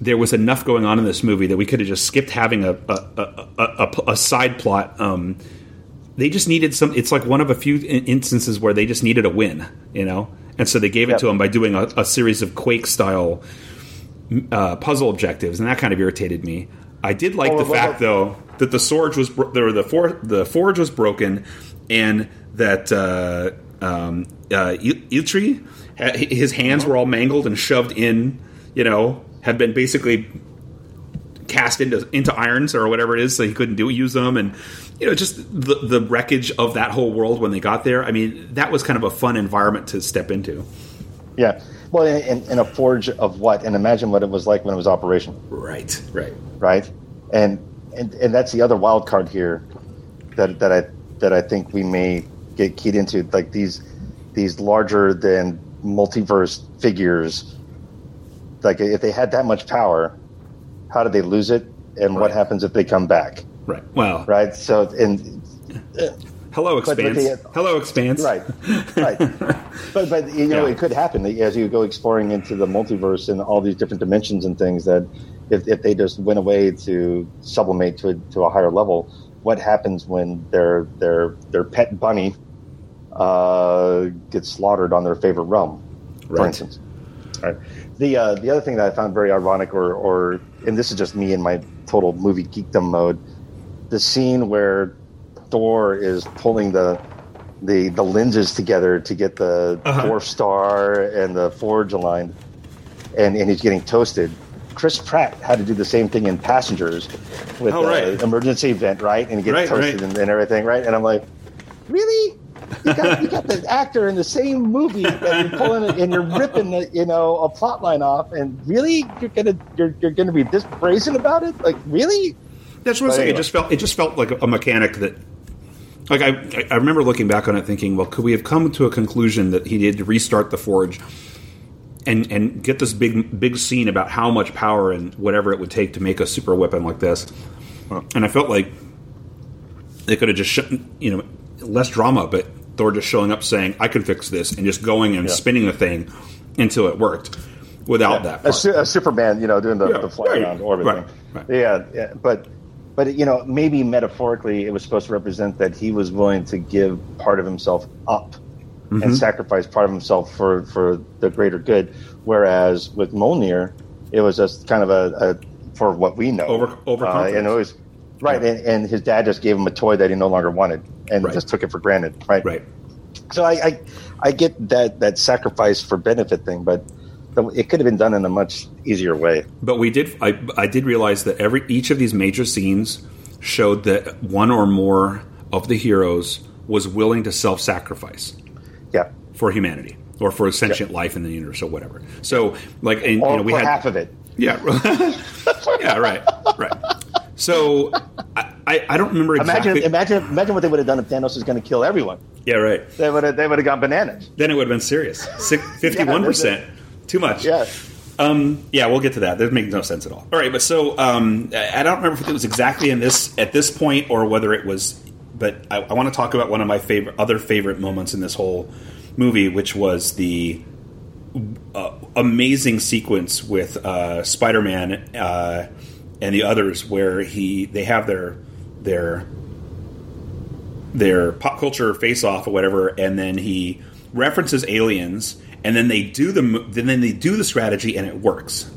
[SPEAKER 3] there was enough going on in this movie that we could have just skipped having a a, a, a, a, a side plot. Um, they just needed some. It's like one of a few instances where they just needed a win, you know, and so they gave it
[SPEAKER 4] Yep.
[SPEAKER 3] to him by doing a, a series of Quake style uh, puzzle objectives, and that kind of irritated me. I did like
[SPEAKER 4] Oh,
[SPEAKER 3] the fact, though, that the sword was bro- the for, the forge was broken, and that uh, um, uh, Il- Iltri, his hands were all mangled and shoved in, you know, had been basically cast into into irons or whatever it is, so he couldn't do use them, and you know, just the the wreckage of that whole world when they got there. I mean, that was kind of a fun environment to step into.
[SPEAKER 4] Yeah. Well, in, in a forge of what? And imagine what it was like when it was operational.
[SPEAKER 3] Right. Right.
[SPEAKER 4] Right. And and and that's the other wild card here that that I that I think we may get keyed into, like these these larger than multiverse figures. Like if they had that much power, how do they lose it? And what happens if they come back?
[SPEAKER 3] Right. Well.
[SPEAKER 4] Right. So and
[SPEAKER 3] Hello,
[SPEAKER 4] But- but
[SPEAKER 3] expanse.
[SPEAKER 4] the-
[SPEAKER 3] Hello, expanse.
[SPEAKER 4] right, right. But but you know
[SPEAKER 3] Yeah.
[SPEAKER 4] it could happen as you go exploring into the multiverse and all these different dimensions and things that if, if they just went away to sublimate to a, to a higher level, what happens when their their their pet bunny uh, gets slaughtered on their favorite realm, for instance? Right. The uh, the other thing that I found very ironic, or or and this is just me in my total movie geekdom mode, the scene where Thor is pulling the the the lenses together to get the
[SPEAKER 3] Uh-huh.
[SPEAKER 4] dwarf star and the forge aligned, and and he's getting toasted. Chris Pratt had to do the same thing in Passengers with
[SPEAKER 3] Oh,
[SPEAKER 4] the
[SPEAKER 3] right.
[SPEAKER 4] emergency vent, right? And he gets
[SPEAKER 3] Right,
[SPEAKER 4] toasted
[SPEAKER 3] right.
[SPEAKER 4] And, and everything, right? And I'm like? You got, you got the actor in the same movie, and you're pulling it, and you're ripping, the, you know, a plot line off, and really, you're gonna, you're, you're gonna be this brazen about it? Like, really?
[SPEAKER 3] That's what I'm saying. It just felt it just felt like a mechanic that like I I remember looking back on it thinking, well, could we have come to a conclusion that he needed to restart the forge and and get this big big scene about how much power and whatever it would take to make a super weapon like this? And I felt like they could have just sh- you know less drama, but Thor just showing up saying, "I can fix this," and just going and
[SPEAKER 4] Yeah.
[SPEAKER 3] spinning the thing until it worked without that.
[SPEAKER 4] a, su- a Superman, you know, doing the,
[SPEAKER 3] Yeah,
[SPEAKER 4] the fly
[SPEAKER 3] right,
[SPEAKER 4] around orbit
[SPEAKER 3] right,
[SPEAKER 4] thing.
[SPEAKER 3] right.
[SPEAKER 4] Yeah, yeah, but but you know, maybe metaphorically, it was supposed to represent that he was willing to give part of himself up
[SPEAKER 3] Mm-hmm.
[SPEAKER 4] and sacrifice part of himself for for the greater good. Whereas with Mjolnir, it was just kind of a, a for what we know
[SPEAKER 3] Over-
[SPEAKER 4] uh,
[SPEAKER 3] overconfidence.
[SPEAKER 4] and it was right. And, and his dad just gave him a toy that he no longer wanted, and
[SPEAKER 3] Right.
[SPEAKER 4] just took it for granted. Right.
[SPEAKER 3] right.
[SPEAKER 4] So I, I, I get that that sacrifice for benefit thing, but it could have been done in a much easier way.
[SPEAKER 3] But we did. I, I did realize that every each of these major scenes showed that one or more of the heroes was willing to self-sacrifice
[SPEAKER 4] Yeah,
[SPEAKER 3] for humanity or for sentient life in the universe or whatever. So, like, and, you know, we had
[SPEAKER 4] half of it.
[SPEAKER 3] yeah, yeah, right, right. So, I, I, I don't remember exactly.
[SPEAKER 4] Imagine, imagine, imagine what they would have done if Thanos was going to kill everyone.
[SPEAKER 3] yeah, right.
[SPEAKER 4] They would have, they would have gone bananas.
[SPEAKER 3] Then it would have been serious. Fifty-one percent, too much.
[SPEAKER 4] Yeah,
[SPEAKER 3] Um, yeah, we'll get to that. That makes no sense at all. All right, but so um, I I don't remember if it was exactly in this at this point or whether it was, but I, I want to talk about one of my favorite other favorite moments in this whole movie, which was the uh, amazing sequence with uh, Spider-Man uh, and the others, where he they have their their their pop culture face off or whatever, and then he references aliens, and then they do the then they do the strategy, and it works.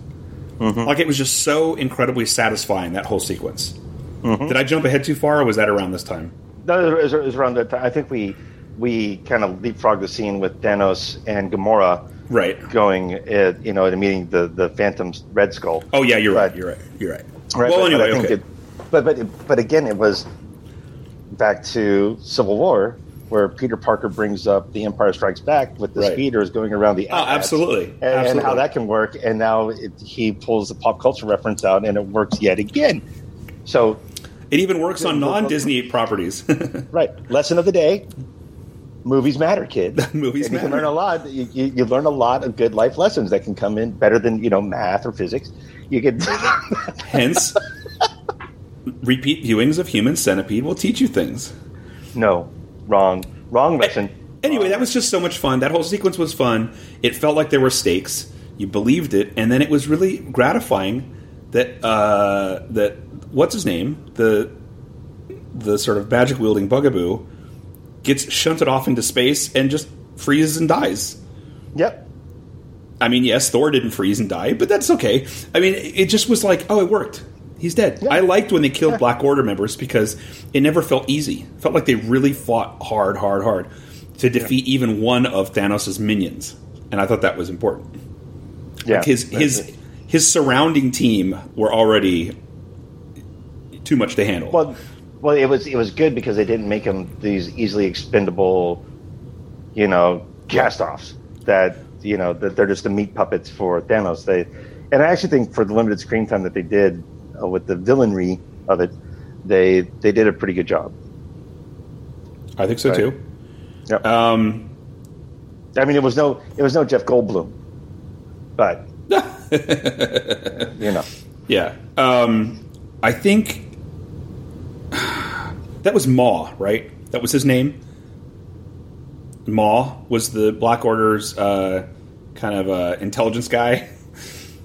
[SPEAKER 3] Mm-hmm. Like it was just so incredibly satisfying that whole sequence. Mm-hmm. Did I jump ahead too far, or was that around this time?
[SPEAKER 4] no, it was, it was around that time. I think we we kind of leapfrogged the scene with Thanos and Gamora
[SPEAKER 3] Right.
[SPEAKER 4] going, uh, you know, and meeting the the Phantom's Red Skull.
[SPEAKER 3] Oh yeah, you're right.
[SPEAKER 4] Right.
[SPEAKER 3] You're right. You're right.
[SPEAKER 4] Right,
[SPEAKER 3] well,
[SPEAKER 4] but- but I
[SPEAKER 3] anyway,
[SPEAKER 4] think
[SPEAKER 3] okay.
[SPEAKER 4] it- but but but again, it was back to Civil War, where Peter Parker brings up The Empire Strikes Back with the
[SPEAKER 3] Right.
[SPEAKER 4] speeders going around the
[SPEAKER 3] Oh, absolutely.
[SPEAKER 4] and, and how that can work. And now it, he pulls the pop culture reference out, and it works yet again. So,
[SPEAKER 3] it even works on non-Disney properties.
[SPEAKER 4] right, lesson of the day: movies matter, kid.
[SPEAKER 3] Movies
[SPEAKER 4] and you can learn a lot. You, you, you learn a lot of good life lessons that can come in better than you know math or physics. You get
[SPEAKER 3] Hence, repeat viewings of Human Centipede will teach you things.
[SPEAKER 4] no wrong, wrong lesson.
[SPEAKER 3] Anyway, that was just so much fun. That whole sequence was fun. It felt like there were stakes. You believed it, and then it was really gratifying that uh, that what's his name the the sort of magic wielding bugaboo gets shunted off into space and just freezes and dies.
[SPEAKER 4] Yep.
[SPEAKER 3] I mean, yes, Thor didn't freeze and die, but that's okay. I mean, it just was like, oh, it worked. He's dead.
[SPEAKER 4] Yeah.
[SPEAKER 3] I liked when they killed Black Order members because it never felt easy. It felt like they really fought hard, hard, hard to defeat even one of Thanos' minions, and I thought that was important.
[SPEAKER 4] Yeah.
[SPEAKER 3] Like his his his surrounding team were already too much to handle.
[SPEAKER 4] Well, well, it was it was good because they didn't make them these easily expendable, you know, cast-offs that you know that they're just the meat puppets for Thanos. They, and I actually think for the limited screen time that they did uh, with the villainry of it, they they did a pretty good job.
[SPEAKER 3] I think so
[SPEAKER 4] Right.
[SPEAKER 3] too.
[SPEAKER 4] Yeah.
[SPEAKER 3] Um,
[SPEAKER 4] I mean, it was no it was no Jeff Goldblum, but you know,
[SPEAKER 3] yeah. Um, I think that was Maw, right? That was his name. Maw was the Black Order's uh, kind of uh, intelligence guy.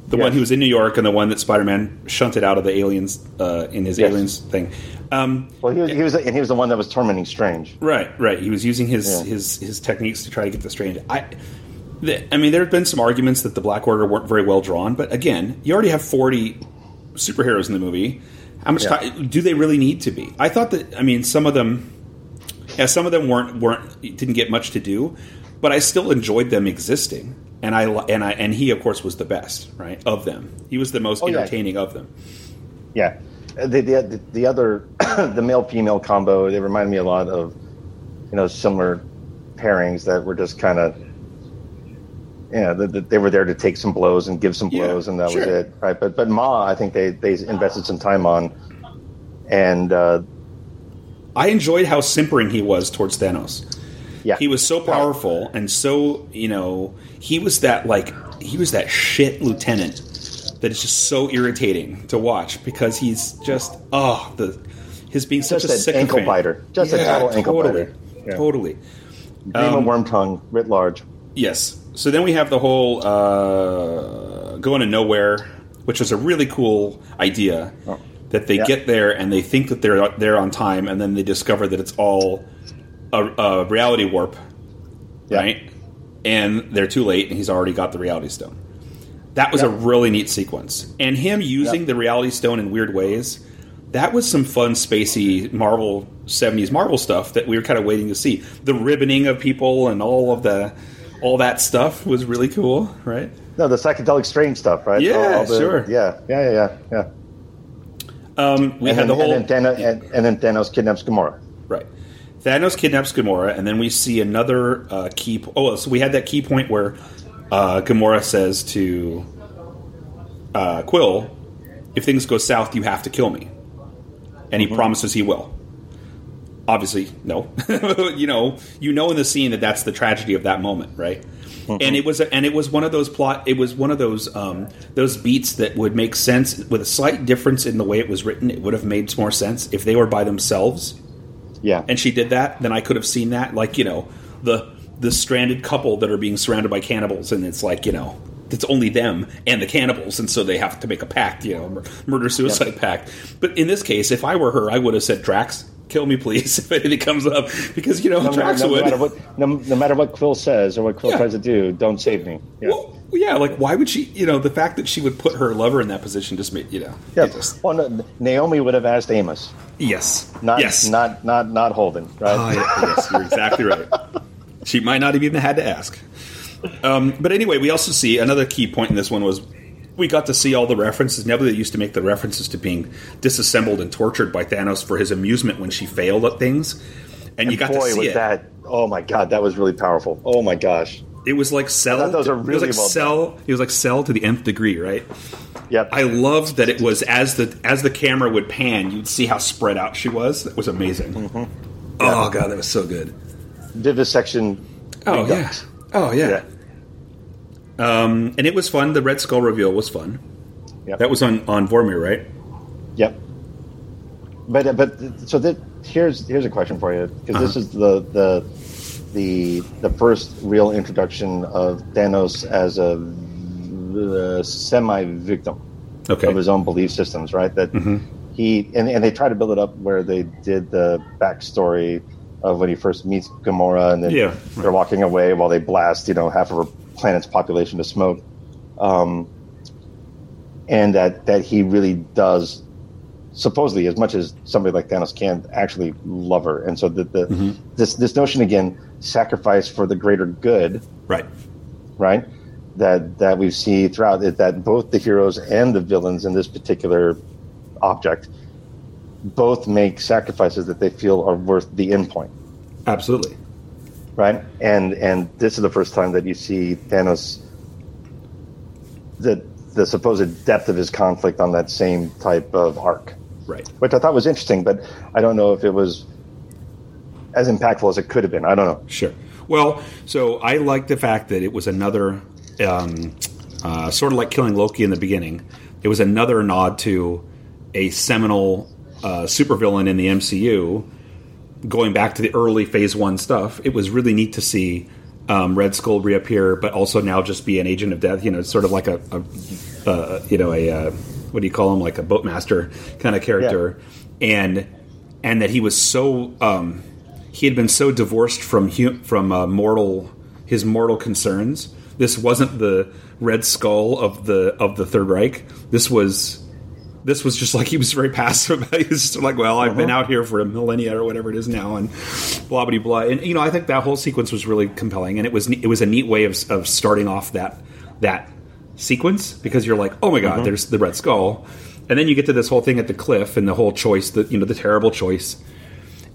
[SPEAKER 3] The one who was in New York and the one that Spider-Man shunted out of the aliens uh, in his
[SPEAKER 4] Yes.
[SPEAKER 3] aliens thing. Um,
[SPEAKER 4] well, he was, he was and he was the one that was tormenting Strange.
[SPEAKER 3] Right, right. He was using his
[SPEAKER 4] Yeah.
[SPEAKER 3] his his techniques to try to get the strange. I, the, I mean, there have been some arguments that the Black Order weren't very well drawn, but again, you already have forty superheroes in the movie. How much
[SPEAKER 4] Yeah.
[SPEAKER 3] time do they really need to be? I thought that. I mean, some of them, yeah, some of them weren't weren't didn't get much to do, but I still enjoyed them existing. And I and I and he, of course, was the best, right, of them. He was the most
[SPEAKER 4] Oh, yeah.
[SPEAKER 3] entertaining of them.
[SPEAKER 4] Yeah, Uh, the the, the other the male female combo they remind me a lot of you know similar pairings that were just kind of yeah the, the, they were there to take some blows and give some
[SPEAKER 3] Yeah,
[SPEAKER 4] blows and that was it right but but Maw I think they they invested some time on and uh,
[SPEAKER 3] I enjoyed how simpering he was towards Thanos.
[SPEAKER 4] yeah
[SPEAKER 3] he was so powerful and so you know he was that like he was that shit lieutenant that is just so irritating to watch because he's just oh the his being such
[SPEAKER 4] Just
[SPEAKER 3] a
[SPEAKER 4] an ankle biter. Just a total ankle
[SPEAKER 3] totally,
[SPEAKER 4] biter. Yeah.
[SPEAKER 3] totally
[SPEAKER 4] Dream
[SPEAKER 3] um,
[SPEAKER 4] Wormtongue writ large
[SPEAKER 3] yes so then we have the whole uh, going to Knowhere which was a really cool idea that they
[SPEAKER 4] Oh. Yeah.
[SPEAKER 3] get there and they think that they're there on time and then they discover that it's all a, a reality warp
[SPEAKER 4] Yeah.
[SPEAKER 3] right? And they're too late, and he's already got the Reality Stone. That was a really neat sequence, and him using the Reality Stone in weird ways. That was some fun, spacey Marvel '70s Marvel stuff that we were kind of waiting to see. The ribboning of people and all of the all that stuff was really cool, right?
[SPEAKER 4] no the psychedelic strange stuff right
[SPEAKER 3] Yeah,
[SPEAKER 4] the-
[SPEAKER 3] sure.
[SPEAKER 4] yeah yeah yeah yeah yeah
[SPEAKER 3] Um, we
[SPEAKER 4] and
[SPEAKER 3] had
[SPEAKER 4] then,
[SPEAKER 3] the whole
[SPEAKER 4] and, then Thanos, and, and then Thanos kidnaps Gamora
[SPEAKER 3] Right. Thanos kidnaps Gamora, and then we see another uh, key. Po- oh, so we had that key point where uh, Gamora says to uh, Quill, "If things go south, you have to kill me," and he promises he will. Obviously, no. you know, you know in the scene that that's the tragedy of that moment, right? And it was, and it was one of those plot. It was one of those um, those beats that would make sense with a slight difference in the way it was written. It would have made more sense if they were by themselves
[SPEAKER 4] yeah
[SPEAKER 3] and she did that, then I could have seen that. Like you know, the the stranded couple that are being surrounded by cannibals, and it's like you know, it's only them and the cannibals, and so they have to make a pact, you know, murder suicide pact. But in this case, if I were her, I would have said, "Drax, kill me, please," if anything comes up, because you know,
[SPEAKER 4] no, matter, no
[SPEAKER 3] would.
[SPEAKER 4] matter what no, no matter what Quill says or what Quill
[SPEAKER 3] Yeah.
[SPEAKER 4] tries to do don't save me yeah
[SPEAKER 3] Well, yeah, like why would she? You know, the fact that she would put her lover in that position just made you know.
[SPEAKER 4] Yeah.
[SPEAKER 3] just-
[SPEAKER 4] Well, no, Naomi would have asked Amos,
[SPEAKER 3] yes,
[SPEAKER 4] not
[SPEAKER 3] yes,
[SPEAKER 4] not not not Holden, right?
[SPEAKER 3] Oh, yeah, yes, you're exactly right. She might not have even had to ask. Um, but anyway, we also see another key point in this one was we got to see all the references. Nebula used to make the references to being disassembled and tortured by Thanos for his amusement when she failed at things, and, you got
[SPEAKER 4] Boy,
[SPEAKER 3] to see it.
[SPEAKER 4] that! Oh my God, that was really powerful. Oh my gosh.
[SPEAKER 3] It was like cell.
[SPEAKER 4] Those are
[SPEAKER 3] it
[SPEAKER 4] really
[SPEAKER 3] was like
[SPEAKER 4] well
[SPEAKER 3] cell. It was like cell to the nth degree, right?
[SPEAKER 4] Yep.
[SPEAKER 3] I loved that it was as the as the camera would pan, you'd see how spread out she was. That was amazing.
[SPEAKER 4] Mm-hmm.
[SPEAKER 3] Oh god, that was so good.
[SPEAKER 4] Vivisection.
[SPEAKER 3] Oh yeah. Oh yeah.
[SPEAKER 4] Yeah.
[SPEAKER 3] Um, and it was fun. The Red Skull reveal was fun.
[SPEAKER 4] Yep.
[SPEAKER 3] That was on on Vormir, right?
[SPEAKER 4] Yep. But uh, but so that here's here's a question for you because this
[SPEAKER 3] Uh-huh.
[SPEAKER 4] is the the the the first real introduction of Thanos as a uh, semi victim
[SPEAKER 3] Okay.
[SPEAKER 4] of his own belief systems, right? That
[SPEAKER 3] Mm-hmm.
[SPEAKER 4] he and, and they try to build it up where they did the backstory of when he first meets Gamora, and then
[SPEAKER 3] Yeah,
[SPEAKER 4] they're walking away while they blast, you know, half of her planet's population to smoke. Um, and that that he really does supposedly as much as somebody like Thanos can actually love her, and so the, the this this notion again sacrifice for the greater good
[SPEAKER 3] Right.
[SPEAKER 4] right? that that we see throughout it that both the heroes and the villains in this particular object both make sacrifices that they feel are worth the end point
[SPEAKER 3] Absolutely.
[SPEAKER 4] Right and and this is the first time that you see Thanos the the supposed depth of his conflict on that same type of arc
[SPEAKER 3] Right.
[SPEAKER 4] which I thought was interesting but I don't know if it was as impactful as it could have been I don't know
[SPEAKER 3] Sure. Well, so I like the fact that it was another um, uh, sort of like killing Loki in the beginning. It was another nod to a seminal uh, supervillain in the MCU, going back to the early Phase One stuff. It was really neat to see um, Red Skull reappear, but also now just be an agent of death. You know, sort of like a, a uh, you know a uh, what do you call him, like a boatmaster kind of character, and and that he was so. Um, he had been so divorced from hu- from uh, mortal his mortal concerns. This wasn't the Red Skull of the of the Third Reich. This was this was just like he was very passive about. it. He was just like, well, I've been uh-huh. out here for a millennia or whatever it is now, and blah blah blah. And you know, I think that whole sequence was really compelling, and it was it was a neat way of of starting off that that sequence because you're like, oh my god, uh-huh. there's the Red Skull, and then you get to this whole thing at the cliff and the whole choice, the you know the terrible choice.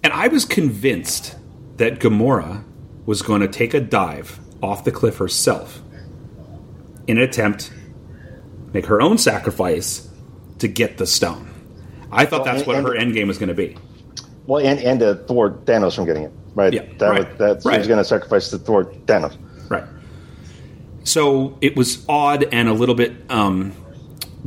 [SPEAKER 3] And I was convinced that Gamora was going to take a dive off the cliff herself in an attempt make her own sacrifice to get the stone. I thought
[SPEAKER 4] Well,
[SPEAKER 3] that's
[SPEAKER 4] and-
[SPEAKER 3] what
[SPEAKER 4] and-
[SPEAKER 3] her end game was going to be.
[SPEAKER 4] well and and to thwart Thanos from getting it right
[SPEAKER 3] Yeah,
[SPEAKER 4] that
[SPEAKER 3] right,
[SPEAKER 4] was, that
[SPEAKER 3] right.
[SPEAKER 4] going to sacrifice to thwart Thanos
[SPEAKER 3] Right. So it was odd and a little bit um,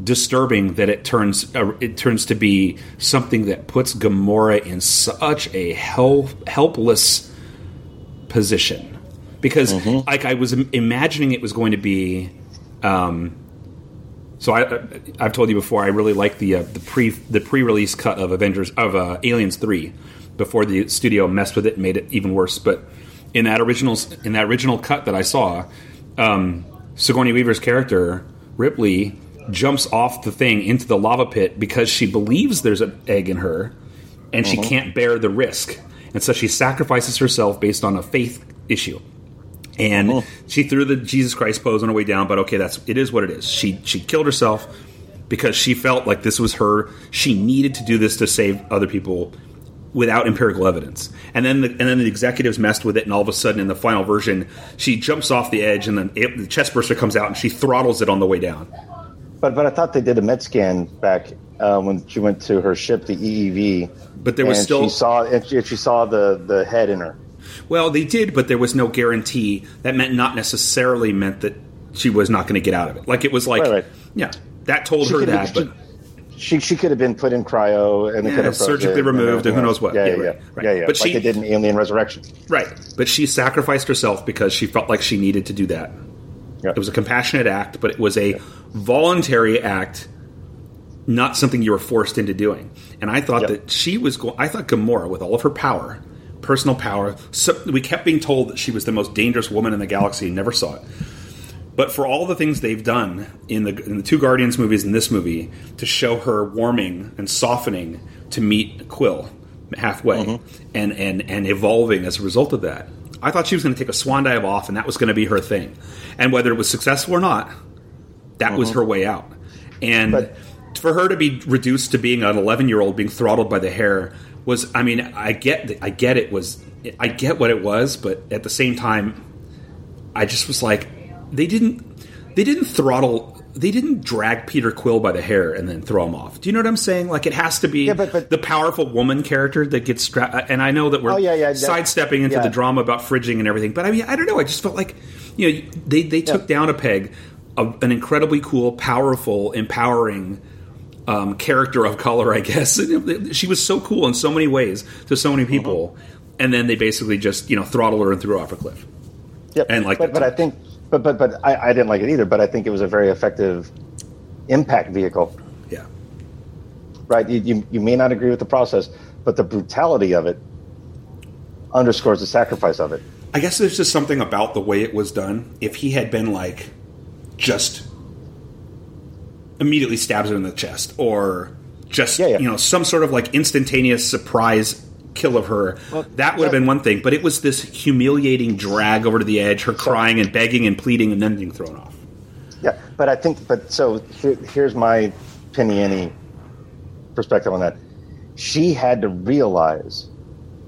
[SPEAKER 3] disturbing that it turns uh, it turns to be something that puts Gamora in such a hel- helpless position because like I was im- imagining it was going to be. Um, so I, I've told you before. I really like the uh, the pre the pre release cut of Avengers of uh, Aliens three before the studio messed with it and made it even worse. But in that original in that original cut that I saw, um, Sigourney Weaver's character Ripley jumps off the thing into the lava pit because she believes there's an egg in her, and she can't bear the risk, and so she sacrifices herself based on a faith issue and she threw the Jesus Christ pose on her way down. But okay, that's it is what it is. She she killed herself because she felt like this was her. She needed to do this to save other people without empirical evidence. And then the, and then the executives messed with it, and all of a sudden, in the final version, she jumps off the edge, and then it, the chest burster comes out, and she throttles it on the way down.
[SPEAKER 4] But but I thought they did a med scan back uh, when she went to her ship, the EEV.
[SPEAKER 3] But there was
[SPEAKER 4] and
[SPEAKER 3] still-
[SPEAKER 4] she saw and she, she saw the the head in her.
[SPEAKER 3] Well, they did, but there was no guarantee. That meant not necessarily meant that she was not going to get out of it. Like it was like,
[SPEAKER 4] Right, right.
[SPEAKER 3] yeah, that told
[SPEAKER 4] She
[SPEAKER 3] her that,
[SPEAKER 4] have-
[SPEAKER 3] but.
[SPEAKER 4] She she could have been put in cryo and
[SPEAKER 3] Yeah,
[SPEAKER 4] could have
[SPEAKER 3] surgically
[SPEAKER 4] it
[SPEAKER 3] removed and who knows what.
[SPEAKER 4] Yeah,
[SPEAKER 3] Yeah,
[SPEAKER 4] yeah,
[SPEAKER 3] right,
[SPEAKER 4] yeah,
[SPEAKER 3] right.
[SPEAKER 4] yeah, yeah.
[SPEAKER 3] But
[SPEAKER 4] like
[SPEAKER 3] she-
[SPEAKER 4] they did in Alien Resurrection.
[SPEAKER 3] Right. But she sacrificed herself because she felt like she needed to do that.
[SPEAKER 4] Yeah.
[SPEAKER 3] It was a compassionate act, but it was a voluntary act, not something you were forced into doing. And I thought
[SPEAKER 4] Yep.
[SPEAKER 3] that she was going, I thought Gamora, with all of her power, personal power, so, we kept being told that she was the most dangerous woman in the galaxy and never saw it. But for all the things they've done in the in the two Guardians movies and this movie to show her warming and softening to meet Quill halfway mm-hmm. and, and and evolving as a result of that, I thought she was going to take a swan dive off and that was going to be her thing. And whether it was successful or not, that was mm-hmm. her way out. And
[SPEAKER 4] But-
[SPEAKER 3] for her to be reduced to being an 11 year old being throttled by the hair was, I mean, I get, I get it was, I get what it was, but at the same time, I just was like, they didn't, they didn't throttle, they didn't drag Peter Quill by the hair and then throw him off. Do you know what I'm saying? Like it has to be
[SPEAKER 4] Yeah, but- but-
[SPEAKER 3] the powerful woman character that gets strapped. And I know that we're
[SPEAKER 4] Oh, yeah, yeah,
[SPEAKER 3] sidestepping into the drama about fridging and everything, but I mean, I don't know. I just felt like, you know, they they took down a peg, a, an incredibly cool, powerful, empowering um, character of color, I guess. She was so cool in so many ways to so many people, and then they basically just you know throttled her and threw her off a cliff.
[SPEAKER 4] Yep.
[SPEAKER 3] And like
[SPEAKER 4] but, but I think, but but but I, I didn't like it either. But I think it was a very effective impact vehicle.
[SPEAKER 3] Yeah,
[SPEAKER 4] Right? You, you you may not agree with the process, but the brutality of it underscores the sacrifice of it.
[SPEAKER 3] I guess there's just something about the way it was done. If he had been like just immediately stabs her in the chest, or just
[SPEAKER 4] Yeah, yeah.
[SPEAKER 3] you know some sort of like instantaneous surprise kill of her, that would have been one thing. But it was this humiliating drag over to the edge, her crying and begging and pleading, and then being thrown off. Yeah.
[SPEAKER 4] But I think, but so here, here's my penny ante perspective on that. She had to realize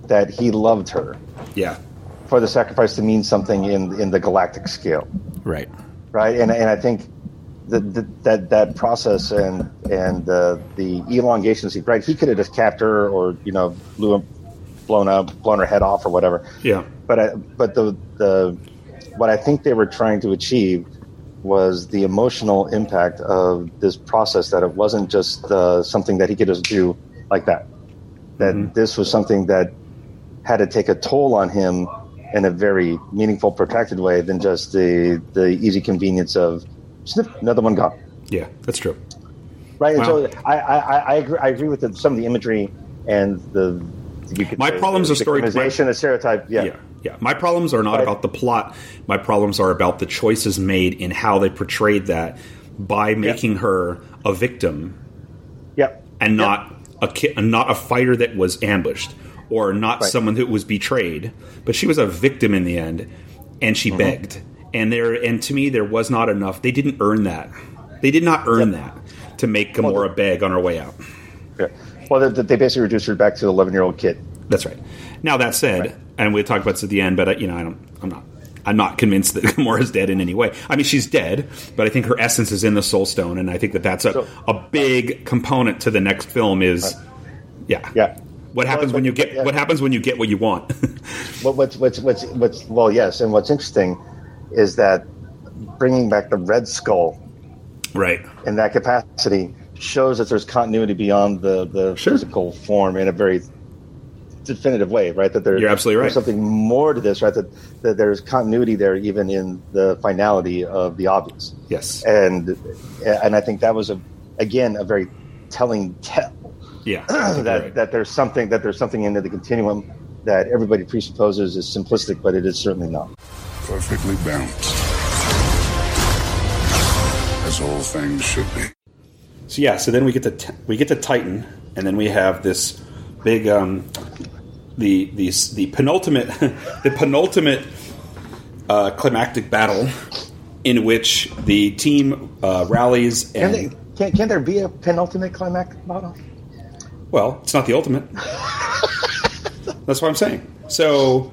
[SPEAKER 4] that he loved her
[SPEAKER 3] Yeah.
[SPEAKER 4] for the sacrifice to mean something in in the galactic scale,
[SPEAKER 3] Right.
[SPEAKER 4] right? And and I think that that that, that process and and the the elongation sequence, right? He could have just capped her or you know blew blown up, blown her head off or whatever.
[SPEAKER 3] Yeah.
[SPEAKER 4] But I, but the the what I think they were trying to achieve was the emotional impact of this process that it wasn't just uh, something that he could just do like that. That this was something that had to take a toll on him in a very meaningful, protected way than just the the easy convenience of snip, another one gone.
[SPEAKER 3] Yeah. That's true.
[SPEAKER 4] Right. And so I, I, I, agree, I agree with the, some of the imagery and the.
[SPEAKER 3] My
[SPEAKER 4] say
[SPEAKER 3] problems
[SPEAKER 4] the
[SPEAKER 3] are story-
[SPEAKER 4] the stereotype. Yeah.
[SPEAKER 3] Yeah. Yeah. My problems are not about the plot. My problems are about the choices made in how they portrayed that by making her a victim
[SPEAKER 4] Yep.
[SPEAKER 3] and not a ki- not a fighter that was ambushed or not
[SPEAKER 4] Right.
[SPEAKER 3] someone that was betrayed, but she was a victim in the end, and she
[SPEAKER 4] Mm-hmm.
[SPEAKER 3] begged. And there, and to me, there was not enough. They didn't earn that. They did not earn
[SPEAKER 4] Yep.
[SPEAKER 3] that to make Gamora beg on her way out.
[SPEAKER 4] Yeah. Well, they, they basically reduced her back to the 11 year old kid.
[SPEAKER 3] That's right. Now that said,
[SPEAKER 4] Right.
[SPEAKER 3] and we'll talk about this at the end, but uh, you know, I don't. I'm not. I'm not convinced that Gamora's dead in any way. I mean, she's dead, but I think her essence is in the Soul Stone, and I think that that's a,
[SPEAKER 4] So-
[SPEAKER 3] a big component to the next film. Is yeah,
[SPEAKER 4] Yeah.
[SPEAKER 3] What happens
[SPEAKER 4] Well,
[SPEAKER 3] when you get
[SPEAKER 4] yeah.
[SPEAKER 3] what happens when you get what you want?
[SPEAKER 4] What, what's, what's, what's, what's, well, yes. And what's interesting is that bringing back the Red Skull
[SPEAKER 3] right.
[SPEAKER 4] in that capacity shows that there's continuity beyond the, the
[SPEAKER 3] Sure.
[SPEAKER 4] physical form in a very definitive way, right? That there,
[SPEAKER 3] You're absolutely
[SPEAKER 4] there's
[SPEAKER 3] right.
[SPEAKER 4] something more to this, right? That, that there's continuity there, even in the finality of the obvious.
[SPEAKER 3] Yes.
[SPEAKER 4] And and I think that was a again a very telling tell
[SPEAKER 3] Yeah. I think you're
[SPEAKER 4] that
[SPEAKER 3] right.
[SPEAKER 4] that there's something that there's something into the continuum that everybody presupposes is simplistic, but it is certainly not.
[SPEAKER 2] Perfectly balanced. As all things should be.
[SPEAKER 3] So yeah, so then we get to t- we get to Titan, and then we have this big um, the the the penultimate the penultimate uh, climactic battle in which the team uh, rallies
[SPEAKER 4] Can,
[SPEAKER 3] and
[SPEAKER 4] they, can, can there be a penultimate climactic battle?
[SPEAKER 3] well, it's not the ultimate. That's what I'm saying. So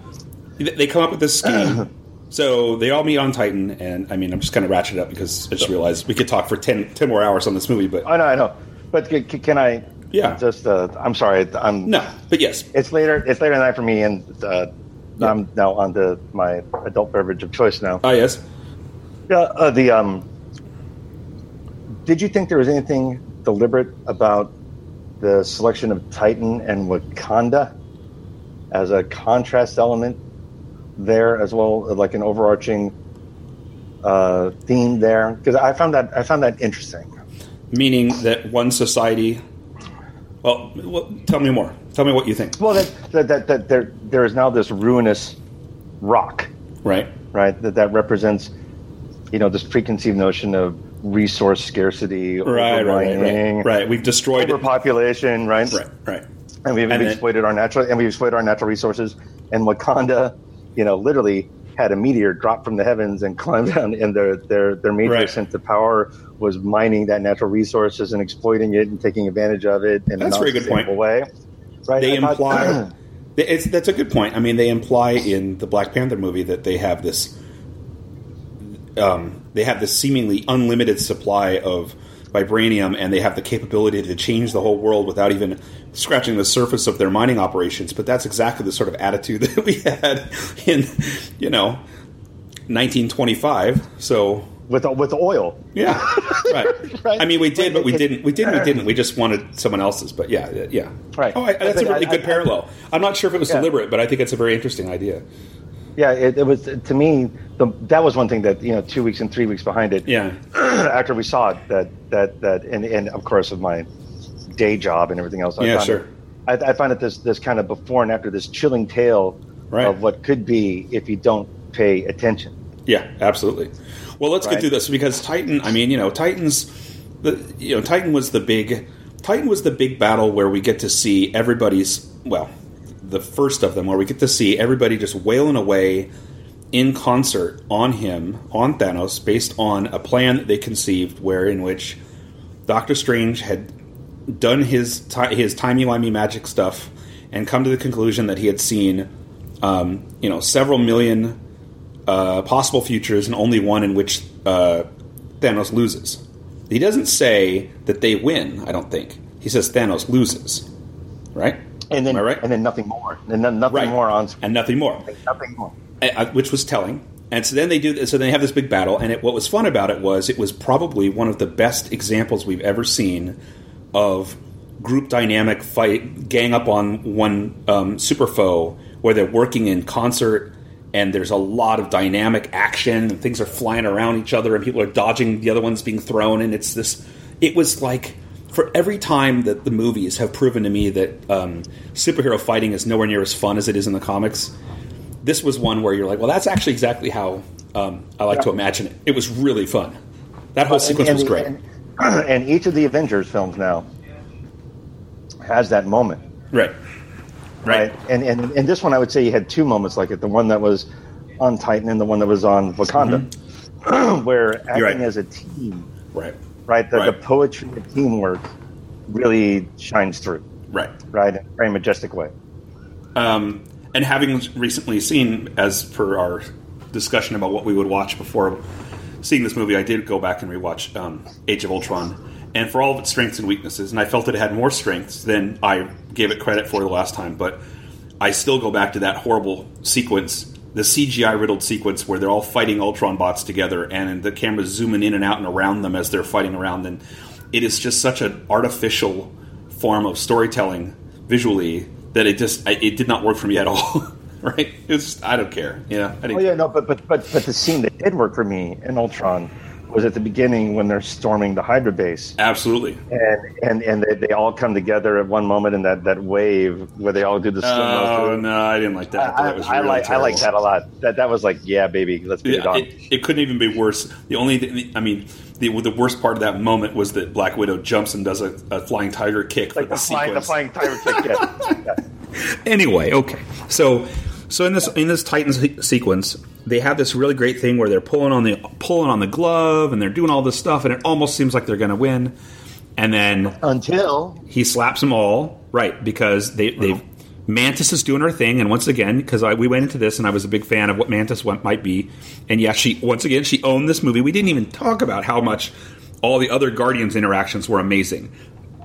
[SPEAKER 3] they come up with this scheme. So they all meet on Titan, and I mean, I'm just kind of ratcheting up because I just realized we could talk for 10, 10 more hours on this movie, but
[SPEAKER 4] I know, I know. But can, can I?
[SPEAKER 3] Yeah.
[SPEAKER 4] Just, uh, I'm sorry. I'm.
[SPEAKER 3] no, but yes,
[SPEAKER 4] It's later. It's later at night for me, and uh, I'm now on to my adult beverage of choice now.
[SPEAKER 3] ah, yes.
[SPEAKER 4] Yeah, uh, the um. Did you think there was anything deliberate about the selection of Titan and Wakanda as a contrast element there as well, like an overarching uh, theme there? Because I found that I found that interesting.
[SPEAKER 3] meaning that one society. Well, well, tell me more. Tell me what you think.
[SPEAKER 4] Well, that that, that, that there there is now this ruinous rock,
[SPEAKER 3] Right.
[SPEAKER 4] right? That that represents, you know, this preconceived notion of resource scarcity,
[SPEAKER 3] Right. Right. Right. Right. We've destroyed it.
[SPEAKER 4] overpopulation, right?
[SPEAKER 3] Right. Right.
[SPEAKER 4] and we've exploited our natural and we've exploited our natural resources. And Wakanda, you know, literally had a meteor drop from the heavens and climb down, and their their their major
[SPEAKER 3] Right.
[SPEAKER 4] sense of power was mining that natural resources and exploiting it and taking advantage of it in
[SPEAKER 3] That's
[SPEAKER 4] a
[SPEAKER 3] very good point.
[SPEAKER 4] way. Right?
[SPEAKER 3] They
[SPEAKER 4] I thought-
[SPEAKER 3] imply. It's, that's a good point. I mean, they imply in the Black Panther movie that they have this. Um, they have this seemingly unlimited supply of vibranium, and they have the capability to change the whole world without even scratching the surface of their mining operations. But that's exactly the sort of attitude that we had in, you know, 1925. So
[SPEAKER 4] with with oil.
[SPEAKER 3] yeah, right.
[SPEAKER 4] Right.
[SPEAKER 3] I mean, we did, but we didn't. We didn't. We didn't. We just wanted someone else's. But yeah, yeah.
[SPEAKER 4] Right.
[SPEAKER 3] Oh, I, that's a really
[SPEAKER 4] I-
[SPEAKER 3] good
[SPEAKER 4] I-
[SPEAKER 3] parallel. I'm not sure if it was
[SPEAKER 4] Yeah.
[SPEAKER 3] deliberate, but I think it's a very interesting idea.
[SPEAKER 4] Yeah, it, it was to me. The, that was one thing that you know, two weeks and three weeks behind it.
[SPEAKER 3] Yeah.
[SPEAKER 4] after we saw it, that that that, and, and of course of my day job and everything else. I
[SPEAKER 3] Yeah,
[SPEAKER 4] found
[SPEAKER 3] sure.
[SPEAKER 4] It, I, I find it this this kind of before and after this chilling tale
[SPEAKER 3] Right.
[SPEAKER 4] of what could be if you don't pay attention.
[SPEAKER 3] Yeah, absolutely. Well, let's get through this because Titan. I mean, you know, Titans. The you know, Titan was the big. Titan was the big battle where we get to see everybody's well, the first of them where we get to see everybody just wailing away in concert on him, on Thanos, based on a plan that they conceived, where in which Doctor Strange had done his ti- his timey wimey magic stuff and come to the conclusion that he had seen, um, you know, several million uh, possible futures and only one in which uh, Thanos loses. He doesn't say that they win. I don't think he says Thanos loses, right?
[SPEAKER 4] And then,
[SPEAKER 3] right?
[SPEAKER 4] and then nothing more, and then nothing
[SPEAKER 3] right,
[SPEAKER 4] more on screen.
[SPEAKER 3] and nothing more
[SPEAKER 4] nothing more.
[SPEAKER 3] uh, which was telling. And so then they do. So they have this big battle, and it, what was fun about it was it was probably one of the best examples we've ever seen of group dynamic fight, gang up on one um, super foe, where they're working in concert, and there's a lot of dynamic action, and things are flying around each other, and people are dodging the other ones being thrown, and it's this. It was like for every time that the movies have proven to me that um, superhero fighting is nowhere near as fun as it is in the comics this was one where you're like, well, that's actually exactly how um, I like to imagine it. It was really fun. That whole sequence
[SPEAKER 4] and,
[SPEAKER 3] was great.
[SPEAKER 4] And, and each of the Avengers films now has that moment,
[SPEAKER 3] right.
[SPEAKER 4] right? And, and and this one, I would say, you had two moments like it: the one that was on Titan and the one that was on Wakanda, where acting
[SPEAKER 3] Mm-hmm. right.
[SPEAKER 4] as a team,
[SPEAKER 3] Right.
[SPEAKER 4] Right? The, the poetry of teamwork really shines through,
[SPEAKER 3] Right.
[SPEAKER 4] right? In a very majestic way.
[SPEAKER 3] Um, and having recently seen, as per our discussion about what we would watch before seeing this movie, I did go back and rewatch um, Age of Ultron. And for all of its strengths and weaknesses, and I felt that it had more strengths than I gave it credit for the last time, but I still go back to that horrible sequence, the CGI riddled sequence where they're all fighting Ultron bots together, and the camera's zooming in and out and around them as they're fighting around. And it is just such an artificial form of storytelling visually that it just it did not work for me at all. right? It's I don't care. Yeah. I
[SPEAKER 4] Oh
[SPEAKER 3] didn't,
[SPEAKER 4] yeah, no, but but but but the scene that did work for me in Ultron was at the beginning when they're storming the Hydra base.
[SPEAKER 3] Absolutely.
[SPEAKER 4] and and and they, they all come together at one moment in that, that wave where they all do the
[SPEAKER 3] Oh no, I didn't like that.
[SPEAKER 4] I,
[SPEAKER 3] that was
[SPEAKER 4] I
[SPEAKER 3] really
[SPEAKER 4] like I like that a lot. That that was like yeah, baby, let's get it on.
[SPEAKER 3] it, it couldn't even be worse. The only, thing, I mean, the the worst part of that moment was that Black Widow jumps and does a, a flying tiger kick
[SPEAKER 4] like
[SPEAKER 3] for
[SPEAKER 4] the
[SPEAKER 3] the,
[SPEAKER 4] flying the flying tiger kick. Yeah. yeah.
[SPEAKER 3] anyway, okay. So, so in this in this Titan se- sequence, they have this really great thing where they're pulling on the pulling on the glove and they're doing all this stuff, and it almost seems like they're going to win. And then
[SPEAKER 4] Until
[SPEAKER 3] he slaps them all, right? Because they they Mantis is doing her thing, and once again, because we went into this, and I was a big fan of what Mantis went, might be, and yeah, she once again she owned this movie. We didn't even talk about how much all the other Guardians interactions were amazing,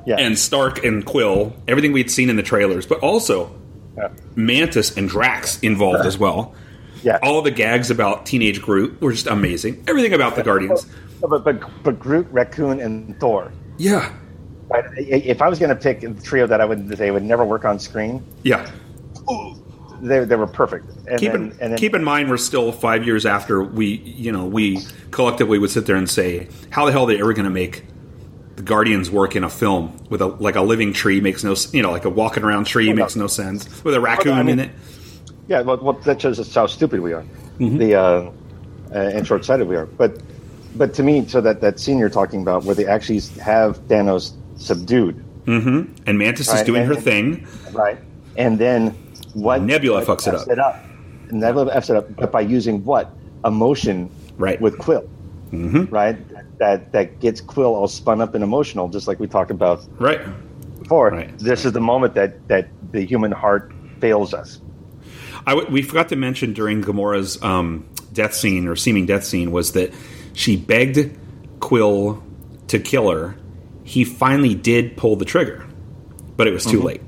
[SPEAKER 4] yeah,
[SPEAKER 3] and Stark and Quill, everything we'd seen in the trailers, but also
[SPEAKER 4] yeah.
[SPEAKER 3] Mantis and Drax involved as well.
[SPEAKER 4] Yeah.
[SPEAKER 3] All the gags about teenage Groot were just amazing. Everything about the Guardians.
[SPEAKER 4] But, but but Groot, Raccoon, and Thor.
[SPEAKER 3] Yeah.
[SPEAKER 4] I- If I was going to pick a trio that I would they would never work on screen,
[SPEAKER 3] Yeah.
[SPEAKER 4] they, they were perfect. And
[SPEAKER 3] keep in,
[SPEAKER 4] and then,
[SPEAKER 3] keep in mind we're still five years after we you know we collectively would sit there and say how the hell are they ever going to make the guardians work in a film with a like a living tree makes no you know like a walking around tree makes no sense with a raccoon
[SPEAKER 4] I mean-
[SPEAKER 3] in it
[SPEAKER 4] Yeah, well, well that shows us how stupid we are,
[SPEAKER 3] Mm-hmm.
[SPEAKER 4] the uh, uh, and short-sighted we are. But but to me, so that that scene you're talking about, where they actually have Thanos subdued,
[SPEAKER 3] and mantis is doing
[SPEAKER 4] and-
[SPEAKER 3] her thing
[SPEAKER 4] right? And then what?
[SPEAKER 3] Nebula fucks it
[SPEAKER 4] Fs
[SPEAKER 3] up.
[SPEAKER 4] Nebula f's it up, but by using what emotion?
[SPEAKER 3] Right.
[SPEAKER 4] With Quill, mm-hmm. right? That that gets Quill all spun up and emotional, just like we talked about
[SPEAKER 3] right
[SPEAKER 4] before.
[SPEAKER 3] Right.
[SPEAKER 4] This is the moment that that the human heart fails us.
[SPEAKER 3] I w- we forgot to mention during Gamora's um, death scene or seeming death scene was that she begged Quill to kill her. He finally did pull the trigger, but it was too late.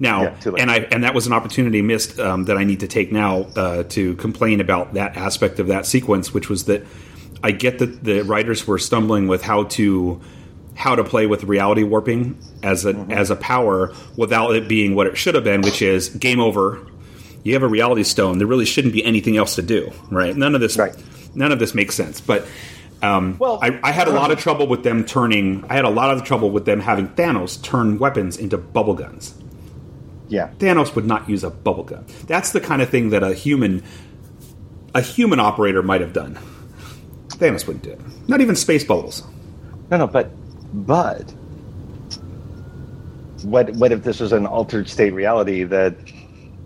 [SPEAKER 3] Now,
[SPEAKER 4] Mm-hmm. Yeah, too late.
[SPEAKER 3] and I and that was an opportunity missed um, that I need to take now uh, to complain about that aspect of that sequence, which was that I get that the writers were stumbling with how to how to play with reality warping as a
[SPEAKER 4] Mm-hmm.
[SPEAKER 3] as a power without it being what it should have been, which is game over. You have a reality stone. There really shouldn't be anything else to do, right? None of this,
[SPEAKER 4] Right.
[SPEAKER 3] none of this makes sense. But um,
[SPEAKER 4] Well-
[SPEAKER 3] I, I had a lot of trouble with them turning. I had a lot of trouble with them having Thanos turn weapons into bubble guns.
[SPEAKER 4] Yeah.
[SPEAKER 3] Thanos would not use a bubble gun. That's the kind of thing that a human, a human operator might have done. Thanos wouldn't do it. Not even space bubbles.
[SPEAKER 4] No, no, but but what what if this was an altered state reality that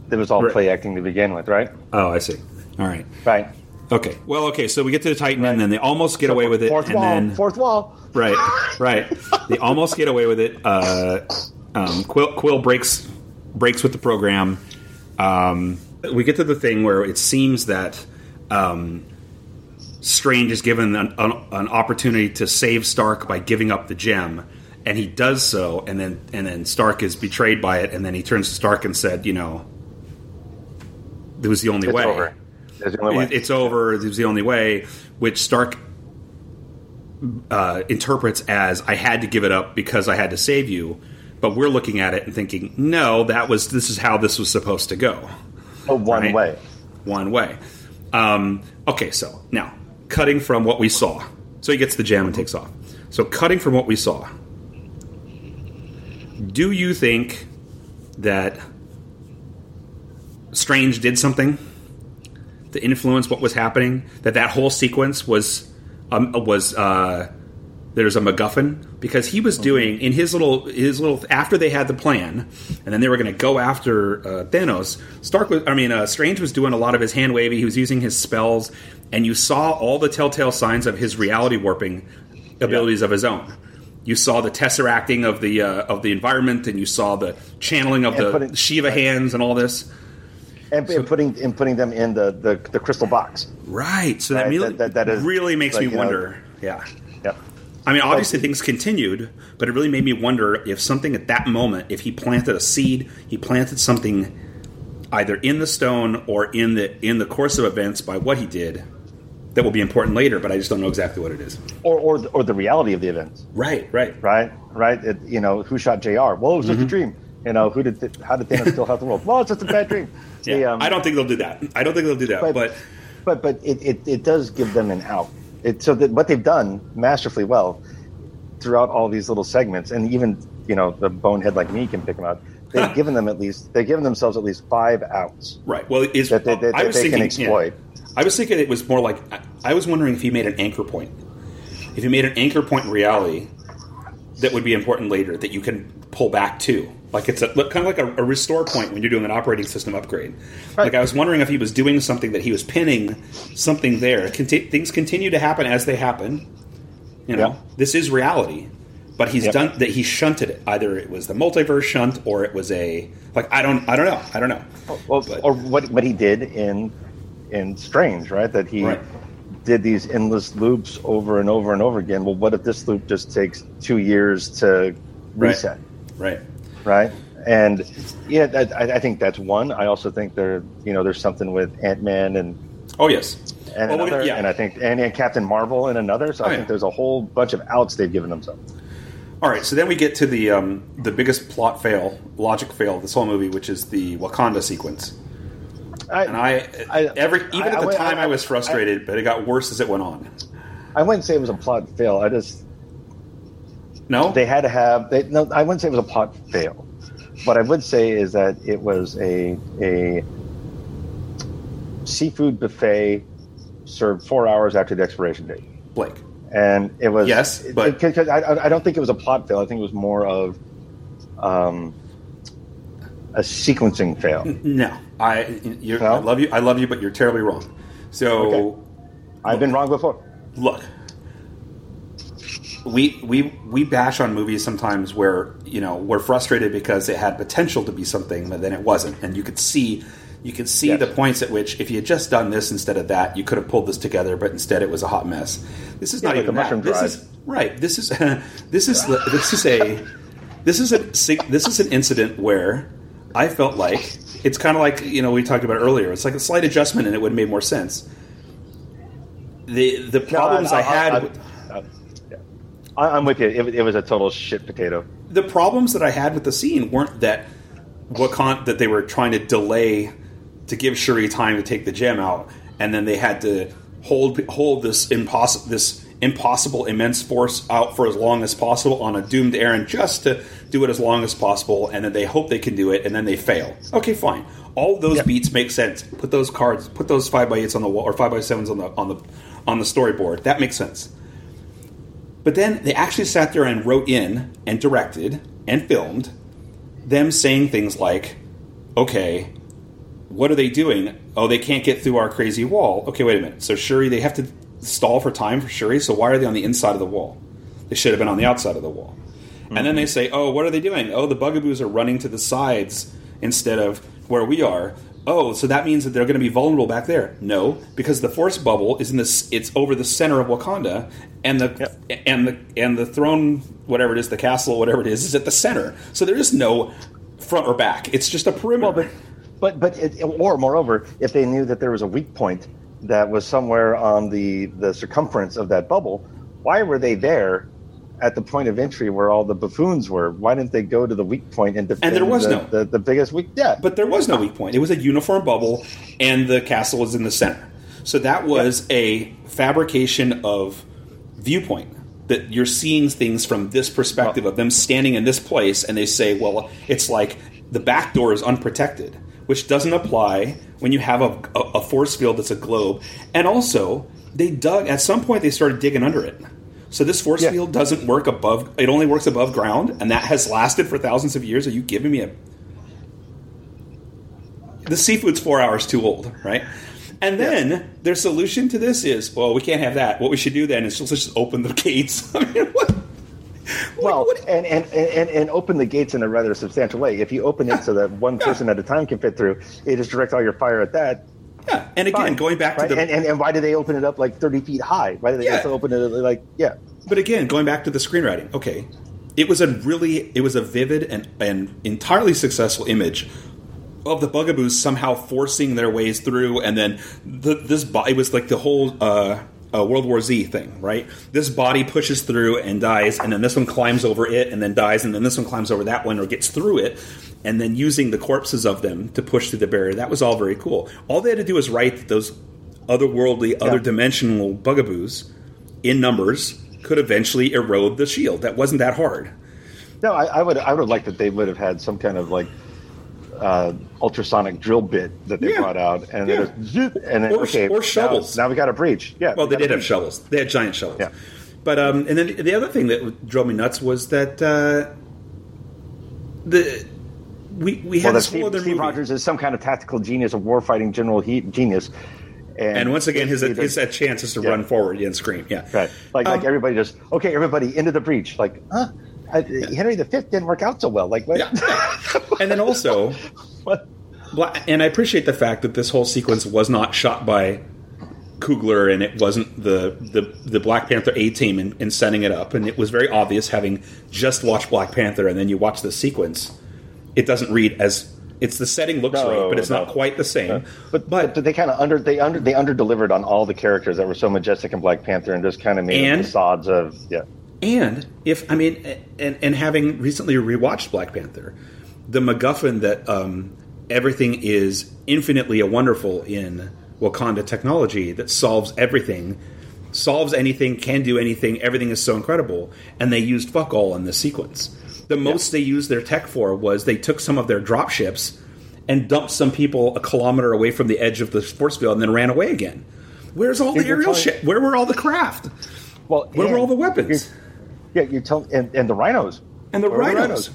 [SPEAKER 4] that was all
[SPEAKER 3] Right.
[SPEAKER 4] play acting to begin with, right?
[SPEAKER 3] Oh, I see. All right.
[SPEAKER 4] Right.
[SPEAKER 3] Okay. Well, okay. So we get to the Titan, and then they almost get away with it,
[SPEAKER 4] Fourth
[SPEAKER 3] and
[SPEAKER 4] wall.
[SPEAKER 3] then
[SPEAKER 4] Fourth wall.
[SPEAKER 3] right, right. They almost get away with it. Uh, um, Quill, Quill breaks breaks with the program. Um, we get to the thing where it seems that um, Strange is given an, an, an opportunity to save Stark by giving up the gem, and he does so, and then and then Stark is betrayed by it, and then he turns to Stark and said, "You know, it was the only
[SPEAKER 4] It's
[SPEAKER 3] way."
[SPEAKER 4] over. It's the only way.
[SPEAKER 3] It- it's over. It was the only way, which Stark uh, interprets as I had to give it up because I had to save you. But we're looking at it and thinking, no, that was this is how this was supposed to go,
[SPEAKER 4] Oh, one
[SPEAKER 3] right.
[SPEAKER 4] way.
[SPEAKER 3] one way. Um, okay, so now cutting from what we saw, so he gets the jam and takes off. So cutting from what we saw, do you think that Strange did something to influence what was happening? That that whole sequence was um, was uh, there's a MacGuffin because he was doing in his little his little after they had the plan, and then they were going to go after uh, Thanos. Stark was, I mean, uh, Strange was doing a lot of his hand wavy. He was using his spells, and you saw all the telltale signs of his reality warping abilities of his own. You saw the tesseracting of the uh, of the environment, and you saw the channeling of
[SPEAKER 4] And
[SPEAKER 3] the
[SPEAKER 4] putting-
[SPEAKER 3] Shiva hands and all this.
[SPEAKER 4] And, and putting and putting them in the, the, the crystal box.
[SPEAKER 3] Right. So that,
[SPEAKER 4] Right,
[SPEAKER 3] really,
[SPEAKER 4] that- that- that is,
[SPEAKER 3] really makes
[SPEAKER 4] like,
[SPEAKER 3] me
[SPEAKER 4] you know-
[SPEAKER 3] wonder. yeah. I mean, obviously things continued, but it really made me wonder if something at that moment, if he planted a seed, he planted something either in the stone or in the in the course of events by what he did that will be important later. But I just don't know exactly what it is.
[SPEAKER 4] Or, or or the reality of the events.
[SPEAKER 3] Right. Right.
[SPEAKER 4] Right. Right. It, you know who shot J.R. Well, it was
[SPEAKER 3] Mm-hmm.
[SPEAKER 4] just a dream. You know who did how did Thanos still have the world? Well, it's just a bad dream.
[SPEAKER 3] Yeah.
[SPEAKER 4] The, um,
[SPEAKER 3] I don't think they'll do that. I don't think they'll do that.
[SPEAKER 4] But-
[SPEAKER 3] But,
[SPEAKER 4] but but it, it, it does give them an out. It, so that what they've done masterfully well throughout all these little segments, and even you know the bonehead like me can pick them out. They've given them at least they've given themselves at least five outs
[SPEAKER 3] right. Well, is
[SPEAKER 4] that they, that,
[SPEAKER 3] I was
[SPEAKER 4] they
[SPEAKER 3] thinking
[SPEAKER 4] can exploit.
[SPEAKER 3] yeah. I was thinking it was more like I, I was wondering if he made an anchor point. If he made an anchor point in reality that would be important later that you can pull back to. Like it's a kind of like a, a restore point when you're doing an operating system upgrade. Like I was wondering if he was doing something that he was pinning something there. Conti- things continue to happen as they happen. You know, this is reality, but he's
[SPEAKER 4] Yep.
[SPEAKER 3] done that. He shunted it. Either it was the multiverse shunt or it was a like I don't I don't know I don't know.
[SPEAKER 4] Oh, well,
[SPEAKER 3] But-
[SPEAKER 4] or what what he did in in Strange, right? That he
[SPEAKER 3] Right.
[SPEAKER 4] did these endless loops over and over and over again. Well, what if this loop just takes two years to reset,
[SPEAKER 3] Right.
[SPEAKER 4] right? And yeah, that, I, I think that's one. I also think there, you know, there's something with Ant Man and
[SPEAKER 3] Oh yes.
[SPEAKER 4] and
[SPEAKER 3] Well, we-
[SPEAKER 4] another,
[SPEAKER 3] yeah.
[SPEAKER 4] and I think and, and Captain Marvel and another. So
[SPEAKER 3] Oh,
[SPEAKER 4] I think there's a whole bunch of outs they've given themselves.
[SPEAKER 3] All right, so then we get to the um, the biggest plot fail, logic fail of this whole movie, which is the Wakanda sequence.
[SPEAKER 4] I,
[SPEAKER 3] And I,
[SPEAKER 4] I-
[SPEAKER 3] every even
[SPEAKER 4] I-
[SPEAKER 3] at the time, I- was frustrated, but it got worse as it went on.
[SPEAKER 4] I wouldn't say it was a plot fail. I just
[SPEAKER 3] No,
[SPEAKER 4] they had to have they no i wouldn't say it was a plot fail what i would say is that it was a a seafood buffet served four hours after the expiration date
[SPEAKER 3] Blake.
[SPEAKER 4] and it was
[SPEAKER 3] Yes, but-
[SPEAKER 4] because I, I don't think it was a plot fail i think it was more of um a sequencing fail
[SPEAKER 3] No, I, you're,
[SPEAKER 4] No?
[SPEAKER 3] I love you. I love you, but you're terribly wrong. So
[SPEAKER 4] Okay. i've been wrong before
[SPEAKER 3] look we we we bash on movies sometimes where you know we're frustrated because it had potential to be something but then it wasn't and you could see you could see
[SPEAKER 4] Yes.
[SPEAKER 3] the points at which if you had just done this instead of that you could have pulled this together but instead it was a hot mess this is
[SPEAKER 4] Yeah,
[SPEAKER 3] not
[SPEAKER 4] like
[SPEAKER 3] even that.
[SPEAKER 4] mushroom
[SPEAKER 3] this
[SPEAKER 4] drive.
[SPEAKER 3] is right this is this is this is a this is a this is an incident where I felt like it's kind of like you know we talked about earlier. It's like a slight adjustment, and it would have made more sense. The the problems I, had,
[SPEAKER 4] I,
[SPEAKER 3] with,
[SPEAKER 4] yeah. I, i'm with you it, it was a total shit potato
[SPEAKER 3] the problems that I had with the scene weren't that Wakanda that they were trying to delay to give Shuri time to take the gem out, and then they had to hold hold this impossible this impossible immense force out for as long as possible on a doomed errand just to do it as long as possible, and then they hope they can do it, and then they fail. Okay, fine. All those beats make sense. Put those cards, put those five by eights on the wall or five by sevens on the on the on the storyboard. That makes sense. But then they actually sat there and wrote in and directed and filmed them saying things like, okay, what are they doing? Oh, they can't get through our crazy wall. Okay, wait a minute. So Shuri, they have to stall for time for Shuri. So why are they on the inside of the wall? They should have been on the outside of the wall. And then mm-hmm. they say, oh, what are they doing? Oh, the bugaboos are running to the sides instead of where we are. Oh, so that means that they're going to be vulnerable back there? No, because the force bubble is in this. It's over the center of Wakanda, and the
[SPEAKER 4] Yep.
[SPEAKER 3] and the and the throne, whatever it is, the castle, whatever it is, is at the center. So there is no front or back. It's just a perimeter.
[SPEAKER 4] Well, but but but it, or moreover, if they knew that there was a weak point that was somewhere on the the circumference of that bubble, why were they there at the point of entry where all the buffoons were? Why didn't they go to the weak point and defend And
[SPEAKER 3] there was
[SPEAKER 4] the,
[SPEAKER 3] no.
[SPEAKER 4] the, the biggest weak? Yeah,
[SPEAKER 3] But there was no weak point. It was a uniform bubble, and the castle was in the center. So that was a fabrication of viewpoint. That you're seeing things from this perspective of them standing in this place, and they say, well, it's like the back door is unprotected, which doesn't apply when you have a, a, a force field that's a globe. And also, they dug, at some point, they started digging under it. So this force
[SPEAKER 4] Yeah.
[SPEAKER 3] field doesn't work above, it only works above ground, and that has lasted for thousands of years. Are you giving me a the seafood's four hours too old, right? And then their solution to this is, well, we can't have that. What we should do then is just, let's just open the gates. I mean, what?
[SPEAKER 4] well,
[SPEAKER 3] what-
[SPEAKER 4] and, and, and, and open the gates in a rather substantial way. If you open it so that one person at a time can fit through, it just direct all your fire at that.
[SPEAKER 3] Yeah, and again,
[SPEAKER 4] fine,
[SPEAKER 3] going back
[SPEAKER 4] right?
[SPEAKER 3] to the,
[SPEAKER 4] and, and and why did they open it up like thirty feet high? Why did they
[SPEAKER 3] Yeah.
[SPEAKER 4] also open it like yeah?
[SPEAKER 3] but again, going back to the screenwriting. Okay, it was a really, it was a vivid and and entirely successful image of the Bugaboos somehow forcing their ways through, and then the, this body was like the whole uh, uh, World War Z thing, right? This body pushes through and dies, and then this one climbs over it and then dies, and then this one climbs over that one or gets through it, and then using the corpses of them to push through the barrier. That was all very cool. All they had to do was write that those otherworldly, other dimensional Bugaboos in numbers could eventually erode the shield. That wasn't that hard.
[SPEAKER 4] No, I, I would I would like that they would have had some kind of like uh, ultrasonic drill bit that they
[SPEAKER 3] Yeah.
[SPEAKER 4] brought out, and
[SPEAKER 3] Yeah.
[SPEAKER 4] then zip, and then
[SPEAKER 3] Or-
[SPEAKER 4] okay,
[SPEAKER 3] or shovels.
[SPEAKER 4] Now, we got a breach. Yeah,
[SPEAKER 3] Well,
[SPEAKER 4] we
[SPEAKER 3] they did have shovels. They had giant shovels.
[SPEAKER 4] Yeah.
[SPEAKER 3] But um, and then the other thing that drove me nuts was that uh, the we we had
[SPEAKER 4] that
[SPEAKER 3] this whole
[SPEAKER 4] Steve,
[SPEAKER 3] other
[SPEAKER 4] Steve
[SPEAKER 3] movie.
[SPEAKER 4] Rogers is some kind of tactical genius, a warfighting general heat genius, and,
[SPEAKER 3] and once again, his his chance is to
[SPEAKER 4] Yeah.
[SPEAKER 3] run forward and scream. Yeah,
[SPEAKER 4] right, like
[SPEAKER 3] Um,
[SPEAKER 4] like everybody just okay, everybody into the breach. Like, huh? I, Henry V didn't work out so well. Like, what?
[SPEAKER 3] Yeah. and then also? And I appreciate the fact that this whole sequence was not shot by Coogler and it wasn't the the, the Black Panther A team in, in setting it up, and it was very obvious having just watched Black Panther and then you watch the sequence, it doesn't read as it's the setting looks
[SPEAKER 4] No,
[SPEAKER 3] right, but it's not quite the same.
[SPEAKER 4] But, but they kind of under they under they under delivered on all the characters that were so majestic in Black Panther and just kind of made
[SPEAKER 3] And-
[SPEAKER 4] facades of yeah.
[SPEAKER 3] And if I mean, and and having recently rewatched Black Panther, the MacGuffin that um, everything is infinitely a wonderful in Wakanda technology that solves everything, solves anything, can do anything, everything is so incredible, and they used fuck all in this sequence. The most they used their tech for was they took some of their drop ships and dumped some people a kilometer away from the edge of the force field and then ran away again. Where's all the aerial shit? Where were all the craft?
[SPEAKER 4] Well,
[SPEAKER 3] Where were all the weapons?
[SPEAKER 4] You're- Yeah, you tell and, and the rhinos
[SPEAKER 3] And the
[SPEAKER 4] Where were
[SPEAKER 3] rhinos.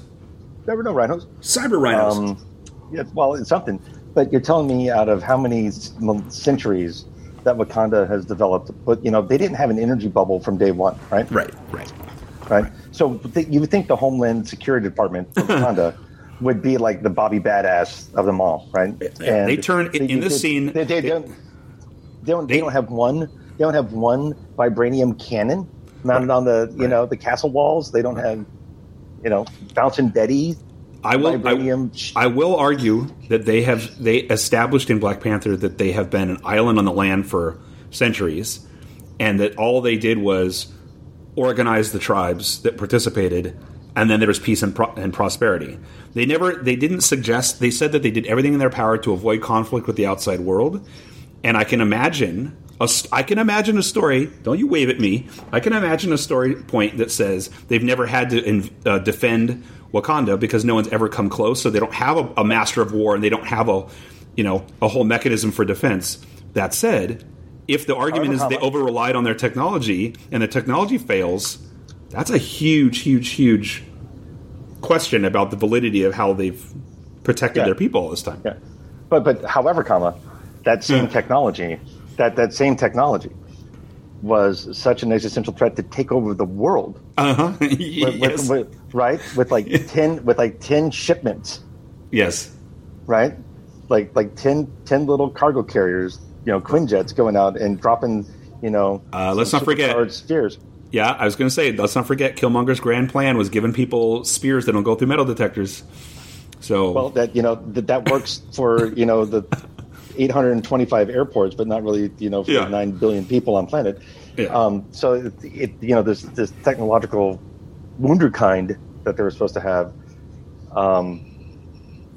[SPEAKER 4] There were no rhinos.
[SPEAKER 3] Cyber rhinos.
[SPEAKER 4] Um, yeah, well, it's something. But you're telling me out of how many centuries that Wakanda has developed, but you know they didn't have an energy bubble from day one, right?
[SPEAKER 3] Right, right.
[SPEAKER 4] Right. So th- you would think the Homeland Security Department of Wakanda would be like the Bobby Badass of them all, right?
[SPEAKER 3] Yeah, they turn- in- in this
[SPEAKER 4] they-
[SPEAKER 3] scene,
[SPEAKER 4] They, they,
[SPEAKER 3] they-
[SPEAKER 4] don't. They don't. They
[SPEAKER 3] they-
[SPEAKER 4] don't have one. They don't have one vibranium cannon mounted on the you know the castle walls. They don't have you know bouncing Betty.
[SPEAKER 3] I will. I, I will argue that they have they established in Black Panther that they have been an island on the land for centuries, and that all they did was organize the tribes that participated, and then there was peace and, pro- and prosperity. They never. They didn't suggest. They said that they did everything in their power to avoid conflict with the outside world, and I can imagine. A, I can imagine a story. Don't you wave at me. I can imagine a story point that says they've never had to in, uh, defend Wakanda because no one's ever come close. So they don't have a, a master of war and they don't have a, you know, a whole mechanism for defense. That said, if the argument is they over relied on their technology and the technology fails, that's a huge, huge, huge question about the validity of how they've protected
[SPEAKER 4] Yeah.
[SPEAKER 3] their people all this time.
[SPEAKER 4] Yeah. but but however, comma, that same technology, that that same technology, was such an existential threat to take over the world.
[SPEAKER 3] Uh huh. Yes.
[SPEAKER 4] with, with, right, with like ten with like ten shipments,
[SPEAKER 3] yes.
[SPEAKER 4] right, like like 10, 10 little cargo carriers, you know, Quinjets going out and dropping, you know,
[SPEAKER 3] Uh, let's not forget-
[SPEAKER 4] spears.
[SPEAKER 3] Yeah, I was going to say, let's not forget Killmonger's grand plan was giving people spears that don't go through metal detectors. So,
[SPEAKER 4] Well, that you know that that works for you know the 825 airports, but not really you know for
[SPEAKER 3] Yeah.
[SPEAKER 4] nine billion people on planet.
[SPEAKER 3] Yeah.
[SPEAKER 4] Um, so it, it you know this this technological wunderkind that they were supposed to have um,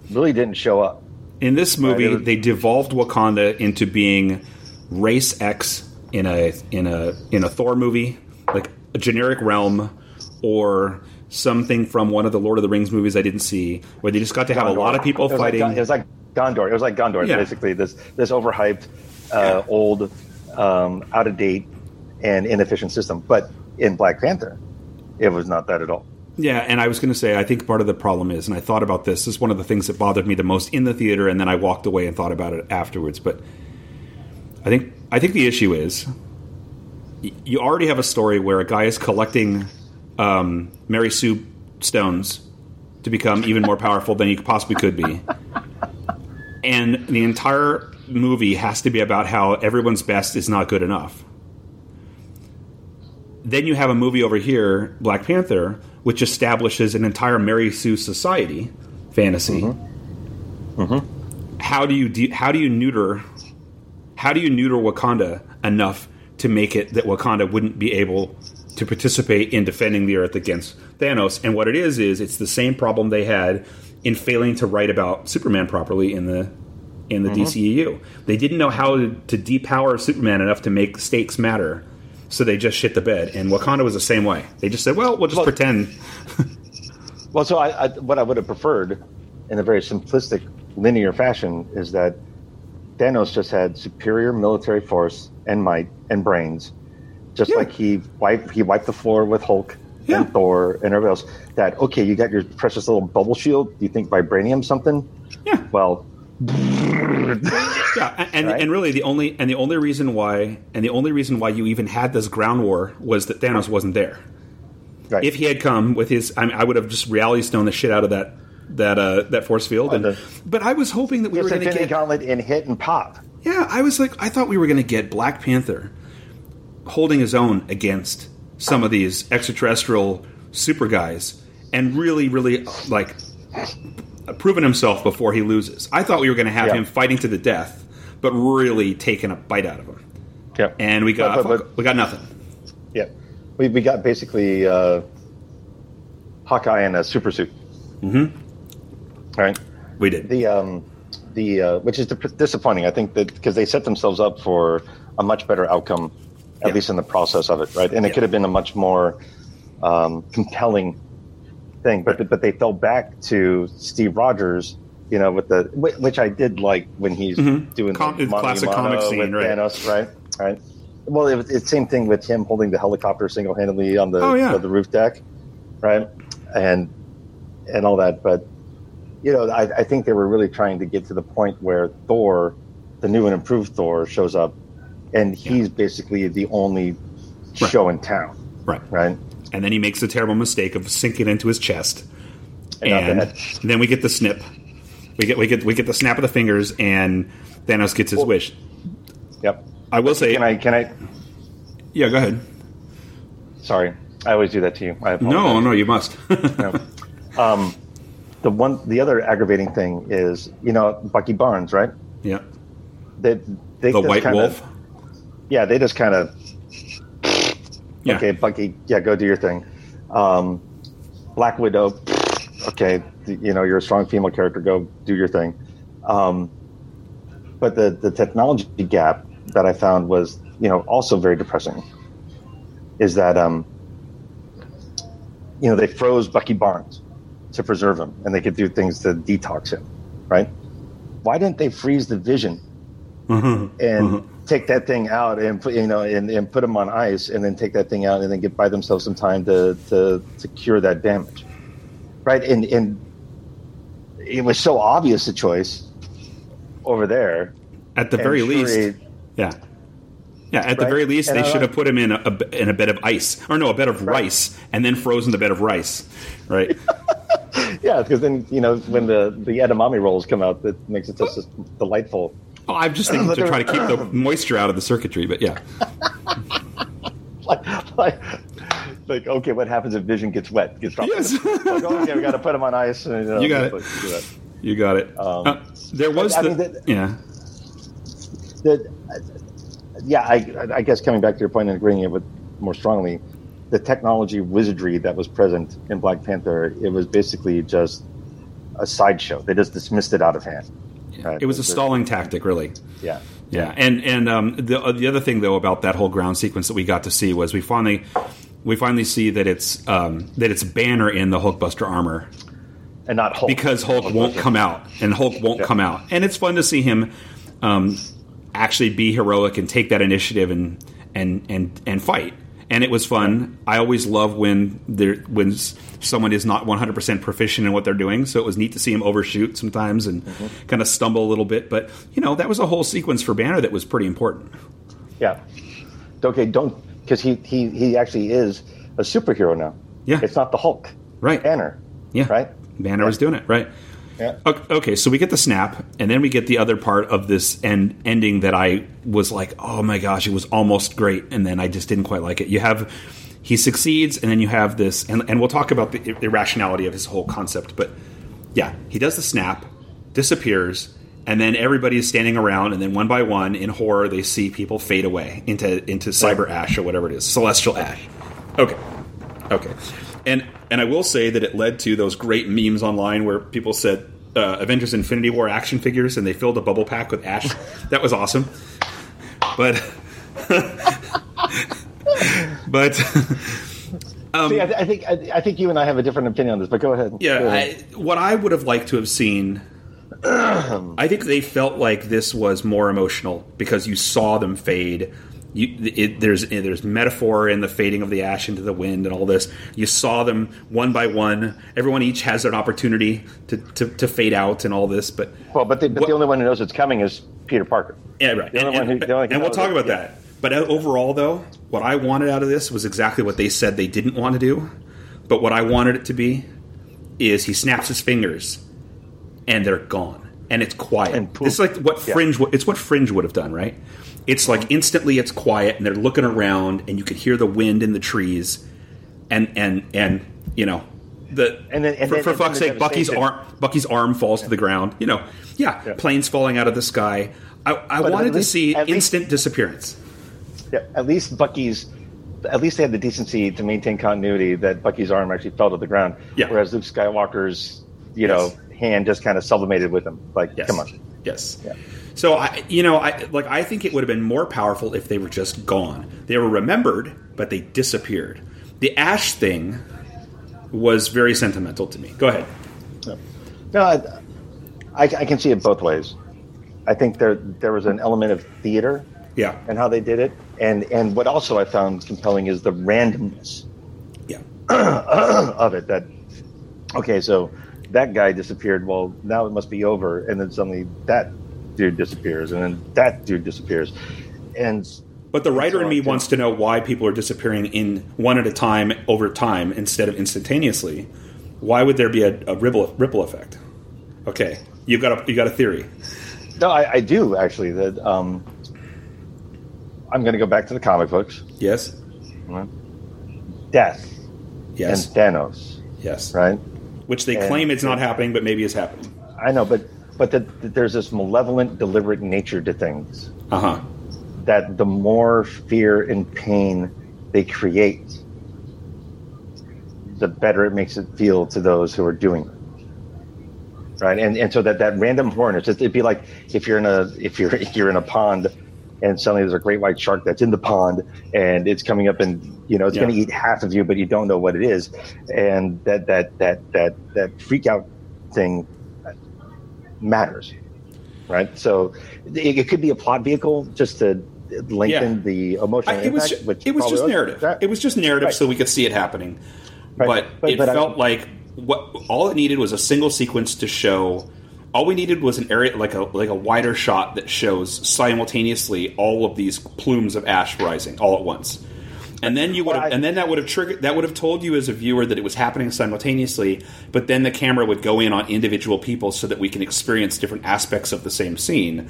[SPEAKER 4] really didn't show up.
[SPEAKER 3] in this movie,
[SPEAKER 4] Right,
[SPEAKER 3] they devolved Wakanda into being race X in a in a in a Thor movie, like a generic realm, or something from one of the Lord of the Rings movies I didn't see, where they just got to have a lot of people
[SPEAKER 4] It
[SPEAKER 3] fighting.
[SPEAKER 4] Like, it was like Gondor. It was like Gondor,
[SPEAKER 3] Yeah.
[SPEAKER 4] basically. This this overhyped, uh,
[SPEAKER 3] Yeah.
[SPEAKER 4] old, um, out of date, and inefficient system. But in Black Panther, it was not that at all.
[SPEAKER 3] Yeah, and I was going to say, I think part of the problem is, and I thought about this, this is one of the things that bothered me the most in the theater, and then I walked away and thought about it afterwards. But I think I think the issue is you already have a story where a guy is collecting um, Mary Sue stones to become even more powerful than you possibly could be, and the entire movie has to be about how everyone's best is not good enough then you have a movie over here, Black Panther, which establishes an entire Mary Sue society fantasy. Mm-hmm. Mm-hmm. How do you de- how do you neuter how do you neuter Wakanda enough to make it that Wakanda wouldn't be able to participate in defending the Earth against Thanos? And what it is is it's the same problem they had in failing to write about Superman properly in the in the mm-hmm. DCEU. They didn't know how to, to depower Superman enough to make stakes matter. So they just shit the bed, and Wakanda was the same way. They just said, "Well, we'll just
[SPEAKER 4] Well-
[SPEAKER 3] pretend."
[SPEAKER 4] Well, so I, I, what I would have preferred, in a very simplistic, linear fashion, is that Thanos just had superior military force and might and brains, just
[SPEAKER 3] Yeah.
[SPEAKER 4] like he wiped he wiped the floor with Hulk
[SPEAKER 3] Yeah.
[SPEAKER 4] and Thor and everybody else. That okay, you got your precious little bubble shield. Do you think vibranium something?
[SPEAKER 3] Yeah.
[SPEAKER 4] Well,
[SPEAKER 3] Yeah, and
[SPEAKER 4] Right?
[SPEAKER 3] and really the only and the only reason why and the only reason why you even had this ground war was that Thanos wasn't there.
[SPEAKER 4] right.
[SPEAKER 3] If he had come with his, I, mean, I would have just reality stone the shit out of that that uh, that force field. And,
[SPEAKER 4] the-
[SPEAKER 3] but I was hoping that we were going to get.
[SPEAKER 4] Gauntlet and hit and pop.
[SPEAKER 3] Yeah, I was like, I thought we were going to get Black Panther holding his own against some of these extraterrestrial super guys, and really, really like proven himself before he loses. I thought we were going to have
[SPEAKER 4] Yeah.
[SPEAKER 3] him fighting to the death, but really taking a bite out of him.
[SPEAKER 4] Yep.
[SPEAKER 3] and we got
[SPEAKER 4] But- but- but-
[SPEAKER 3] we got nothing.
[SPEAKER 4] Yeah, we, we got basically uh, Hawkeye in a super suit. Mm-hmm. Right.
[SPEAKER 3] We did.
[SPEAKER 4] The um, the uh, which is disappointing. I think that because they set themselves up for a much better outcome, at
[SPEAKER 3] Yeah.
[SPEAKER 4] least in the process of it, right? And it
[SPEAKER 3] Yeah.
[SPEAKER 4] could have been a much more um, compelling thing, but but they fell back to Steve Rogers. You know, with the which I did like when he's doing
[SPEAKER 3] Mm-hmm. Com-
[SPEAKER 4] the
[SPEAKER 3] the classic comic scene, right.
[SPEAKER 4] Thanos, right? Right. Well, it it's same thing with him holding the helicopter single handedly on the
[SPEAKER 3] Oh, yeah.
[SPEAKER 4] the roof deck, right? And and all that. But you know, I, I think they were really trying to get to the point where Thor, the new and improved Thor, shows up, and he's basically the only
[SPEAKER 3] Right.
[SPEAKER 4] show in town,
[SPEAKER 3] Right.
[SPEAKER 4] right?
[SPEAKER 3] And then he makes the terrible mistake of sinking into his chest,
[SPEAKER 4] And
[SPEAKER 3] and then we get the snip. We get we get we get the snap of the fingers, and Thanos gets his
[SPEAKER 4] Well-
[SPEAKER 3] wish.
[SPEAKER 4] Yep.
[SPEAKER 3] I will say,
[SPEAKER 4] Can I? Can I?
[SPEAKER 3] yeah, go ahead.
[SPEAKER 4] Sorry, I always do that to you. I.
[SPEAKER 3] No, no, you must.
[SPEAKER 4] No. Um, the one, the other aggravating thing is, you know, Bucky Barnes, right?
[SPEAKER 3] yeah,
[SPEAKER 4] They, they
[SPEAKER 3] the White Wolf.
[SPEAKER 4] Yeah, they just kind of
[SPEAKER 3] Yeah.
[SPEAKER 4] okay, Bucky, yeah, go do your thing. Um, Black Widow, okay, you know, you're a strong female character, go do your thing. Um, but the, the technology gap that I found was, you know, also very depressing. Is that, um, you know, they froze Bucky Barnes to preserve him, and they could do things to detox him, right? Why didn't they freeze the Vision and take that thing out and put you know and, and put them on ice and then take that thing out and then get by themselves some time to to, to cure that damage right and and it was so obvious a choice over there.
[SPEAKER 3] At the very least,
[SPEAKER 4] Shuri-
[SPEAKER 3] yeah, yeah. At the
[SPEAKER 4] Right.
[SPEAKER 3] very least,
[SPEAKER 4] And
[SPEAKER 3] they
[SPEAKER 4] I
[SPEAKER 3] should
[SPEAKER 4] like-
[SPEAKER 3] have put him in a, a- in a bed of ice, or no, a bed of
[SPEAKER 4] Right.
[SPEAKER 3] rice, and then frozen the bed of rice, right?
[SPEAKER 4] Yeah, because then you know when the the edamame rolls come out, that makes it just delightful.
[SPEAKER 3] Oh, I'm just thinking to try to keep the moisture out of the circuitry, but yeah,
[SPEAKER 4] Like, like, like, okay, what happens if Vision gets wet? Gets dropped.
[SPEAKER 3] Yes.
[SPEAKER 4] like, oh, okay, we got to put him on ice. And, know,
[SPEAKER 3] You got it.
[SPEAKER 4] like, do that.
[SPEAKER 3] you got it.
[SPEAKER 4] Um,
[SPEAKER 3] Uh, there was
[SPEAKER 4] I
[SPEAKER 3] the
[SPEAKER 4] mean, that-
[SPEAKER 3] yeah,
[SPEAKER 4] that yeah, I, I guess coming back to your point and agreeing with more strongly, the technology wizardry that was present in Black Panther, it was basically just a sideshow. They just dismissed it out of hand. Right?
[SPEAKER 3] it was a stalling tactic, really.
[SPEAKER 4] Yeah,
[SPEAKER 3] Yeah, and and um, the uh, the other thing though about that whole ground sequence that we got to see was we finally we finally see that it's um, that it's Banner in the Hulkbuster armor
[SPEAKER 4] and not Hulk
[SPEAKER 3] because Hulk won't come out and Hulk won't
[SPEAKER 4] Yeah.
[SPEAKER 3] come out, and it's fun to see him um, actually be heroic and take that initiative and and and and fight. And it was fun. I always love when there when someone is not 100% proficient in what they're doing. So it was neat to see him overshoot sometimes and
[SPEAKER 4] Mm-hmm.
[SPEAKER 3] kind of stumble a little bit. But you know that was a whole sequence for Banner that was pretty important.
[SPEAKER 4] Yeah. Okay, don't because he he he actually is a superhero now.
[SPEAKER 3] Yeah.
[SPEAKER 4] it's not the Hulk.
[SPEAKER 3] Right.
[SPEAKER 4] Banner.
[SPEAKER 3] Yeah.
[SPEAKER 4] Right.
[SPEAKER 3] Banner was doing it, right?
[SPEAKER 4] Yeah.
[SPEAKER 3] Ok- Okay, so we get the snap, and then we get the other part of this end ending that I was like, oh my gosh, it was almost great, and then I just didn't quite like it. You have he succeeds, and then you have this, and, and we'll talk about the irrationality of his whole concept, but yeah, he does the snap, disappears, and then everybody is standing around, and then one by one, in horror, they see people fade away into into cyber ash or whatever it is, celestial ash. Okay, okay, and and I will say that it led to those great memes online where people said uh, Avengers: Infinity War action figures, and they filled a bubble pack with ash. that was awesome, but but.
[SPEAKER 4] See, I, I think I, I think you and I have a different opinion on this, but go ahead.
[SPEAKER 3] Yeah,
[SPEAKER 4] Go ahead.
[SPEAKER 3] I, what I would have liked to have seen. I think they felt like this was more emotional because you saw them fade. You, it, there's eh, there's metaphor in the fading of the ash into the wind and all this. You saw them one by one. Everyone each has an opportunity to, to, to fade out and all this. But
[SPEAKER 4] well, but, the, but
[SPEAKER 3] What-
[SPEAKER 4] the only one who knows it's coming is Peter Parker.
[SPEAKER 3] yeah, right.
[SPEAKER 4] The
[SPEAKER 3] And,
[SPEAKER 4] only one who- only
[SPEAKER 3] and we'll talk about
[SPEAKER 4] yeah.
[SPEAKER 3] that. But uh, overall, though, what I wanted out of this was exactly what they said they didn't want to do. But what I wanted it to be is he snaps his fingers and they're gone and it's quiet.
[SPEAKER 4] And poof.
[SPEAKER 3] it's like what Fringe. wo- It's what Fringe would have done, right? It's like mm-hmm. instantly it's quiet and they're looking around and you can hear the wind in the trees and and and you know the
[SPEAKER 4] And then- and
[SPEAKER 3] for,
[SPEAKER 4] then-
[SPEAKER 3] for fuck's sake, Bucky's arm Bucky's arm falls to the ground. You know, yeah,
[SPEAKER 4] Yeah.
[SPEAKER 3] planes falling out of the sky. I, I wanted
[SPEAKER 4] at
[SPEAKER 3] to see
[SPEAKER 4] at least-
[SPEAKER 3] instant disappearance.
[SPEAKER 4] Yeah, at least Bucky's. At least they had the decency to maintain continuity that Bucky's arm actually fell to the ground.
[SPEAKER 3] Yeah.
[SPEAKER 4] Whereas Luke Skywalker's, you
[SPEAKER 3] Yes.
[SPEAKER 4] know, hand just kind of sublimated with him. Like,
[SPEAKER 3] Yes.
[SPEAKER 4] come on.
[SPEAKER 3] Yes.
[SPEAKER 4] Yeah.
[SPEAKER 3] So I, you know, I like I think it would have been more powerful if they were just gone. They were remembered, but they disappeared. The Ash thing was very sentimental to me. Go ahead.
[SPEAKER 4] No, I, I, I can see it both ways. I think there there was an element of theater
[SPEAKER 3] Yeah.
[SPEAKER 4] and how they did it, and and what also I found compelling is the randomness
[SPEAKER 3] Yeah.
[SPEAKER 4] of it. That okay, so that guy disappeared. Well, now it must be over, and then suddenly that dude disappears, and then that dude disappears, and
[SPEAKER 3] But the writer in me wants to know why people are disappearing in one at a time over time instead of instantaneously. Why would there be a, a ripple ripple effect? Okay, you got a you got a theory.
[SPEAKER 4] no, I, I do actually. That um, I'm going to go back to the comic books.
[SPEAKER 3] Yes.
[SPEAKER 4] Death
[SPEAKER 3] Yes.
[SPEAKER 4] and Thanos,
[SPEAKER 3] yes.
[SPEAKER 4] right?
[SPEAKER 3] Which they
[SPEAKER 4] And-
[SPEAKER 3] claim it's not happening, but maybe is happening.
[SPEAKER 4] I know, but but that that there's this malevolent, deliberate nature to things.
[SPEAKER 3] Uh huh.
[SPEAKER 4] That the more fear and pain they create, the better it makes it feel to those who are doing it. Right, and and so that that random hornet, it'd be like if you're in a if you're if you're in a pond, and suddenly there's a great white shark that's in the pond, and it's coming up and you know it's
[SPEAKER 3] Yeah.
[SPEAKER 4] going to eat half of you, but you don't know what it is, and that that that that that freak out thing matters, right? So it, it could be a plot vehicle just to lengthen
[SPEAKER 3] Yeah.
[SPEAKER 4] the emotional
[SPEAKER 3] I, it was
[SPEAKER 4] impact.
[SPEAKER 3] ju-
[SPEAKER 4] which
[SPEAKER 3] it was just narrative.
[SPEAKER 4] That-
[SPEAKER 3] It was just narrative,
[SPEAKER 4] Right.
[SPEAKER 3] so we could see it happening.
[SPEAKER 4] Right.
[SPEAKER 3] But,
[SPEAKER 4] But-
[SPEAKER 3] it
[SPEAKER 4] but I-
[SPEAKER 3] felt like what all it needed was a single sequence to show All we needed was an area like a like a wider shot that shows simultaneously all of these plumes of ash rising all at once. And then you would have, and then that would have triggered that would have told you as a viewer that it was happening simultaneously, but then the camera would go in on individual people so that we can experience different aspects of the same scene.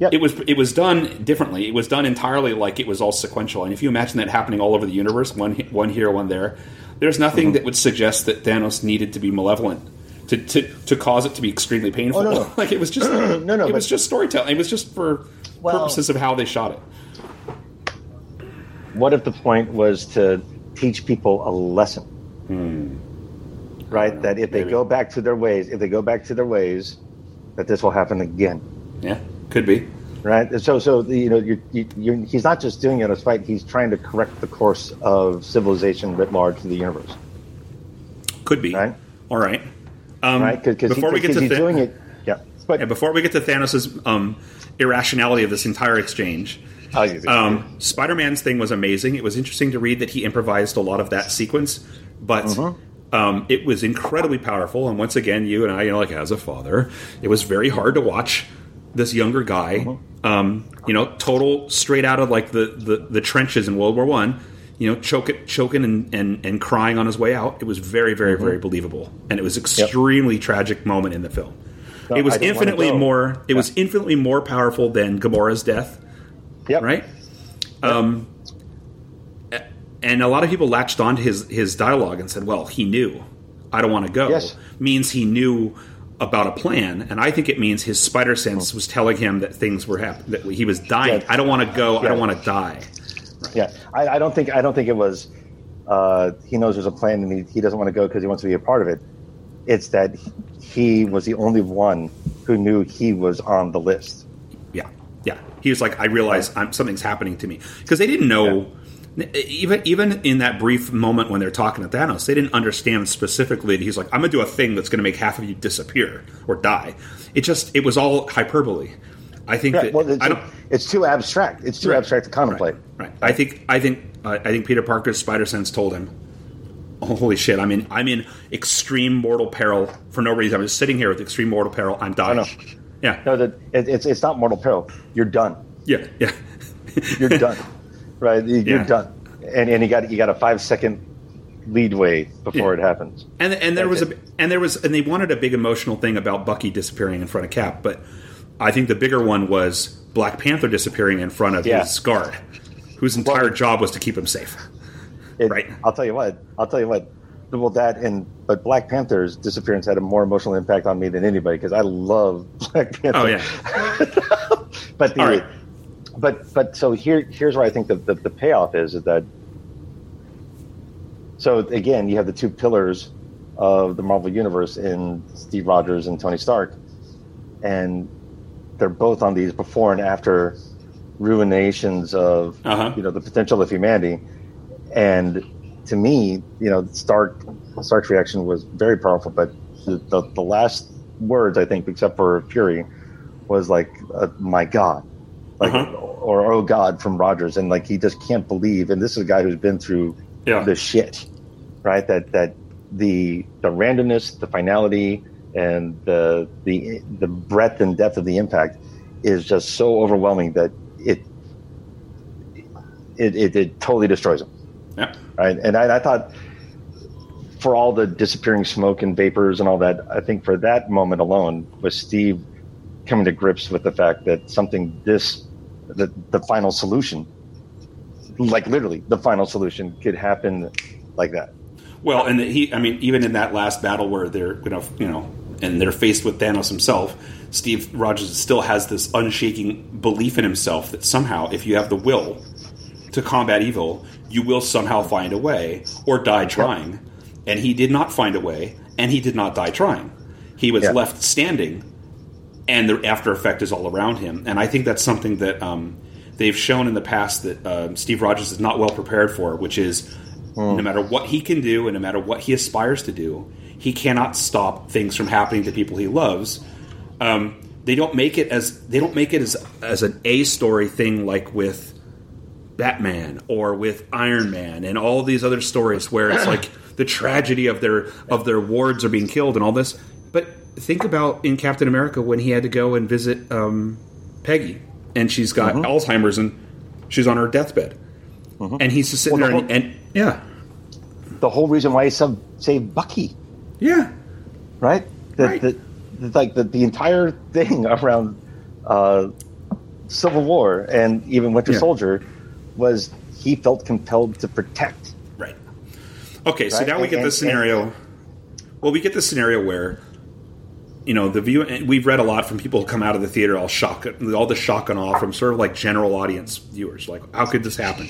[SPEAKER 4] Yep.
[SPEAKER 3] It was it was done differently. It was done entirely like it was all sequential. And if you imagine that happening all over the universe, one one here, one there, there's nothing
[SPEAKER 4] Mm-hmm.
[SPEAKER 3] that would suggest that Thanos needed to be malevolent to to, to cause it to be extremely painful.
[SPEAKER 4] Oh, no, no.
[SPEAKER 3] like it was just
[SPEAKER 4] No, no,
[SPEAKER 3] it was just storytelling. It was just for
[SPEAKER 4] Well-
[SPEAKER 3] purposes of how they shot it.
[SPEAKER 4] What if the point was to teach people a lesson? Right? That if they
[SPEAKER 3] maybe.
[SPEAKER 4] go back to their ways, if they go back to their ways, that this will happen again.
[SPEAKER 3] Yeah, could be.
[SPEAKER 4] Right? So, so you know, you're, you you're, he's not just doing it as fight; he's trying to correct the course of civilization writ large to the universe.
[SPEAKER 3] Could be.
[SPEAKER 4] Right.
[SPEAKER 3] All right. Um,
[SPEAKER 4] Right? Because
[SPEAKER 3] before we get to
[SPEAKER 4] he's
[SPEAKER 3] Tha-
[SPEAKER 4] doing it. Yeah. But
[SPEAKER 3] yeah, before we get to Thanos' um, irrationality of this entire exchange, Um, Spider-Man's thing was amazing. It was interesting to read that he improvised a lot of that sequence, but
[SPEAKER 4] Mm-hmm.
[SPEAKER 3] um, it was incredibly powerful. And once again, you and I, you know, like as a father, it was very hard to watch this younger guy,
[SPEAKER 4] Mm-hmm.
[SPEAKER 3] um, you know, total straight out of like the, the, the trenches in World War One. You know, choking, choking, and, and, and crying on his way out. It was very, very,
[SPEAKER 4] Mm-hmm.
[SPEAKER 3] very believable, and it was extremely tragic moment in the film.
[SPEAKER 4] No,
[SPEAKER 3] it was
[SPEAKER 4] I didn't wanna
[SPEAKER 3] infinitely more. It was infinitely more powerful than Gamora's death
[SPEAKER 4] Yep.
[SPEAKER 3] right? Um, and a lot of people latched onto his his dialogue and said, "Well, he knew. I don't want to go."
[SPEAKER 4] Yes.
[SPEAKER 3] Means he knew about a plan, and I think it means his spider sense was telling him that things were happening, that he was dying. I don't want to go. I don't want to die.
[SPEAKER 4] Yeah, I, I don't think I don't think it was. Uh, he knows there's a plan and he, he doesn't want to go because he wants to be a part of it. It's that he was the only one who knew he was on the list.
[SPEAKER 3] Yeah, yeah. He was like, I realize I'm, something's happening to me because they didn't know. Even even in that brief moment when they're talking to Thanos, they didn't understand specifically that he's like, I'm gonna do a thing that's gonna make half of you disappear or die. It just it was all hyperbole. I think
[SPEAKER 4] Yeah,
[SPEAKER 3] that
[SPEAKER 4] well, it's,
[SPEAKER 3] I don't.
[SPEAKER 4] it's too abstract. It's too
[SPEAKER 3] Right.
[SPEAKER 4] abstract to contemplate.
[SPEAKER 3] Right. right. I think I think uh, I think Peter Parker's spider sense told him, "Holy shit! I'm in I'm in extreme mortal peril for no reason. I'm just sitting here with extreme mortal peril. I'm dying." Yeah.
[SPEAKER 4] No, that it, it's it's not mortal peril. You're done.
[SPEAKER 3] Yeah. Yeah.
[SPEAKER 4] You're done. Right? You- You're
[SPEAKER 3] Yeah.
[SPEAKER 4] done. And and you got you got a five second leadway before
[SPEAKER 3] Yeah.
[SPEAKER 4] it happens.
[SPEAKER 3] And and there was
[SPEAKER 4] That's
[SPEAKER 3] a and there was and they wanted a big emotional thing about Bucky disappearing in front of Cap, but I think the bigger one was Black Panther disappearing in front of
[SPEAKER 4] Yeah.
[SPEAKER 3] his guard, whose entire job was to keep him safe.
[SPEAKER 4] It,
[SPEAKER 3] Right.
[SPEAKER 4] I'll tell you what. I'll tell you what. Well, that and but Black Panther's disappearance had a more emotional impact on me than anybody because I love Black Panther.
[SPEAKER 3] Oh yeah,
[SPEAKER 4] but the,
[SPEAKER 3] right.
[SPEAKER 4] but but so here here's where I think the, the the payoff is is that. So again, you have the two pillars of the Marvel universe in Steve Rogers and Tony Stark, and they're both on these before and after ruinations of
[SPEAKER 3] Uh-huh.
[SPEAKER 4] you know the potential of humanity, and to me, you know, Stark Stark's reaction was very powerful, but the, the, the last words I think, except for Fury, was like, uh, "My God," like
[SPEAKER 3] Uh-huh.
[SPEAKER 4] or "Oh God" from Rogers, and like he just can't believe. And this is a guy who's been through
[SPEAKER 3] Yeah.
[SPEAKER 4] the shit, right? That that the the randomness, the finality, and the the the breadth and depth of the impact is just so overwhelming that it it, it, it totally destroys him
[SPEAKER 3] yeah.
[SPEAKER 4] right? And I, I thought for all the disappearing smoke and vapors and all that, I think for that moment alone was Steve coming to grips with the fact that something this, the, the final solution, like literally the final solution, could happen like that.
[SPEAKER 3] Well, and he, I mean, even in that last battle where they're going to, you know, and they're faced with Thanos himself, Steve Rogers still has this unshaking belief in himself that somehow, if you have the will to combat evil, you will somehow find a way or die trying. And he did not find a way, and he did not die trying. He was
[SPEAKER 4] Yeah.
[SPEAKER 3] left standing, and the after effect is all around him. And I think that's something that um, they've shown in the past that um, Steve Rogers is not well prepared for, which is no matter what he can do and no matter what he aspires to do, he cannot stop things from happening to people he loves. Um, they don't make it as they don't make it as as an A story thing like with Batman or with Iron Man and all these other stories where it's like the tragedy of their of their wards are being killed and all this. But think about in Captain America when he had to go and visit um, Peggy, and she's got
[SPEAKER 4] Mm-hmm.
[SPEAKER 3] Alzheimer's and she's on her deathbed, and he's just sitting
[SPEAKER 4] Well,
[SPEAKER 3] there
[SPEAKER 4] the
[SPEAKER 3] and,
[SPEAKER 4] whole-
[SPEAKER 3] and yeah,
[SPEAKER 4] The whole reason why he sub- saved Bucky,
[SPEAKER 3] yeah,
[SPEAKER 4] right? The,
[SPEAKER 3] Right.
[SPEAKER 4] The, the, like the, the entire thing around uh, Civil War and even Winter
[SPEAKER 3] Yeah.
[SPEAKER 4] Soldier was he felt compelled to protect.
[SPEAKER 3] right. Okay, so
[SPEAKER 4] Right,
[SPEAKER 3] now we get
[SPEAKER 4] and-
[SPEAKER 3] this scenario. well, we get this scenario where. You know the view. and We've read a lot from people who come out of the theater all shocked, all the shock and awe from sort of like general audience viewers. Like, how could this happen?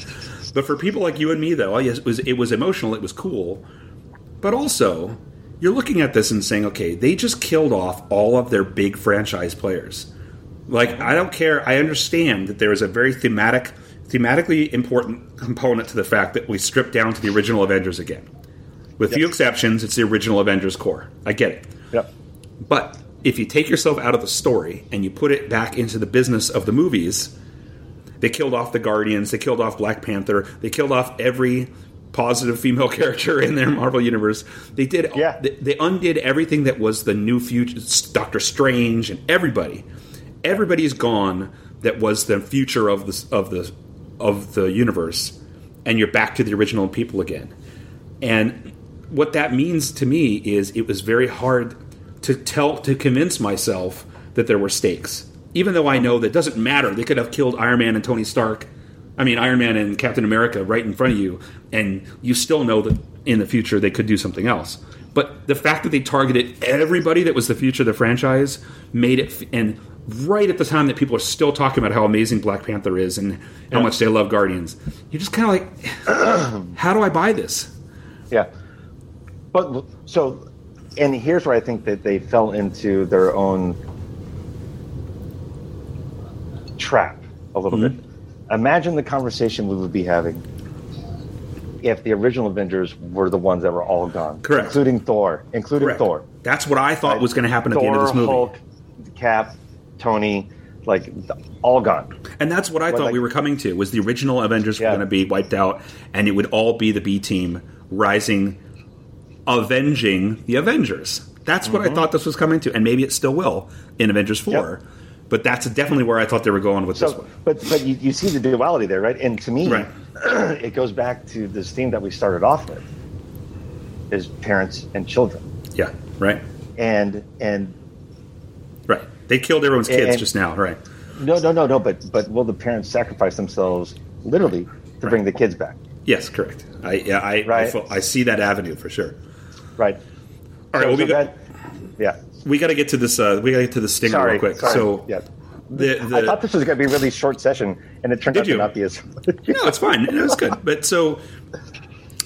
[SPEAKER 3] But for people like you and me, though, yes, it was it was emotional. It was cool, but also you're looking at this and saying, okay, they just killed off all of their big franchise players. Like, I don't care. I understand that there is a very thematic, thematically important component to the fact that we stripped down to the original Avengers again. With few exceptions, it's the original Avengers core. I get it.
[SPEAKER 4] Yep.
[SPEAKER 3] But if you take yourself out of the story and you put it back into the business of the movies, they killed off the Guardians, they killed off Black Panther, they killed off every positive female character in their Marvel universe. They did
[SPEAKER 4] Yeah.
[SPEAKER 3] they, they undid everything that was the new future Doctor Strange and everybody. Everybody's gone that was the future of the of the of the universe and you're back to the original people again. And what that means to me is it was very hard to tell to convince myself that there were stakes. Even though I know that doesn't matter. They could have killed Iron Man and Tony Stark. I mean Iron Man and Captain America right in front of you and you still know that in the future they could do something else. But the fact that they targeted everybody that was the future of the franchise made it and right at the time that people are still talking about how amazing Black Panther is and how much they love Guardians. You're just kind of like how do I buy this?
[SPEAKER 4] Yeah. But so, and here's where I think that they fell into their own trap a little
[SPEAKER 3] Mm-hmm.
[SPEAKER 4] bit. Imagine the conversation we would be having if the original Avengers were the ones that were all gone,
[SPEAKER 3] Correct.
[SPEAKER 4] including Thor, including
[SPEAKER 3] Correct.
[SPEAKER 4] Thor.
[SPEAKER 3] That's what I thought
[SPEAKER 4] Right.
[SPEAKER 3] was going to happen at the end of this
[SPEAKER 4] Thor,
[SPEAKER 3] movie.
[SPEAKER 4] Hulk, Cap, Tony, like all gone.
[SPEAKER 3] And that's what I thought
[SPEAKER 4] like-
[SPEAKER 3] we were coming to was the original Avengers were going to be wiped out and it would all be the B team rising avenging the Avengers. That's what I thought this was coming to and maybe it still will in Avengers 4.
[SPEAKER 4] Mm-hmm. Yep.
[SPEAKER 3] But that's definitely where I thought they were going with this one.
[SPEAKER 4] but but you, you see the duality there, right? And to me,
[SPEAKER 3] Right.
[SPEAKER 4] it goes back to this theme that we started off with: is parents and children,
[SPEAKER 3] Yeah, right.
[SPEAKER 4] and and.
[SPEAKER 3] They killed everyone's kids
[SPEAKER 4] And-
[SPEAKER 3] just now, right?
[SPEAKER 4] no, no, no, no. But but will the parents sacrifice themselves literally to bring the kids back?
[SPEAKER 3] Yes, correct. I yeah, I I,
[SPEAKER 4] Right.
[SPEAKER 3] feel- I see that avenue for sure.
[SPEAKER 4] Right.
[SPEAKER 3] All right,
[SPEAKER 4] So-
[SPEAKER 3] well, we
[SPEAKER 4] so
[SPEAKER 3] got
[SPEAKER 4] that- yeah.
[SPEAKER 3] we got to get to this. Uh, we got to get to the stinger
[SPEAKER 4] Sorry.
[SPEAKER 3] real quick.
[SPEAKER 4] sorry.
[SPEAKER 3] So
[SPEAKER 4] yeah.
[SPEAKER 3] the, the
[SPEAKER 4] I thought this was going to be a really short session, and it turned out
[SPEAKER 3] you?
[SPEAKER 4] to not be as.
[SPEAKER 3] No, it's fine. It was good. But so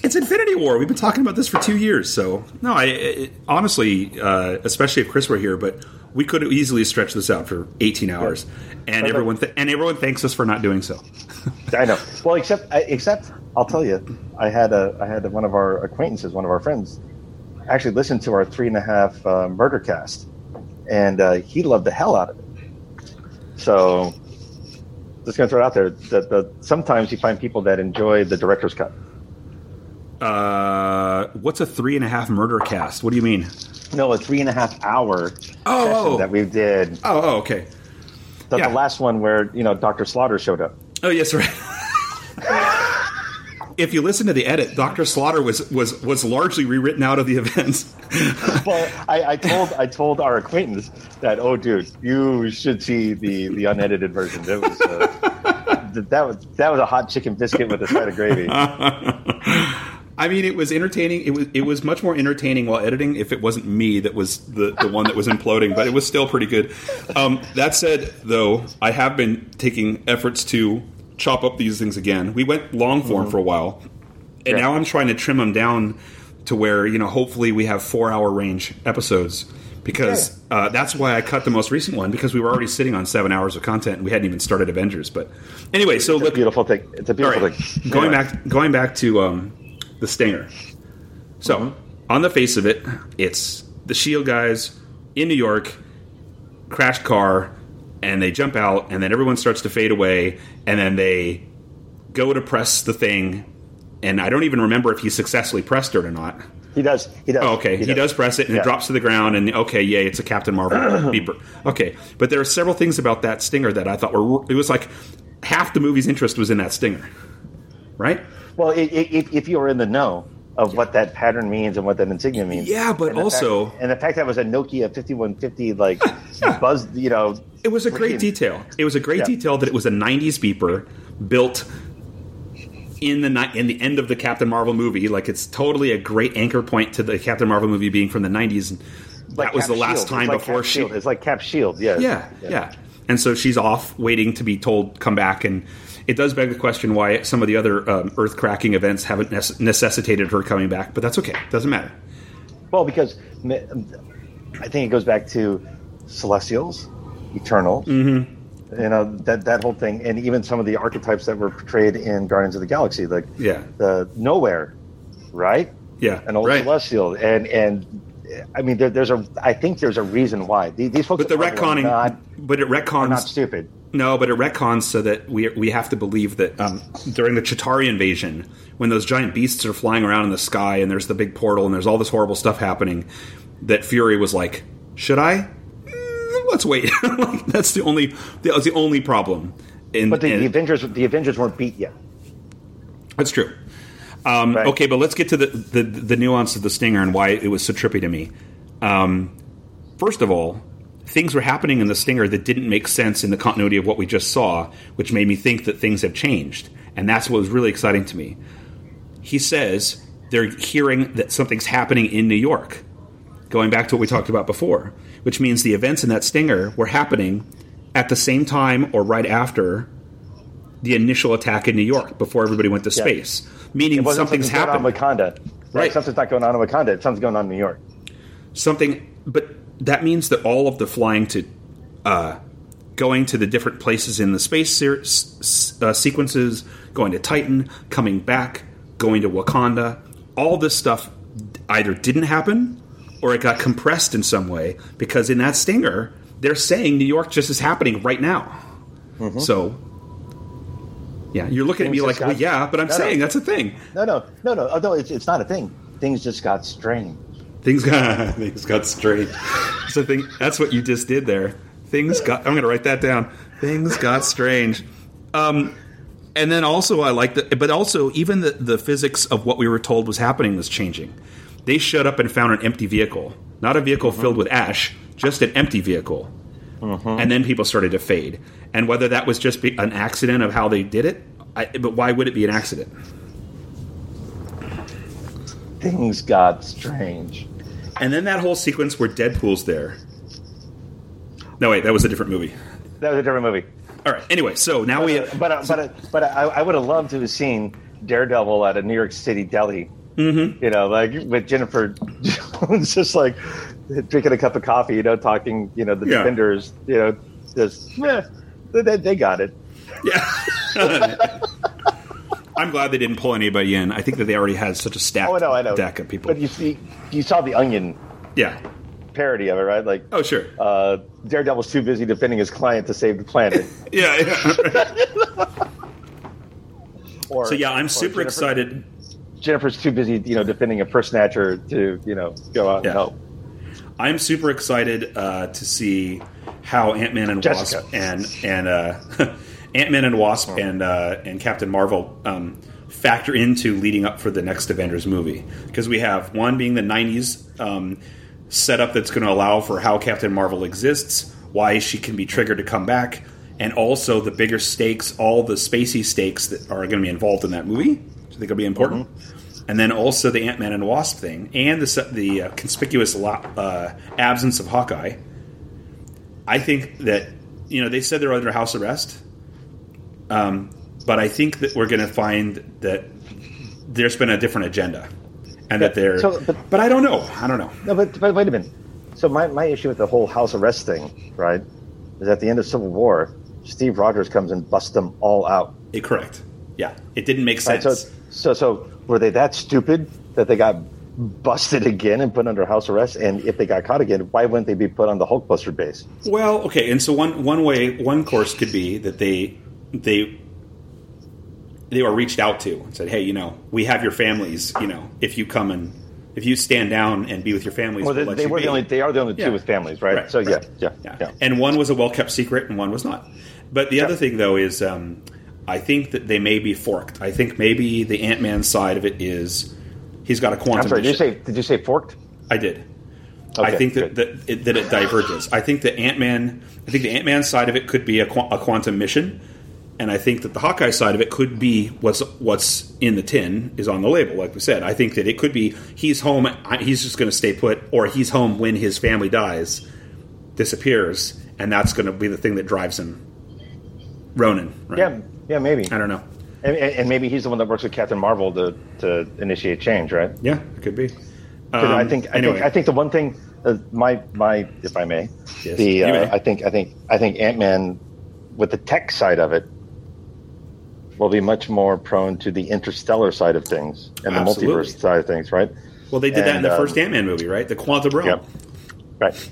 [SPEAKER 3] it's Infinity War. We've been talking about this for two years. So no, I it, honestly, uh, especially if Chris were here, but we could have easily stretched this out for 18 hours, and
[SPEAKER 4] But-
[SPEAKER 3] everyone th- and everyone thanks us for not doing so.
[SPEAKER 4] I know. Well, except I- except I'll tell you, I had a I had one of our acquaintances, one of our friends, actually listened to our three and a half uh, murder cast, and uh, he loved the hell out of it. So, just gonna throw it out there that the, sometimes you find people that enjoy the director's cut.
[SPEAKER 3] Uh, what's a three and a half murder cast? What do you mean?
[SPEAKER 4] No, a three and a half hour
[SPEAKER 3] Oh,
[SPEAKER 4] session
[SPEAKER 3] oh.
[SPEAKER 4] that we did.
[SPEAKER 3] Oh, oh okay.
[SPEAKER 4] The,
[SPEAKER 3] yeah.
[SPEAKER 4] the last one where you know Doctor Slaughter showed up.
[SPEAKER 3] Oh, yes, right. if you listen to the edit, Doctor Slaughter was was was largely rewritten out of the event.
[SPEAKER 4] well, I, I told I told our acquaintance that oh, dude, you should see the the unedited version. That was uh, th- that was that was a hot chicken biscuit with a side of gravy.
[SPEAKER 3] I mean, it was entertaining. It was it was much more entertaining while editing. If it wasn't me that was the, the one that was imploding, but it was still pretty good. Um, that said, though, I have been taking efforts to chop up these things again. We went long form for a while, and now I'm trying to trim them down to where you know hopefully we have four hour range episodes because uh, that's why I cut the most recent one because we were already sitting on seven hours of content and we hadn't even started Avengers. But anyway, so
[SPEAKER 4] It's a beautiful thing. It's a beautiful
[SPEAKER 3] right.
[SPEAKER 4] thing.
[SPEAKER 3] Going
[SPEAKER 4] Anyway.
[SPEAKER 3] back, going back to um, the stinger. So,
[SPEAKER 4] Mm-hmm.
[SPEAKER 3] on the face of it, it's the Shield guys in New York, crash car, and they jump out, and then everyone starts to fade away, and then they go to press the thing, and I don't even remember if he successfully pressed it or not.
[SPEAKER 4] He does. He does.
[SPEAKER 3] Oh, okay, he, does. press it, and
[SPEAKER 4] Yeah.
[SPEAKER 3] it drops to the ground, and okay, yay, it's a Captain Marvel beeper. Okay, but there are several things about that stinger that I thought were. It was like half the movie's interest was in that stinger, right?
[SPEAKER 4] Well, i- i- if, if you were in the know of what that pattern means and what that insignia means.
[SPEAKER 3] Yeah, but
[SPEAKER 4] and
[SPEAKER 3] also-
[SPEAKER 4] fact, and the fact that it was a Nokia 5150 like buzz, you know,
[SPEAKER 3] It was a great
[SPEAKER 4] freaking-
[SPEAKER 3] detail. It was a great
[SPEAKER 4] Yeah.
[SPEAKER 3] detail that it was a '90s beeper built in the ni- in the end of the Captain Marvel movie. Like it's totally a great anchor point to the Captain Marvel movie being from the '90s. And
[SPEAKER 4] like
[SPEAKER 3] that was
[SPEAKER 4] Cap
[SPEAKER 3] the last
[SPEAKER 4] Shield.
[SPEAKER 3] time
[SPEAKER 4] like
[SPEAKER 3] before
[SPEAKER 4] Cap
[SPEAKER 3] she.
[SPEAKER 4] Shield. It's like Cap Shield. Yeah.
[SPEAKER 3] Yeah, yeah, And so she's off, waiting to be told come back, and it does beg the question why some of the other um, Earth cracking events haven't nece- necessitated her coming back. But that's okay; It doesn't matter.
[SPEAKER 4] Well, because I think it goes back to Celestials, Eternal. Mm-hmm. You know that that whole thing, and even some of the archetypes that were portrayed in Guardians of the Galaxy, like
[SPEAKER 3] Yeah.
[SPEAKER 4] the Knowhere, right?
[SPEAKER 3] Yeah,
[SPEAKER 4] An old
[SPEAKER 3] right.
[SPEAKER 4] Celestial, and and I mean, there, there's a. I think there's a reason why these, these folks.
[SPEAKER 3] But the retconning,
[SPEAKER 4] not,
[SPEAKER 3] but it
[SPEAKER 4] are not stupid.
[SPEAKER 3] No, but it retcons so that we we have to believe that um, during the Chitauri invasion, when those giant beasts are flying around in the sky and there's the big portal and there's all this horrible stuff happening, that Fury was like, "Should I? Mm, let's wait." like, that's the only that was the only problem. In,
[SPEAKER 4] But the,
[SPEAKER 3] and-
[SPEAKER 4] the Avengers, the Avengers weren't beat yet.
[SPEAKER 3] That's true. Um,
[SPEAKER 4] Right.
[SPEAKER 3] Okay, but let's get to the, the the nuance of the stinger and why it was so trippy to me. Um, first of all, things were happening in the stinger that didn't make sense in the continuity of what we just saw, which made me think that things have changed, and that's what was really exciting to me. He says they're hearing that something's happening in New York, going back to what we talked about before, which means the events in that stinger were happening at the same time or right after the initial attack in New York before everybody went to
[SPEAKER 4] Yeah.
[SPEAKER 3] Meaning something's
[SPEAKER 4] something going on in Wakanda. Right.
[SPEAKER 3] Right.
[SPEAKER 4] Something's not going on in Wakanda. Something's going on in New York.
[SPEAKER 3] Something, but that means that all of the flying to, uh, going to the different places in the space ser- s- uh, sequences, going to Titan, coming back, going to Wakanda, all this stuff either didn't happen or it got compressed in some way because in that stinger they're saying New York just is happening right now. So. Yeah, you're looking at me like,
[SPEAKER 4] just
[SPEAKER 3] well, yeah, but I'm
[SPEAKER 4] No, no.
[SPEAKER 3] saying that's a thing.
[SPEAKER 4] No, no, no, no. Although it's, it's not a thing. Things just got strange.
[SPEAKER 3] Things got things got strange. So thing that's what you just did there. Things got. I'm going to write that down. Things got strange. Um, and then also I like the, but also even the the physics of what we were told was happening was changing. They showed up and found an empty vehicle, not a vehicle filled with ash, just an empty vehicle. And then people started to fade. And whether that was just be an accident of how they did it, I, but why would it be an accident?
[SPEAKER 4] Things got strange.
[SPEAKER 3] And then that whole sequence where Deadpool's there. No, wait, that was a different movie.
[SPEAKER 4] That was a different movie.
[SPEAKER 3] All right. Anyway, so now we.
[SPEAKER 4] But uh, but uh, but I, I would have loved to have seen Daredevil at a New York City deli. Mm-hmm. You know, like with Jennifer Jones, just like drinking a cup of coffee. You know, talking. You know, the
[SPEAKER 3] Yeah.
[SPEAKER 4] defenders. You know, just meh, they, they got it.
[SPEAKER 3] Yeah. I'm glad they didn't pull anybody in. I think that they already had such a stacked
[SPEAKER 4] Oh no, I know.
[SPEAKER 3] deck of people.
[SPEAKER 4] But you see, you saw the Onion
[SPEAKER 3] yeah.
[SPEAKER 4] parody of it, right? Like,
[SPEAKER 3] Oh, sure.
[SPEAKER 4] uh, Daredevil's too busy defending his client to save the planet.
[SPEAKER 3] yeah. yeah.
[SPEAKER 4] Or,
[SPEAKER 3] so yeah, I'm super
[SPEAKER 4] Jennifer-
[SPEAKER 3] excited.
[SPEAKER 4] Jennifer's too busy, you know, defending a purse snatcher to, you know, go out
[SPEAKER 3] Yeah.
[SPEAKER 4] and help.
[SPEAKER 3] I'm super excited uh, to see how Ant Man and
[SPEAKER 4] Jessica.
[SPEAKER 3] Wasp and and uh, Ant Man and Wasp and uh, and Captain Marvel um, factor into leading up for the next Avengers movie because we have one being the '90s um, setup that's going to allow for how Captain Marvel exists, why she can be triggered to come back, and also the bigger stakes, all the spacey stakes that are going to be involved in that movie. which I think it'll be important and then also the Ant Man and Wasp thing, and the the uh, conspicuous lo- uh, absence of Hawkeye. I think that you know they said they're under house arrest, um, but I think that we're going to find that there's been a different agenda, and that they're.
[SPEAKER 4] so-
[SPEAKER 3] but,
[SPEAKER 4] but-
[SPEAKER 3] I don't know. I don't know.
[SPEAKER 4] No, but, but wait a minute. So my, my issue with the whole house arrest thing, right, is at the end of Civil War, Steve Rogers comes and busts them all out.
[SPEAKER 3] Eh, correct. Yeah, it didn't make
[SPEAKER 4] Right?
[SPEAKER 3] sense.
[SPEAKER 4] So, so, so were they that stupid that they got busted again and put under house arrest? And if they got caught again, why wouldn't they be put on the Hulkbuster base?
[SPEAKER 3] Well, okay, and so one one way one course could be that they they they were reached out to and said, "Hey, you know, we have your families. You know, if you come and if you stand down and be with your families,
[SPEAKER 4] Well, they,
[SPEAKER 3] we'll
[SPEAKER 4] they were
[SPEAKER 3] be.
[SPEAKER 4] the only. They are the only two with families, right?
[SPEAKER 3] Right.
[SPEAKER 4] So yeah, yeah,
[SPEAKER 3] Yeah.
[SPEAKER 4] yeah.
[SPEAKER 3] And one was a well kept secret, and one was not. But the other thing, though, is um, I think that they may be forked. I think maybe the Ant Man side of it is he's got a quantum.
[SPEAKER 4] I'm sorry. Did you say? Did you say forked?
[SPEAKER 3] I did. I think that that it, that it diverges. I think the Ant Man. I think the Ant Man side of it could be a, qu- a quantum mission, and I think that the Hawkeye side of it could be what's what's in the tin is on the label. Like we said, I think that it could be he's home. I- He's just going to stay put, or he's home when his family dies, disappears, and that's going to be the thing that drives him. Ronin, right?
[SPEAKER 4] Yeah, yeah, maybe.
[SPEAKER 3] I don't know.
[SPEAKER 4] And, and and maybe he's the one that works with Captain Marvel to, to initiate change, right?
[SPEAKER 3] Yeah, it could be.
[SPEAKER 4] 'Cause I
[SPEAKER 3] Um,
[SPEAKER 4] think I
[SPEAKER 3] anyway.
[SPEAKER 4] think I think the one thing, uh, my my if I may,
[SPEAKER 3] Yes,
[SPEAKER 4] the uh,
[SPEAKER 3] may.
[SPEAKER 4] I think I think I think Ant Man, with the tech side of it, will be much more prone to the interstellar side of things and the
[SPEAKER 3] Absolutely.
[SPEAKER 4] multiverse side of things, right?
[SPEAKER 3] well, they did that in the
[SPEAKER 4] um,
[SPEAKER 3] first Ant Man movie, right? The quantum realm.
[SPEAKER 4] Yep. Right.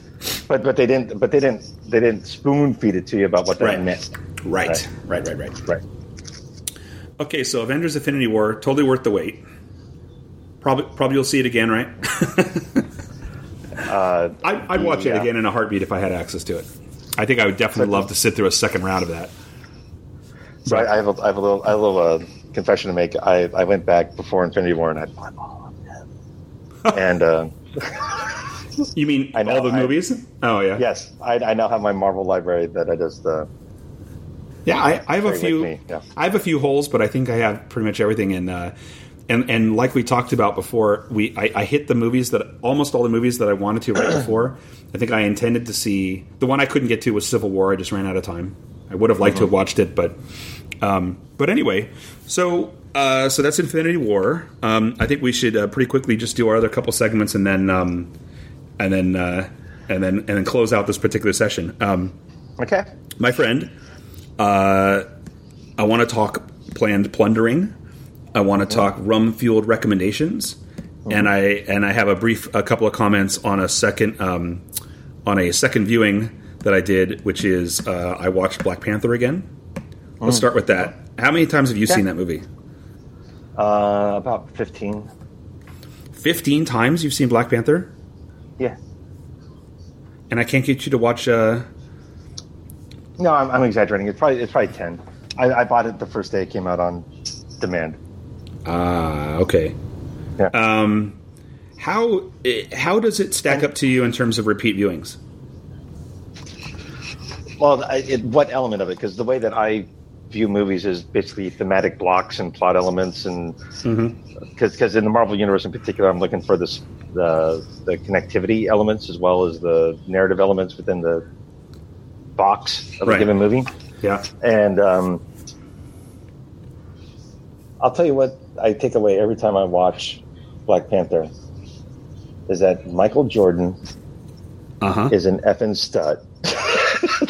[SPEAKER 4] But but they didn't but they didn't they didn't spoon feed it to you about what that
[SPEAKER 3] Right.
[SPEAKER 4] meant.
[SPEAKER 3] Right, right, right, right.
[SPEAKER 4] Right.
[SPEAKER 3] Okay, so Avengers: Infinity War, totally worth the wait. Probably, probably you'll see it again, right?
[SPEAKER 4] Uh,
[SPEAKER 3] I'd, I'd watch it again in a heartbeat if I had access to it. I think I would definitely love to sit through a second round of that.
[SPEAKER 4] So I, I have a, I have a little, I have a little uh, confession to make. I, I went back before Infinity War and I bought all of them. and uh,
[SPEAKER 3] You mean
[SPEAKER 4] I know,
[SPEAKER 3] all the
[SPEAKER 4] I-
[SPEAKER 3] movies? Oh yeah,
[SPEAKER 4] yes, I, I now have my Marvel library that I just. Uh,
[SPEAKER 3] yeah. I, I have a few.
[SPEAKER 4] yeah.
[SPEAKER 3] I have a few holes, but I think I have pretty much everything. in. uh, and and like we talked about before, we I, I hit the movies that almost all the movies that I wanted to right before. I think I intended to see the one I couldn't get to was Civil War. I just ran out of time. I would have liked to have watched it, but um, but anyway, so uh, so that's Infinity War. Um, I think we should uh, pretty quickly just do our other couple segments and then um, and then uh, and then and then close out this particular session. Um,
[SPEAKER 4] okay.
[SPEAKER 3] my friend, uh, I want to talk planned plundering. I want to talk rum fueled recommendations, and I and I have a brief a couple of comments on a second um, on a second viewing that I did, which is uh, I watched Black Panther again. Let's start with that. How many times have you seen that movie?
[SPEAKER 4] Uh, about fifteen.
[SPEAKER 3] Fifteen times you've seen Black Panther,
[SPEAKER 4] Yeah.
[SPEAKER 3] and I can't get you to watch. Uh,
[SPEAKER 4] No, I'm, I'm exaggerating. It's probably it's probably ten. I, I bought it the first day it came out on demand.
[SPEAKER 3] Ah, okay.
[SPEAKER 4] Yeah.
[SPEAKER 3] Um, how eh, how does it stack up to you in terms of repeat viewings?
[SPEAKER 4] Well, I, it, what element of it? Because the way that I view movies is basically thematic blocks and plot elements, and because in the Marvel universe in particular, I'm looking for this the the connectivity elements as well as the narrative elements within the box of
[SPEAKER 3] Right.
[SPEAKER 4] a given movie.
[SPEAKER 3] Yeah.
[SPEAKER 4] And um, I'll tell you what I take away every time I watch Black Panther is that Michael Jordan
[SPEAKER 3] Uh huh.
[SPEAKER 4] is an effing stud.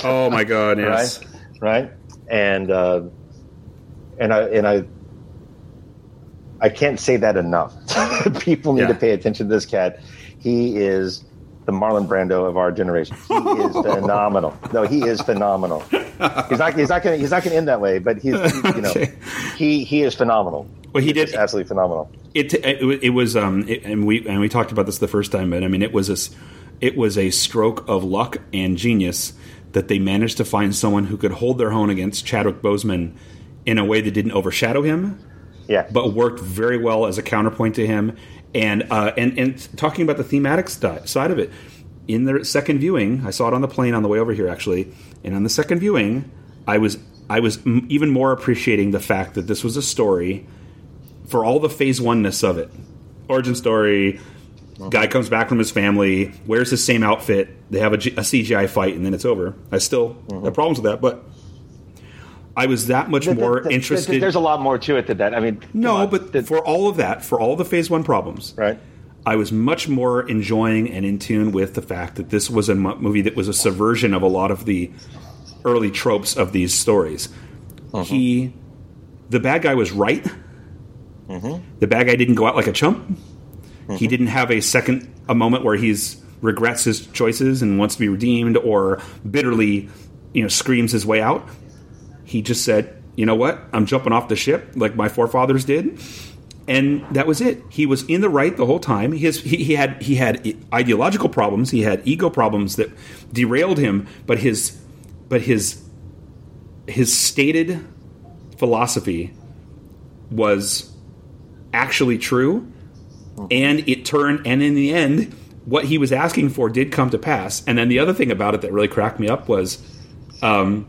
[SPEAKER 3] Oh my god, yes.
[SPEAKER 4] right? Right? And uh, and I and I I can't say that enough. People need
[SPEAKER 3] Yeah.
[SPEAKER 4] to pay attention to this cat. He is the Marlon Brando of our generation. He is phenomenal. No, he is phenomenal. He's not. He's not going. He's not going to end that way. But he's. You know,
[SPEAKER 3] Okay.
[SPEAKER 4] he he is phenomenal.
[SPEAKER 3] Well, he did.
[SPEAKER 4] absolutely phenomenal.
[SPEAKER 3] It, it it was um it, and we and we talked about this the first time, but I mean it was a it was a stroke of luck and genius that they managed to find someone who could hold their own against Chadwick Boseman in a way that didn't overshadow him,
[SPEAKER 4] Yeah.
[SPEAKER 3] but worked very well as a counterpoint to him. And uh, and and talking about the thematic sti- side of it, in the second viewing, I saw it on the plane on the way over here actually, and on the second viewing, I was I was m- even more appreciating the fact that this was a story for all the phase one ness of it. Origin story. Guy comes back from his family, wears the same outfit. They have a, G- a CGI fight, and then it's over. I still have problems with that, but I was that much
[SPEAKER 4] Th- th-
[SPEAKER 3] more
[SPEAKER 4] th- th-
[SPEAKER 3] interested.
[SPEAKER 4] There's a lot more to it than that. I mean,
[SPEAKER 3] no, but
[SPEAKER 4] The-
[SPEAKER 3] for all of that, for all the phase one problems,
[SPEAKER 4] right.
[SPEAKER 3] I was much more enjoying and in tune with the fact that this was a movie that was a subversion of a lot of the early tropes of these stories. Uh-huh. He, the bad guy was right. Mm-hmm. The bad guy didn't go out like a chump. He mm-hmm. didn't have a second a moment where he's regrets his choices and wants to be redeemed or bitterly, you know, screams his way out. He just said, "You know what? I'm jumping off the ship like my forefathers did. and that was it. He was in the right the whole time. His, he, he had he had ideological problems. He had ego problems that derailed him. But his but his his stated philosophy was actually true, and it turned. And in the end, what he was asking for did come to pass. And then the other thing about it that really cracked me up was, um,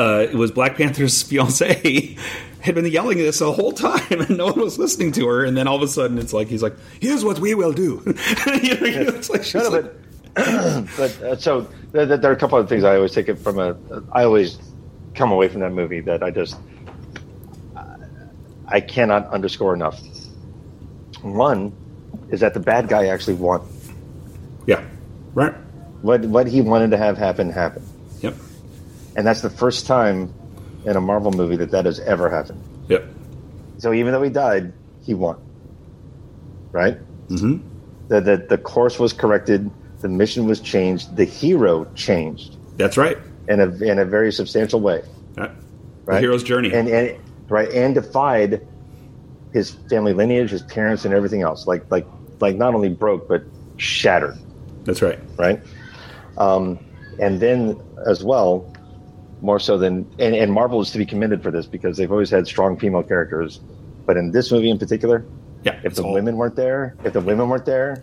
[SPEAKER 3] uh, it was Black Panther's fiance had been yelling this the whole time, and no one was listening to her. And then all of a sudden, it's like he's like, "Here's what we will do." you know, it's like she's
[SPEAKER 4] No, no,
[SPEAKER 3] like,
[SPEAKER 4] but uh, so there are a couple of things I always take it from a. I always come away from that movie that I just I cannot underscore enough. One is that the bad guy actually won.
[SPEAKER 3] yeah, right,
[SPEAKER 4] What what he wanted to have happen happened,
[SPEAKER 3] yep,
[SPEAKER 4] and that's the first time in a Marvel movie that that has ever happened.
[SPEAKER 3] yep,
[SPEAKER 4] So even though he died, he won. Right?
[SPEAKER 3] mm-hmm.
[SPEAKER 4] The the, the course was corrected. The mission was changed. The hero changed
[SPEAKER 3] That's right.
[SPEAKER 4] in a in a very substantial way.
[SPEAKER 3] Right.
[SPEAKER 4] right?
[SPEAKER 3] The hero's journey.
[SPEAKER 4] and, and right and defied his family lineage, his parents, and everything else. Like like like not only broke but shattered.
[SPEAKER 3] That's right.
[SPEAKER 4] Right, um, and then as well, more so than and, and Marvel is to be commended for this because they've always had strong female characters, but in this movie in particular,
[SPEAKER 3] Yeah.
[SPEAKER 4] if the
[SPEAKER 3] all-
[SPEAKER 4] women weren't there, if the women weren't there,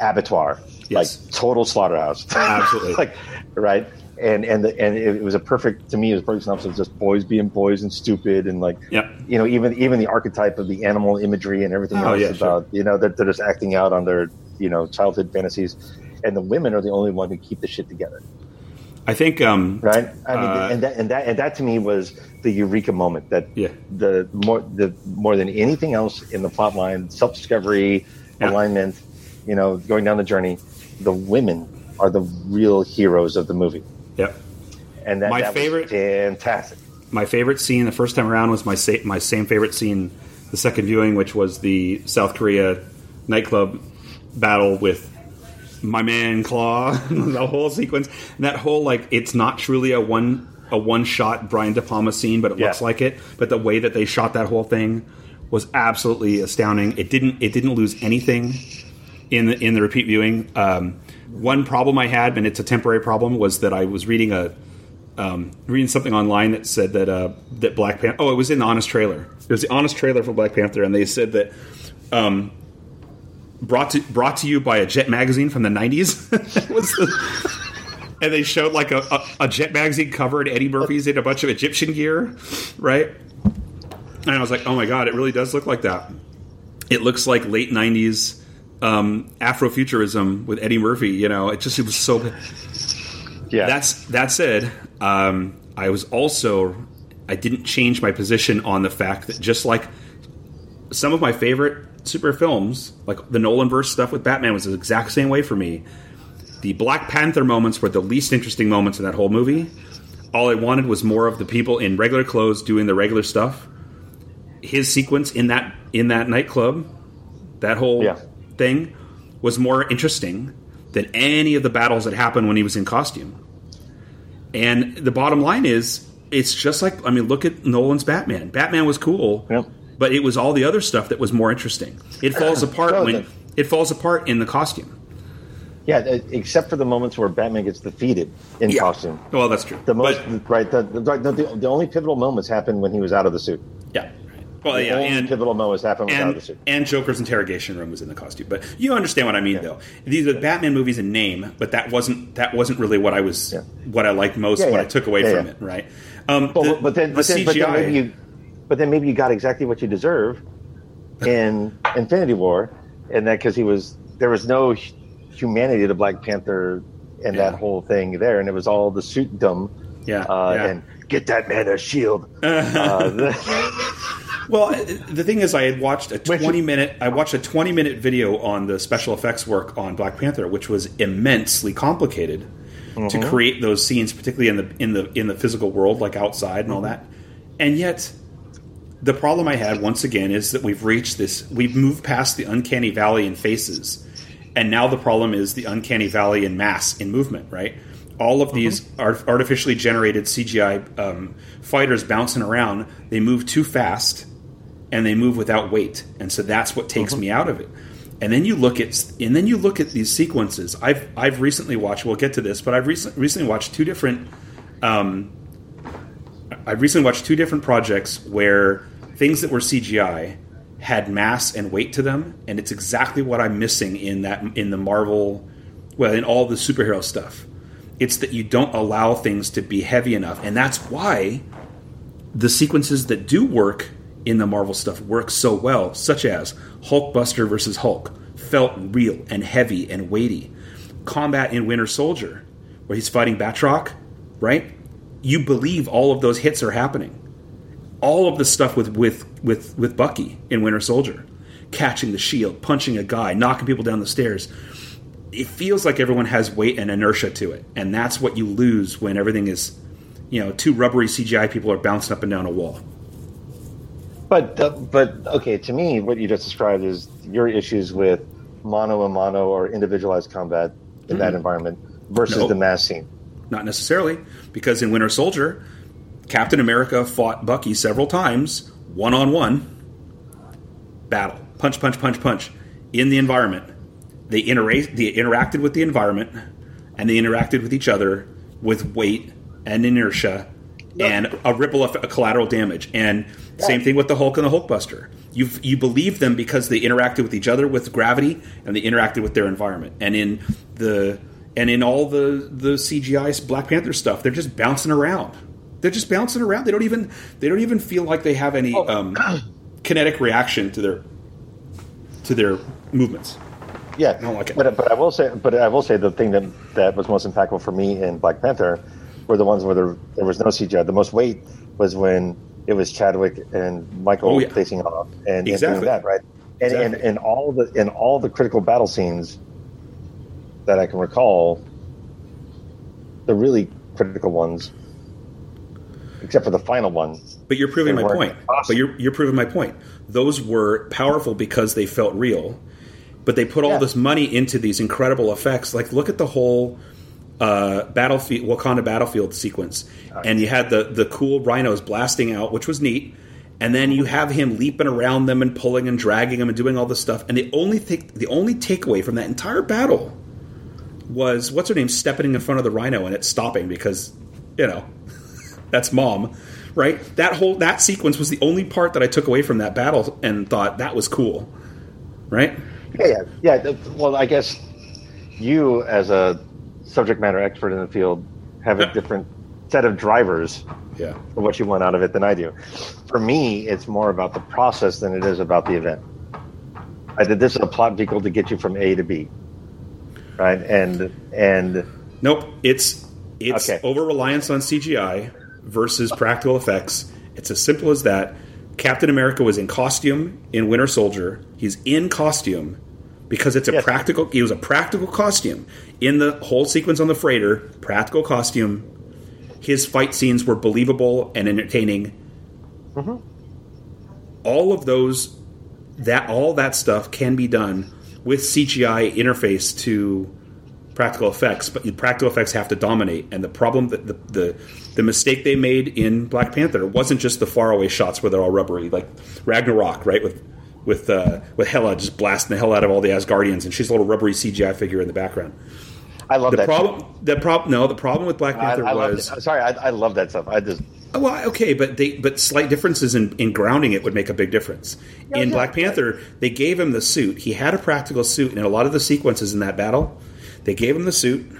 [SPEAKER 4] abattoir,
[SPEAKER 3] Yes.
[SPEAKER 4] like total slaughterhouse,
[SPEAKER 3] Absolutely.
[SPEAKER 4] like right. And and the, and it was a perfect to me. It was a perfect synopsis of just boys being boys and stupid and like
[SPEAKER 3] Yep.
[SPEAKER 4] you know even even the archetype of the animal imagery and everything
[SPEAKER 3] Oh,
[SPEAKER 4] else
[SPEAKER 3] yeah, sure.
[SPEAKER 4] about you know that they're just acting out on their you know childhood fantasies, and the women are the only one who keep the shit together,
[SPEAKER 3] I think. Um,
[SPEAKER 4] right? I mean,
[SPEAKER 3] Uh,
[SPEAKER 4] and that and that and that to me was the eureka moment that
[SPEAKER 3] Yeah.
[SPEAKER 4] the more the more than anything else in the plot line, self discovery,
[SPEAKER 3] Yeah.
[SPEAKER 4] alignment, you know, going down the journey, the women are the real heroes of the movie,
[SPEAKER 3] Yep.
[SPEAKER 4] and that
[SPEAKER 3] My
[SPEAKER 4] that was
[SPEAKER 3] favorite-
[SPEAKER 4] fantastic.
[SPEAKER 3] my favorite scene the first time around was my sa- my same favorite scene the second viewing, which was the South Korea nightclub battle with my man Klaue, the whole sequence, and that whole like it's not truly a one a one shot Brian De Palma scene, but it
[SPEAKER 4] Yeah.
[SPEAKER 3] looks like it. But the way that they shot that whole thing was absolutely astounding. It didn't it didn't lose anything in the in the repeat viewing. Um, one problem I had, and it's a temporary problem, was that I was reading a um, reading something online that said that uh, that Black Panther. Oh, it was in the Honest trailer. It was the Honest trailer for Black Panther, and they said that um, brought to brought to you by a Jet magazine from the nineties. and they showed like a, a, a Jet magazine covered Eddie Murphy's in a bunch of Egyptian gear, right? And I was like, oh my god, it really does look like that. It looks like late nineties um, Afrofuturism with Eddie Murphy. You know, it just it was so.
[SPEAKER 4] Yeah,
[SPEAKER 3] That's that said, um, I was also I didn't change my position on the fact that just like some of my favorite super films, like the Nolan verse stuff with Batman, was the exact same way for me. The Black Panther moments were the least interesting moments in that whole movie. All I wanted was more of the people in regular clothes doing the regular stuff. His sequence in that in that nightclub, that whole
[SPEAKER 4] Yeah.
[SPEAKER 3] thing, was more interesting than any of the battles that happened when he was in costume. And the bottom line is, it's just like I mean, look at Nolan's Batman. Batman was cool,
[SPEAKER 4] Yep.
[SPEAKER 3] But it was all the other stuff that was more interesting. It falls apart
[SPEAKER 4] No,
[SPEAKER 3] when
[SPEAKER 4] the-
[SPEAKER 3] it falls apart in the costume.
[SPEAKER 4] yeah, except for the moments where Batman gets defeated in
[SPEAKER 3] Yeah.
[SPEAKER 4] costume.
[SPEAKER 3] Well, that's true.
[SPEAKER 4] The most
[SPEAKER 3] But-
[SPEAKER 4] right, the, the, the, only pivotal moments happened when he was out of the suit.
[SPEAKER 3] yeah. Well,
[SPEAKER 4] The
[SPEAKER 3] yeah, and
[SPEAKER 4] pivotal moments happened he out of the suit.
[SPEAKER 3] and Joker's interrogation room was in the costume. But you understand what I mean,
[SPEAKER 4] Yeah.
[SPEAKER 3] though. These are Batman movies in name, but that wasn't that wasn't really what I was what I liked most. What. I took away from it, right? Um,
[SPEAKER 4] But, but then,
[SPEAKER 3] the
[SPEAKER 4] but then, but then
[SPEAKER 3] CGI.
[SPEAKER 4] maybe you, but then maybe you got exactly what you deserve in Infinity War, and that because he was there was no humanity to Black Panther and
[SPEAKER 3] Yeah.
[SPEAKER 4] that whole thing there, and it was all the suitdom.
[SPEAKER 3] Yeah,
[SPEAKER 4] uh,
[SPEAKER 3] yeah.
[SPEAKER 4] and get that man a shield. uh, the-
[SPEAKER 3] Well, the thing is, I had watched a twenty minute. I watched a twenty minute video on the special effects work on Black Panther, which was immensely complicated to create those scenes, particularly in the in the in the physical world, like outside and all that. And yet, the problem I had once again is that we've reached this. We've moved past the uncanny valley in faces, and now the problem is the uncanny valley in mass in movement. Right. All of these art- artificially generated CGI um, fighters bouncing around, they move too fast and they move without weight, and so that's what takes me out of it. And then you look at and then you look at these sequences. I've I've recently watched. We'll get to this, but I've recent, recently watched two different. Um, I've recently watched two different projects where things that were CGI had mass and weight to them, and it's exactly what I'm missing in that in the Marvel, well, in all the superhero stuff. It's that you don't allow things to be heavy enough, and that's why the sequences that do work in the Marvel stuff work so well, such as Hulkbuster versus Hulk, felt real and heavy and weighty. Combat in Winter Soldier, where he's fighting Batroc, right? You believe all of those hits are happening. All of the stuff with with with with Bucky in Winter Soldier, catching the shield, punching a guy, knocking people down the stairs. It feels like everyone has weight and inertia to it, and that's what you lose when everything is, you know, two rubbery CGI people are bouncing up and down a wall.
[SPEAKER 4] But uh, but okay, to me, what you just described is your issues with mono a mono or individualized combat in that environment versus the mass scene.
[SPEAKER 3] Not necessarily, because in Winter Soldier, Captain America fought Bucky several times, one on one, battle, punch, punch, punch, punch, in the environment. They, intera- they interacted with the environment, and they interacted with each other with weight and inertia and a ripple of a collateral damage. And same thing with the Hulk and the Hulkbuster. You you believe them because they interacted with each other with gravity, and they interacted with their environment. And in the and in all the the CGI Black Panther stuff, they're just bouncing around. They're just bouncing around. They don't even they don't even feel like they have any um, kinetic reaction to their to their movements.
[SPEAKER 4] Yeah,
[SPEAKER 3] don't like it.
[SPEAKER 4] But but I will say, but I will say the thing that that was most impactful for me in Black Panther were the ones where there, there was no CGI. The most weight was when it was Chadwick and Michael
[SPEAKER 3] Oh, yeah.
[SPEAKER 4] facing off and, and
[SPEAKER 3] Exactly.
[SPEAKER 4] doing that right. And, and and all the in all the critical battle scenes that I can recall, the really critical ones, except for the final one,
[SPEAKER 3] But you're proving my point.
[SPEAKER 4] awesome.
[SPEAKER 3] But you're you're proving my point. Those were powerful because they felt real, but they put all
[SPEAKER 4] Yeah.
[SPEAKER 3] this money into these incredible effects. Like look at the whole uh, battlefield Wakanda battlefield sequence, and you had the the cool rhinos blasting out, which was neat. And then you have him leaping around them and pulling and dragging them and doing all this stuff. And the only thing, the only takeaway from that entire battle was what's her name stepping in front of the rhino and it stopping because you know that's mom right that whole that sequence was the only part that i took away from that battle and thought that was cool right
[SPEAKER 4] Yeah, yeah, yeah. Well, I guess you, as a subject matter expert in the field, have a different set of drivers
[SPEAKER 3] yeah
[SPEAKER 4] for what you want out of it than I do. For me, it's more about the process than it is about the event. I did this is a plot vehicle to get you from A to B, right? And and
[SPEAKER 3] nope it's it's
[SPEAKER 4] Okay.
[SPEAKER 3] over reliance on cgi versus practical effects. It's as simple as that. Captain america was in costume in winter soldier. He's in costume because it's a
[SPEAKER 4] Yes.
[SPEAKER 3] practical he was a practical costume. In the whole sequence on the freighter practical costume. His fight scenes were believable and entertaining. Mm-hmm. All of those that all that stuff can be done with CGI interface to practical effects, but practical effects have to dominate. And the problem that the, the the mistake they made in Black Panther wasn't just the faraway shots where they're all rubbery, like Ragnarok, right? With with uh, with Hela just blasting the hell out of all the Asgardians, and she's a little rubbery CGI figure in the background.
[SPEAKER 4] I love
[SPEAKER 3] The
[SPEAKER 4] that.
[SPEAKER 3] problem, the problem, no, the problem with Black Panther
[SPEAKER 4] I love
[SPEAKER 3] was.
[SPEAKER 4] Sorry, I, I love that stuff. I just Oh,
[SPEAKER 3] well, okay, but they but slight differences in, in grounding it would make a big difference. in Black Panther, they gave him the suit. He had a practical suit, and in a lot of the sequences in that battle, they gave him the suit,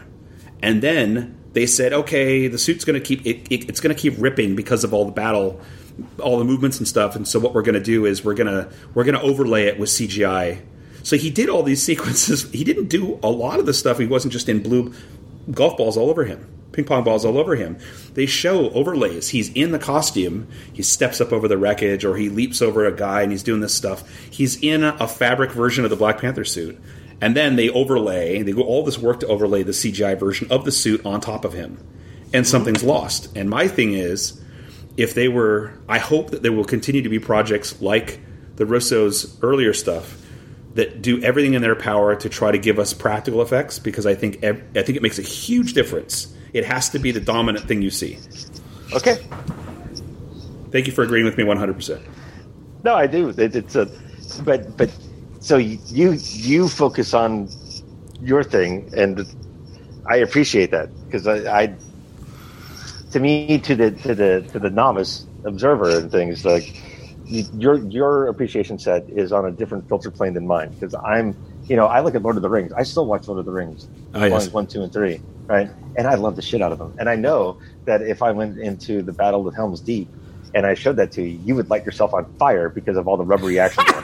[SPEAKER 3] and then they said, "Okay, the suit's going to keep it, it, it's going to keep ripping because of all the battle, all the movements and stuff." And so, what we're going to do is we're going to we're going to overlay it with CGI. So he did all these sequences. He didn't do a lot of the stuff. He wasn't just in blue golf balls all over him, ping pong balls all over him. They show overlays. He's in the costume. He steps up over the wreckage, or he leaps over a guy, and he's doing this stuff. He's in a, fabric version of the Black Panther suit, and then they overlay. They do all this work to overlay the CGI version of the suit on top of him, and something's lost. And my thing is, if they were, I hope that there will continue to be projects like the Russo's earlier stuff that do everything in their power to try to give us practical effects because I think ev- I think it makes a huge difference. It has to be the dominant thing you see.
[SPEAKER 4] okay.
[SPEAKER 3] Thank you for agreeing with me 100%.
[SPEAKER 4] No, I do. It, it's a, but but so you you focus on your thing, and I appreciate that because I, I, to me, to the to the to the novice observer and things like your your appreciation set is on a different filter plane than mine because I'm you know I look at Lord of the Rings. I still watch Lord of the Rings,
[SPEAKER 3] Oh, yes.
[SPEAKER 4] one, two, and three, right? And I love the shit out of them. And I know that if I went into the Battle of Helm's Deep and I showed that to you, you would light yourself on fire because of all the rubbery action.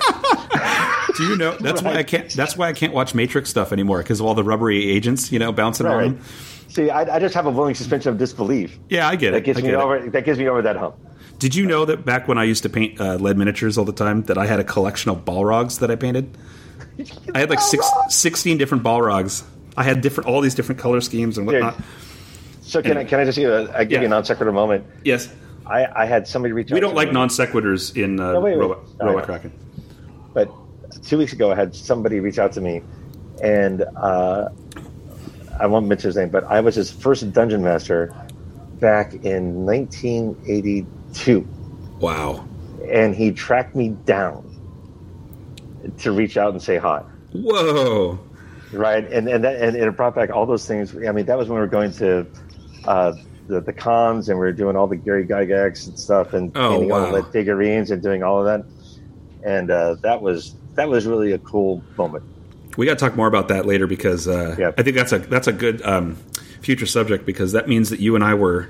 [SPEAKER 3] Do you know that's why I can't? That's why I can't watch Matrix stuff anymore because of all the rubbery agents, you know, bouncing
[SPEAKER 4] Right.
[SPEAKER 3] around.
[SPEAKER 4] See, I, I just have a willing suspension of disbelief.
[SPEAKER 3] Yeah, I get
[SPEAKER 4] That
[SPEAKER 3] it.
[SPEAKER 4] gets
[SPEAKER 3] I
[SPEAKER 4] me
[SPEAKER 3] it.
[SPEAKER 4] over. That gets me over that hump.
[SPEAKER 3] Did you know that back when I used to paint uh, lead miniatures all the time, that I had a collection of Balrogs that I painted? I had like six, 16 different Balrogs. I had different, all these different color schemes and whatnot.
[SPEAKER 4] So can I can I just give, a, I give you a non sequitur moment?
[SPEAKER 3] Yes,
[SPEAKER 4] I, I had somebody reach out.
[SPEAKER 3] we don't like non sequiturs in uh,
[SPEAKER 4] No, wait, wait.
[SPEAKER 3] Robot,
[SPEAKER 4] Oh,
[SPEAKER 3] Robot. Kraken.
[SPEAKER 4] but two weeks ago I had somebody reach out to me, and uh, I won't mention his name, but I was his first dungeon master back in 1982,
[SPEAKER 3] Wow.
[SPEAKER 4] and he tracked me down to reach out and say hi.
[SPEAKER 3] Whoa.
[SPEAKER 4] right? And and that, and it brought back all those things. I mean, that was when we were going to uh, the the cons and we were doing all the Gary Gygax and stuff and
[SPEAKER 3] Oh,
[SPEAKER 4] painting all the figurines and doing all of that. And uh, that was that was really a cool moment.
[SPEAKER 3] We got to talk more about that later because uh,
[SPEAKER 4] Yeah.
[SPEAKER 3] I think that's a that's a good um, future subject because that means that you and I were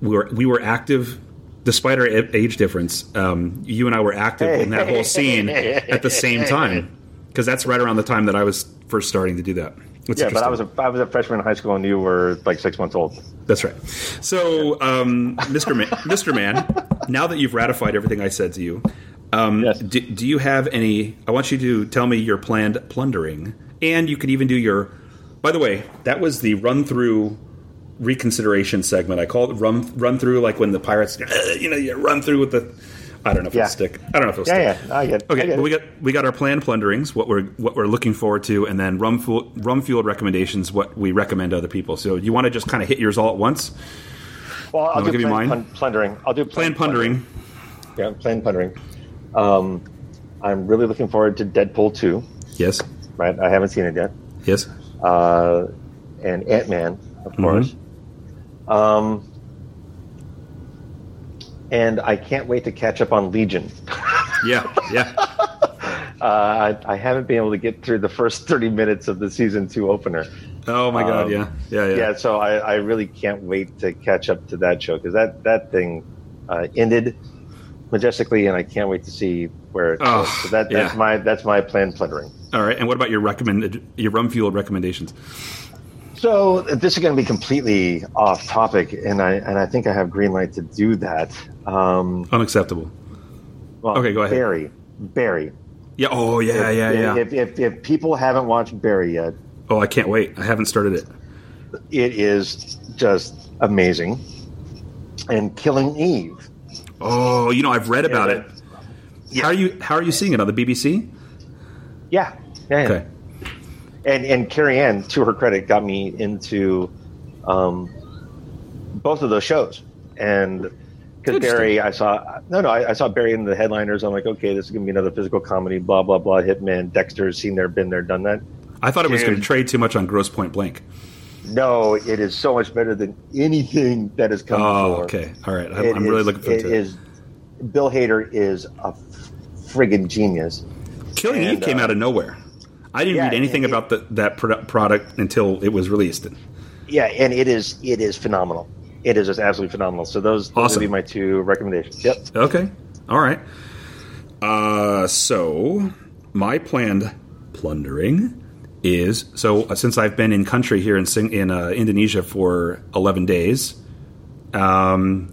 [SPEAKER 3] we were we were active despite our age difference. Um, you and I were active in that whole scene at the same time because that's right around the time that I was first starting to do that. It's
[SPEAKER 4] yeah, but I was a I was a freshman in high school and you were like six months old.
[SPEAKER 3] That's right. So, um, Mr. Man, Mr. Man, now that you've ratified everything I said to you, um,
[SPEAKER 4] Yes.
[SPEAKER 3] do, do you have any? I want you to tell me your planned plundering, and you could even do your. By the way, that was the run through reconsideration segment. I call it run run through, like when the pirates, you know, you run through with the. I don't know if
[SPEAKER 4] Yeah.
[SPEAKER 3] it'll stick. I don't know if it'll
[SPEAKER 4] Yeah,
[SPEAKER 3] stick.
[SPEAKER 4] yeah, I get. I
[SPEAKER 3] Okay,
[SPEAKER 4] get
[SPEAKER 3] but we got we got our planned plunderings, what we're what we're looking forward to, and then rum fuel, rum fueled recommendations, what we recommend to other people. So you want to just kind of hit yours all at once?
[SPEAKER 4] well, I'll
[SPEAKER 3] Wanna
[SPEAKER 4] do
[SPEAKER 3] give you
[SPEAKER 4] planned
[SPEAKER 3] mine?
[SPEAKER 4] plun- plundering. I'll do
[SPEAKER 3] Planned plundering.
[SPEAKER 4] Yeah, planned plundering. Um, I'm really looking forward to Deadpool two.
[SPEAKER 3] Yes,
[SPEAKER 4] Right, I haven't seen it yet.
[SPEAKER 3] yes.
[SPEAKER 4] uh, and Ant Man, of course. Um, and I can't wait to catch up on Legion.
[SPEAKER 3] Yeah, yeah.
[SPEAKER 4] Uh, I, I haven't been able to get through the first 30 minutes of the season two opener.
[SPEAKER 3] Oh my god,
[SPEAKER 4] Um,
[SPEAKER 3] yeah, yeah, yeah.
[SPEAKER 4] Yeah, so I, I really can't wait to catch up to that show because that, that thing uh, ended majestically, and I can't wait to see where it
[SPEAKER 3] Oh,
[SPEAKER 4] goes. So that, that's
[SPEAKER 3] yeah.
[SPEAKER 4] my that's my plan plundering.
[SPEAKER 3] All right, and what about your recommended your rum fueled recommendations?
[SPEAKER 4] So this is going to be completely off topic, and I and I think I have green light to do that. Um,
[SPEAKER 3] Unacceptable.
[SPEAKER 4] well,
[SPEAKER 3] Okay, go ahead.
[SPEAKER 4] Barry, Barry.
[SPEAKER 3] Yeah. Oh yeah,
[SPEAKER 4] If-
[SPEAKER 3] yeah, yeah.
[SPEAKER 4] If, if, if people haven't watched Barry yet,
[SPEAKER 3] oh, I can't wait. I haven't started it.
[SPEAKER 4] it is just amazing. And Killing Eve.
[SPEAKER 3] Oh, you know, I've read about
[SPEAKER 4] Yeah.
[SPEAKER 3] it. How are you? How are you seeing it on the BBC?
[SPEAKER 4] Yeah, yeah. yeah.
[SPEAKER 3] Okay.
[SPEAKER 4] And and Carrie Ann, to her credit, got me into um, both of those shows. And because. Barry, I saw no, no, I, I saw Barry in the headliners. I'm like, okay, this is gonna be another physical comedy. Blah blah blah. Hitman, Dexter's seen there, been there, done that.
[SPEAKER 3] I thought it was going to trade too much on Grosse Pointe Blank.
[SPEAKER 4] No, it is so much better than anything that has come
[SPEAKER 3] Oh,
[SPEAKER 4] before.
[SPEAKER 3] okay. All right. I'm, I'm really looking forward to it.
[SPEAKER 4] is- Bill Hader is a friggin' genius.
[SPEAKER 3] Killing
[SPEAKER 4] and,
[SPEAKER 3] Eve came
[SPEAKER 4] uh,
[SPEAKER 3] out of nowhere. I didn't
[SPEAKER 4] yeah,
[SPEAKER 3] read anything
[SPEAKER 4] it-
[SPEAKER 3] about the, that product until it was released.
[SPEAKER 4] Yeah, and it is it is phenomenal. It is just absolutely phenomenal. So those, those
[SPEAKER 3] Awesome.
[SPEAKER 4] would be my two recommendations. Yep.
[SPEAKER 3] Okay. All right. Uh, so my planned plundering is so uh, since I've been in country here in Sing- in uh, Indonesia for eleven days, um,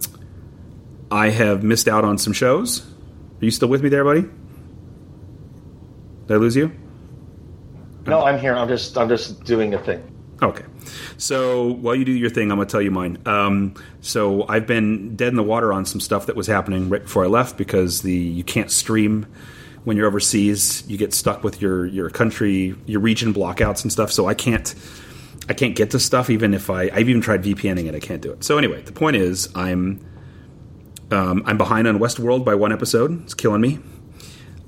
[SPEAKER 3] I have missed out on some shows. Are you still with me there, buddy? Did I lose you?
[SPEAKER 4] No, I'm here. I'm just I'm just doing a thing.
[SPEAKER 3] Okay. So while you do your thing, I'm going to tell you mine. Um, so I've been dead in the water on some stuff that was happening right before I left because the you can't stream when you're overseas. You get stuck with your your country, your region blockouts and stuff. So I can't I can't get to stuff even if I I've even tried VPNing it. I can't do it. So anyway, the point is I'm Um, I'm behind on Westworld by one episode. It's killing me.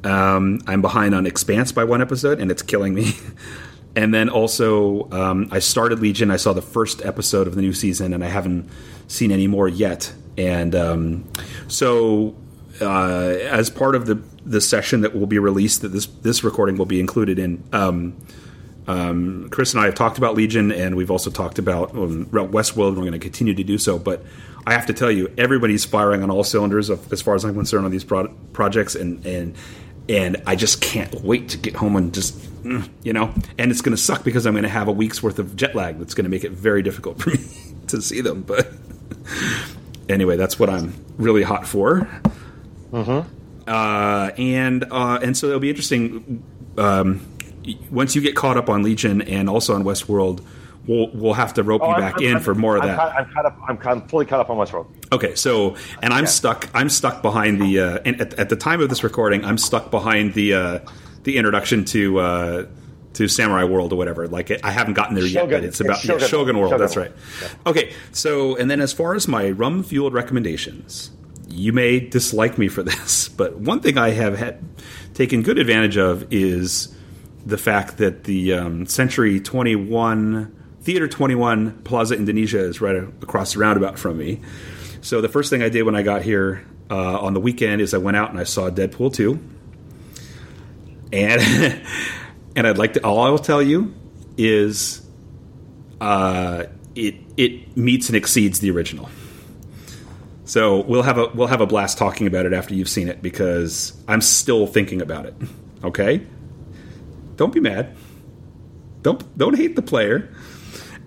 [SPEAKER 3] Um, I'm behind on Expanse by one episode, and it's killing me. and then also, um, I started Legion. I saw the first episode of the new season, and I haven't seen any more yet. And um, so, uh, as part of the the session that will be released, that this this recording will be included in. Um, um, Chris and I have talked about Legion, and we've also talked about um, Westworld. And we're going to continue to do so, but I have to tell you, everybody's firing on all cylinders of, as far as I'm concerned on these pro- projects, and and and I just can't wait to get home and just mm, you know. And it's going to suck because I'm going to have a week's worth of jet lag. That's going to make it very difficult for me to see them. But anyway, that's what I'm really hot for.
[SPEAKER 4] Mm-hmm.
[SPEAKER 3] Uh, and uh, and so it'll be interesting um, once you get caught up on Legion and also on Westworld. We'll, we'll have to rope
[SPEAKER 4] Oh,
[SPEAKER 3] you back
[SPEAKER 4] I'm-
[SPEAKER 3] in
[SPEAKER 4] I'm-
[SPEAKER 3] for more of
[SPEAKER 4] I'm
[SPEAKER 3] that.
[SPEAKER 4] caught- I'm caught up. I'm, caught, I'm fully caught up on Westworld.
[SPEAKER 3] Okay, so and I'm
[SPEAKER 4] Yeah.
[SPEAKER 3] stuck. I'm stuck behind the. Uh, and at, at the time of this recording, I'm stuck behind the uh, the introduction to uh, to Samurai World or whatever. Like I haven't gotten there yet, but it's about
[SPEAKER 4] It's
[SPEAKER 3] yeah,
[SPEAKER 4] Shogun
[SPEAKER 3] Shogun
[SPEAKER 4] World.
[SPEAKER 3] World. That's
[SPEAKER 4] Shogun
[SPEAKER 3] right. Okay, so and then as far as my rum fueled recommendations, you may dislike me for this, but one thing I have had taken good advantage of is the fact that the um, Century 21 Theater 21 Plaza Indonesia is right across the roundabout from me. So the first thing I did when I got here uh, on the weekend is I went out and I saw Deadpool 2. And and I'd like to all I will tell you is uh, it it meets and exceeds the original. So we'll have a we'll have a blast talking about it after you've seen it because I'm still thinking about it. Okay? Don't be mad. Don't don't hate the player.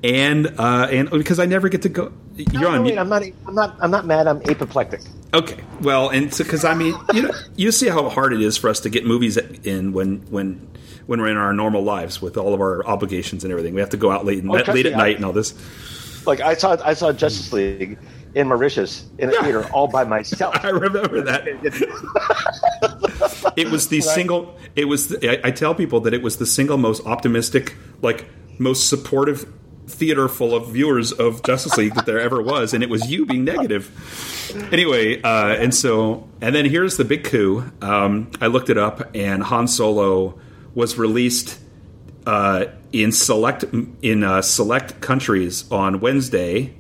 [SPEAKER 3] And uh, and because I never get to go. You're on.
[SPEAKER 4] wait, I'm not. I'm not. I'm not mad. I'm apoplectic.
[SPEAKER 3] Okay, well, and because I mean, you know, you see how hard it is for us to get movies in when when when we're in our normal lives with all of our obligations and everything. We have to go out late
[SPEAKER 4] Oh,
[SPEAKER 3] late at
[SPEAKER 4] I-
[SPEAKER 3] night and all this.
[SPEAKER 4] Like I saw. I saw Justice League in Mauritius in a
[SPEAKER 3] Yeah.
[SPEAKER 4] theater all by myself.
[SPEAKER 3] I remember that. It was the single. It was. The, I, I tell people that it was the single most optimistic, like most supportive theater full of viewers of Justice League that there ever was, and it was you being negative. Anyway, uh, and so and then here's the big coup. Um, I looked it up, and Han Solo was released uh, in select in uh, select countries on Wednesday,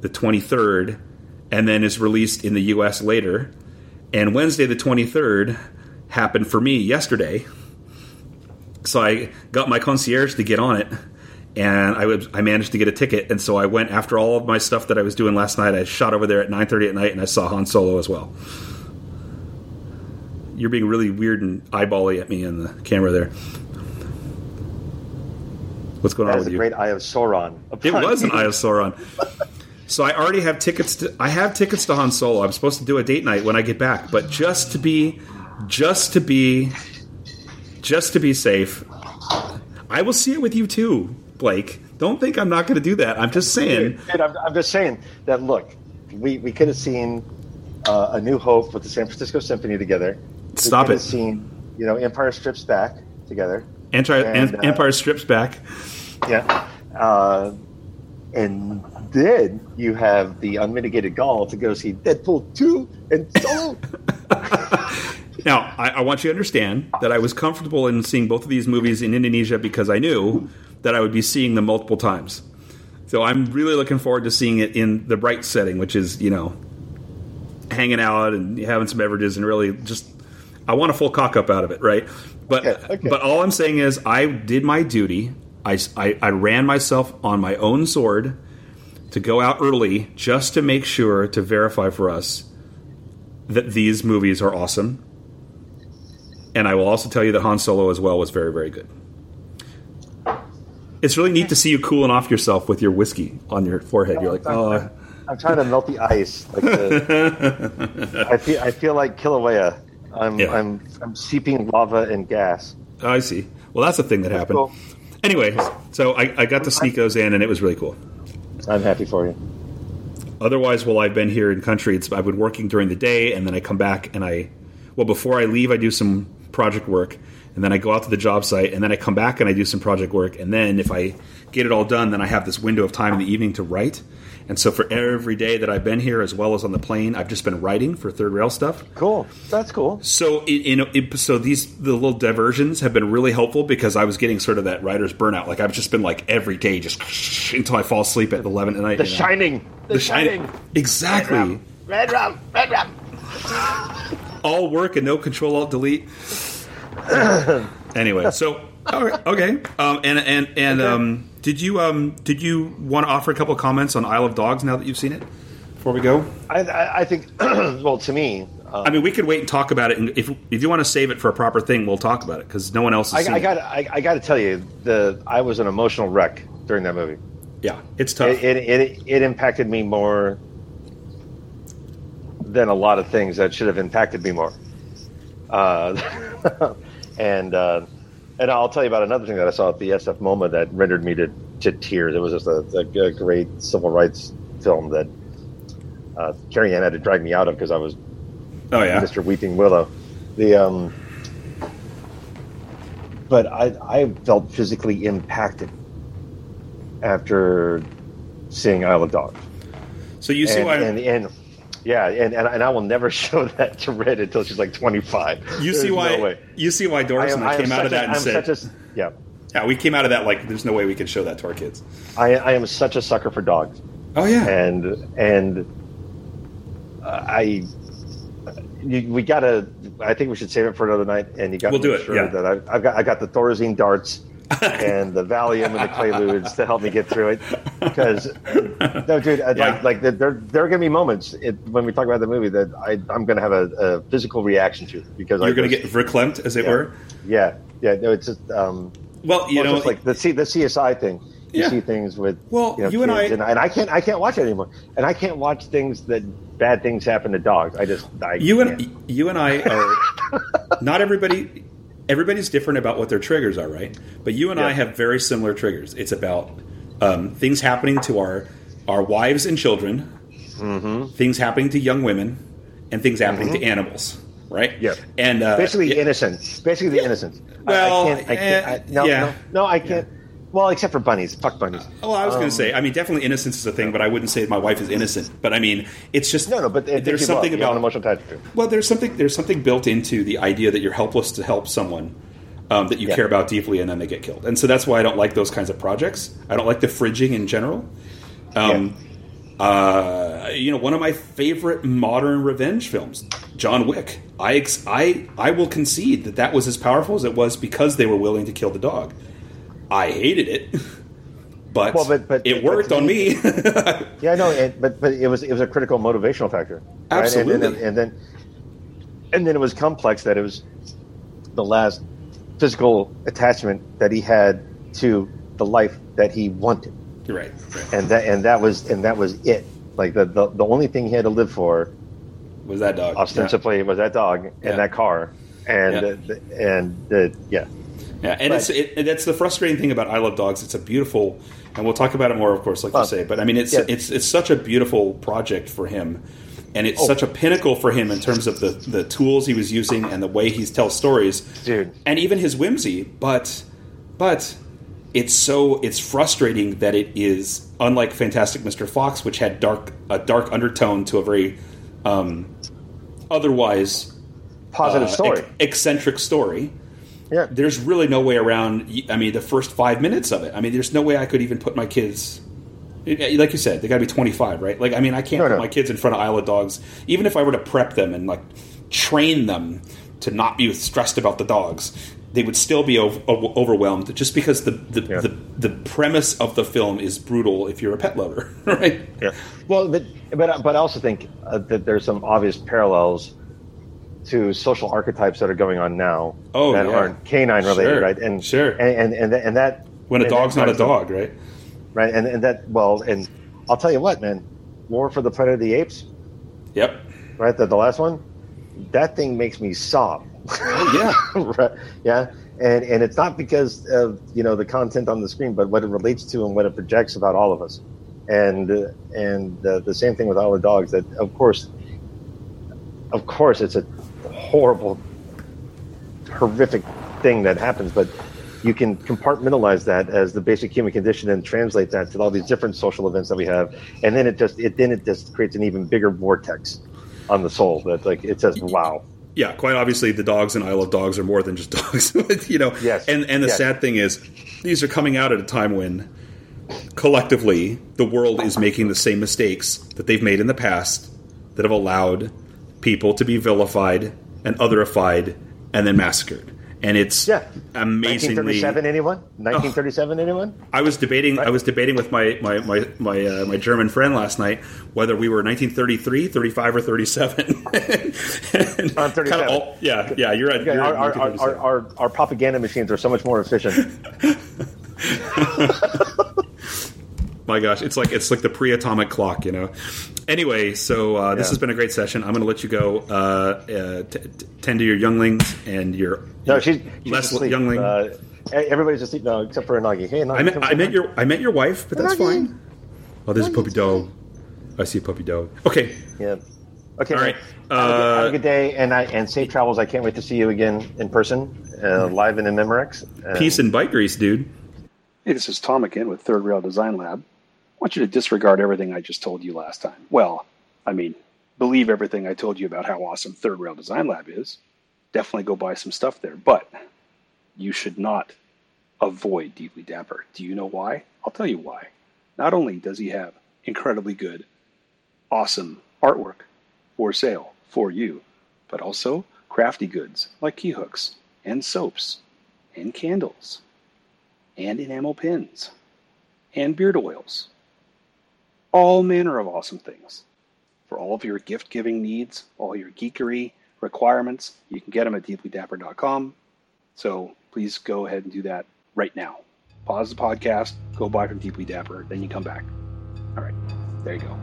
[SPEAKER 3] the 23rd, and then is released in the U.S. later. And Wednesday, the 23rd, happened for me yesterday. So I got my concierge to get on it, and I was I managed to get a ticket. And so I went after all of my stuff that I was doing last night. I shot over there at 9:30 at night, and I saw Han Solo as well. You're being really weird and eyebally at me in the camera there. What's going
[SPEAKER 4] That
[SPEAKER 3] on with you?
[SPEAKER 4] great Eye of Sauron.
[SPEAKER 3] It was an Eye of Sauron. So I already have tickets to. I have tickets to Han Solo. I'm supposed to do a date night when I get back, but just to be, just to be, just to be safe, I will see it with you too, Blake. Don't think I'm not going to do that. I'm just saying.
[SPEAKER 4] Dude, I'm, I'm just saying that. Look, we we could have seen uh, a New Hope with the San Francisco Symphony together. We
[SPEAKER 3] Stop it.
[SPEAKER 4] Seen you know Empire Strips Back together.
[SPEAKER 3] Empire,
[SPEAKER 4] And, uh,
[SPEAKER 3] Empire Strips Back.
[SPEAKER 4] Yeah. Uh, and then you have the unmitigated gall to go see Deadpool 2 and Solo.
[SPEAKER 3] Now, I, I want you to understand that I was comfortable in seeing both of these movies in Indonesia because I knew that I would be seeing them multiple times. So I'm really looking forward to seeing it in the bright setting, which is, you know, hanging out and having some beverages and really just I want a full cock up out of it, right? But
[SPEAKER 4] Okay, okay.
[SPEAKER 3] but all I'm saying is I did my duty. I, I, I ran myself on my own sword to go out early just to make sure to verify for us that these movies are awesome. And I will also tell you that Han Solo as well was very, very good. It's really neat to see you cooling off yourself with your whiskey on your forehead. You're like, oh,
[SPEAKER 4] I'm trying to melt the ice. Like the, I feel I feel like Kilauea. I'm
[SPEAKER 3] Yeah.
[SPEAKER 4] I'm I'm seeping lava and gas.
[SPEAKER 3] I see. Well, that's a thing that happened.
[SPEAKER 4] cool.
[SPEAKER 3] Anyway, so I, I got to sneak those in, and it was really cool.
[SPEAKER 4] I'm happy for you.
[SPEAKER 3] Otherwise, while I've been here in country, it's I've been working during the day, and then I come back and I, well, before I leave, I do some project work, and then I go out to the job site, and then I come back and I do some project work, and then if I get it all done, then I have this window of time in the evening to write. And so for every day that I've been here, as well as on the plane, I've just been writing for third rail stuff.
[SPEAKER 4] Cool. That's cool.
[SPEAKER 3] So in, in it, so these the little diversions have been really helpful because I was getting sort of that writer's burnout. Like I've just been like every day just until I fall asleep at eleven at night.
[SPEAKER 4] The
[SPEAKER 3] you know?
[SPEAKER 4] Shining. The,
[SPEAKER 3] The shining. Exactly.
[SPEAKER 4] Red rum. Red rum.
[SPEAKER 3] All work and no control alt delete. anyway, so right, okay. Um, and and and um, did you um did you want to offer a couple of comments on Isle of Dogs now that you've seen it? Before we go,
[SPEAKER 4] I, I, I think. well, to me, uh,
[SPEAKER 3] I mean, we could wait and talk about it. And if if you want to save it for a proper thing, we'll talk about it because no one else has
[SPEAKER 4] I,
[SPEAKER 3] seen
[SPEAKER 4] I got. I, I got to tell you, the I was an emotional wreck during that movie.
[SPEAKER 3] Yeah, it's tough.
[SPEAKER 4] It, it, it, it impacted me more than a lot of things that should have impacted me more. Uh, and uh, and I'll tell you about another thing that I saw at the SF MoMA that rendered me to, to tears. It was just a, a, great civil rights film that uh, Carrie Ann had to drag me out of because I was
[SPEAKER 3] oh yeah,
[SPEAKER 4] Mr. Weeping Willow. The um, but I I felt physically impacted after seeing Isle of Dogs.
[SPEAKER 3] so you see
[SPEAKER 4] and,
[SPEAKER 3] why
[SPEAKER 4] and, and yeah, and, and and I will never show that to Red until she's like twenty five.
[SPEAKER 3] you see why you see why Doris and I, came out of that
[SPEAKER 4] a,
[SPEAKER 3] and
[SPEAKER 4] I'm
[SPEAKER 3] said,
[SPEAKER 4] such a, yeah,
[SPEAKER 3] yeah, we came out of that like there's no way we could show that to our kids.
[SPEAKER 4] I I am such a sucker for dogs.
[SPEAKER 3] Oh yeah,
[SPEAKER 4] and and uh, I you, we gotta. I think we should save it for another night. And you got
[SPEAKER 3] We'll
[SPEAKER 4] to
[SPEAKER 3] do
[SPEAKER 4] make
[SPEAKER 3] it,
[SPEAKER 4] sure
[SPEAKER 3] yeah.
[SPEAKER 4] that I, I've got I got the Thorazine darts and the Valium and the Quaaludes to help me get through it. Because no, dude,
[SPEAKER 3] Yeah.
[SPEAKER 4] like like there there are gonna be moments it, when we talk about the movie that I I'm gonna have a, a physical reaction to because
[SPEAKER 3] you're going to
[SPEAKER 4] just-
[SPEAKER 3] get verklempt, as it
[SPEAKER 4] yeah,
[SPEAKER 3] were.
[SPEAKER 4] yeah yeah no it's just um
[SPEAKER 3] Well, you
[SPEAKER 4] well,
[SPEAKER 3] know,
[SPEAKER 4] just like the C, the CSI thing. You
[SPEAKER 3] Yeah.
[SPEAKER 4] see things with
[SPEAKER 3] Well,
[SPEAKER 4] know,
[SPEAKER 3] you and I-
[SPEAKER 4] and, and I can't I can't watch it anymore, and I can't watch things that bad things happen to dogs. I just I
[SPEAKER 3] you
[SPEAKER 4] can't.
[SPEAKER 3] and you and I are not everybody. Everybody's different about what their triggers are, right? But you and I have very similar triggers. It's about um, things happening to our our wives and children,
[SPEAKER 4] Mm-hmm.
[SPEAKER 3] things happening to young women, and things happening to animals, right?
[SPEAKER 4] Yeah.
[SPEAKER 3] and uh,
[SPEAKER 4] basically
[SPEAKER 3] yeah,
[SPEAKER 4] innocent. Basically the innocent. I-
[SPEAKER 3] Well,
[SPEAKER 4] I, can't. I can't.
[SPEAKER 3] eh,
[SPEAKER 4] I, no,
[SPEAKER 3] yeah.
[SPEAKER 4] no, no, I can't. Well, except for bunnies. Fuck bunnies.
[SPEAKER 3] Oh, I was going
[SPEAKER 4] Um,
[SPEAKER 3] to say. I mean, definitely innocence is a thing, but I wouldn't say my wife is innocent. But I mean, it's just
[SPEAKER 4] No, no, but
[SPEAKER 3] there's
[SPEAKER 4] love,
[SPEAKER 3] something
[SPEAKER 4] you an
[SPEAKER 3] about
[SPEAKER 4] emotional attachment.
[SPEAKER 3] Well, there's something there's something built into the idea that you're helpless to help someone um, that you
[SPEAKER 4] Yeah.
[SPEAKER 3] care about deeply, and then they get killed. And so that's why I don't like those kinds of projects. I don't like the fridging in general. Um, uh, you know, one of my favorite modern revenge films, John Wick. I ex- I I will concede that that was as powerful as it was because they were willing to kill the dog. I hated it, but,
[SPEAKER 4] Well, but- but-
[SPEAKER 3] it worked
[SPEAKER 4] to
[SPEAKER 3] on
[SPEAKER 4] me-. Yeah, no, and, but but it was it was a critical motivational factor. right? And- And,
[SPEAKER 3] Absolutely.
[SPEAKER 4] then, and then and then it was complex that it was the last physical attachment that he had to the life that he wanted.
[SPEAKER 3] right, right.
[SPEAKER 4] and that and that was and that was it. Like the the, the only thing he had to live for
[SPEAKER 3] Was that dog
[SPEAKER 4] ostensibly was that dog and
[SPEAKER 3] Yeah.
[SPEAKER 4] that car and
[SPEAKER 3] Yeah.
[SPEAKER 4] the, and the yeah.
[SPEAKER 3] Yeah, and
[SPEAKER 4] But-
[SPEAKER 3] it's it, that's the frustrating thing about Isle of Dogs. It's a beautiful, and we'll talk about it more, of course, like
[SPEAKER 4] Well,
[SPEAKER 3] you say. But I mean, it's
[SPEAKER 4] yeah.
[SPEAKER 3] it's it's such a beautiful project for him, and it's
[SPEAKER 4] Oh.
[SPEAKER 3] such a pinnacle for him in terms of the the tools he was using and the way he tells stories,
[SPEAKER 4] Dude.
[SPEAKER 3] and even his whimsy. But but it's so it's frustrating that it is unlike Fantastic Mr. Fox, which had dark a dark undertone to a very um, otherwise
[SPEAKER 4] Positive
[SPEAKER 3] uh,
[SPEAKER 4] story.
[SPEAKER 3] ec- eccentric story
[SPEAKER 4] yeah.
[SPEAKER 3] there's really no way around. I mean, the first five minutes of it. I mean, there's no way I could even put my kids. Like you said, they got to be 25, right? Like, I mean, I can't
[SPEAKER 4] No,
[SPEAKER 3] put
[SPEAKER 4] no.
[SPEAKER 3] my kids in front of Isle of Dogs, even if I were to prep them and like train them to not be stressed about the dogs. They would still be ov- o- overwhelmed just because the the,
[SPEAKER 4] Yeah.
[SPEAKER 3] the the premise of the film is brutal. If you're a pet lover, right?
[SPEAKER 4] Yeah. Well, but but but I also think uh, that there's some obvious parallels to social archetypes that are going on now
[SPEAKER 3] Oh,
[SPEAKER 4] that
[SPEAKER 3] yeah.
[SPEAKER 4] aren't canine related,
[SPEAKER 3] Sure.
[SPEAKER 4] right? And
[SPEAKER 3] Sure.
[SPEAKER 4] and and and, that- and that
[SPEAKER 3] When a dog's not a dog, right?
[SPEAKER 4] right? And and that well, and I'll tell you what, man, War for the Planet of the Apes,
[SPEAKER 3] Yep.
[SPEAKER 4] right? The, the last one, that thing makes me sob.
[SPEAKER 3] Yeah.
[SPEAKER 4] right? Yeah, and and it's not because of you know the content on the screen, but what it relates to and what it projects about all of us. And and uh, the same thing with all the dogs. That of course, of course, it's a horrible horrific thing that happens, but you can compartmentalize that as the basic human condition and translate that to all these different social events that we have, and then it just it then it just creates an even bigger vortex on the soul that like it says, "Wow."
[SPEAKER 3] Yeah, quite obviously, the dogs in Isle of Dogs are more than just dogs. you know,
[SPEAKER 4] Yes.
[SPEAKER 3] And and the
[SPEAKER 4] Yes.
[SPEAKER 3] sad thing is, these are coming out at a time when collectively the world is making the same mistakes that they've made in the past that have allowed people to be vilified and otherified and then massacred. And it's
[SPEAKER 4] Yeah.
[SPEAKER 3] amazingly
[SPEAKER 4] 1937, anyone? 1937, anyone?
[SPEAKER 3] I was debating. I was debating with my my my my, uh, my German friend last night whether we were 1933, 35, or 37. And
[SPEAKER 4] I'm 37.
[SPEAKER 3] kinda all- yeah, yeah. You're at. You're
[SPEAKER 4] our,
[SPEAKER 3] at
[SPEAKER 4] our, our,
[SPEAKER 3] 1937.
[SPEAKER 4] our, our, our propaganda machines are so much more efficient.
[SPEAKER 3] My gosh, it's like it's like the pre-atomic clock, you know. Anyway, so uh, this
[SPEAKER 4] Yeah.
[SPEAKER 3] has been a great session. I'm going to let you go. Uh, uh, t- t- tend to your younglings and your
[SPEAKER 4] No, she's, she's
[SPEAKER 3] less
[SPEAKER 4] asleep.
[SPEAKER 3] youngling.
[SPEAKER 4] Uh, everybody's asleep now except for Anagi. Hey, Anagi,
[SPEAKER 3] I met
[SPEAKER 4] come
[SPEAKER 3] I
[SPEAKER 4] say
[SPEAKER 3] met
[SPEAKER 4] hi.
[SPEAKER 3] your I met your wife, but that's
[SPEAKER 4] Anagi.
[SPEAKER 3] fine. Oh, there's a puppy dog. I see a puppy dog. Okay,
[SPEAKER 4] Yeah. Okay.
[SPEAKER 3] All
[SPEAKER 4] man. Have, a good, have
[SPEAKER 3] Uh,
[SPEAKER 4] a good day and I, and safe travels. I can't wait to see you again in person, uh, live and in Memorex. Uh,
[SPEAKER 3] peace and bike grease, dude.
[SPEAKER 5] Hey, this is Tom again with Third Rail Design Lab. Want you to disregard everything I just told you last time. Well, I mean, believe everything I told you about how awesome Third Rail Design Lab is. Definitely go buy some stuff there, but you should not avoid Deeply Dapper. Do you know why? I'll tell you why. Not only does he have incredibly good, awesome artwork for sale for you, but also crafty goods like key hooks and soaps and candles and enamel pins and beard oils. All manner of awesome things. For all of your gift giving needs, all your geekery requirements, you can get them at deeplydapper.com. So please go ahead and do that right now. Pause the podcast, go buy from Deeply Dapper, then you come back. All right, there you go.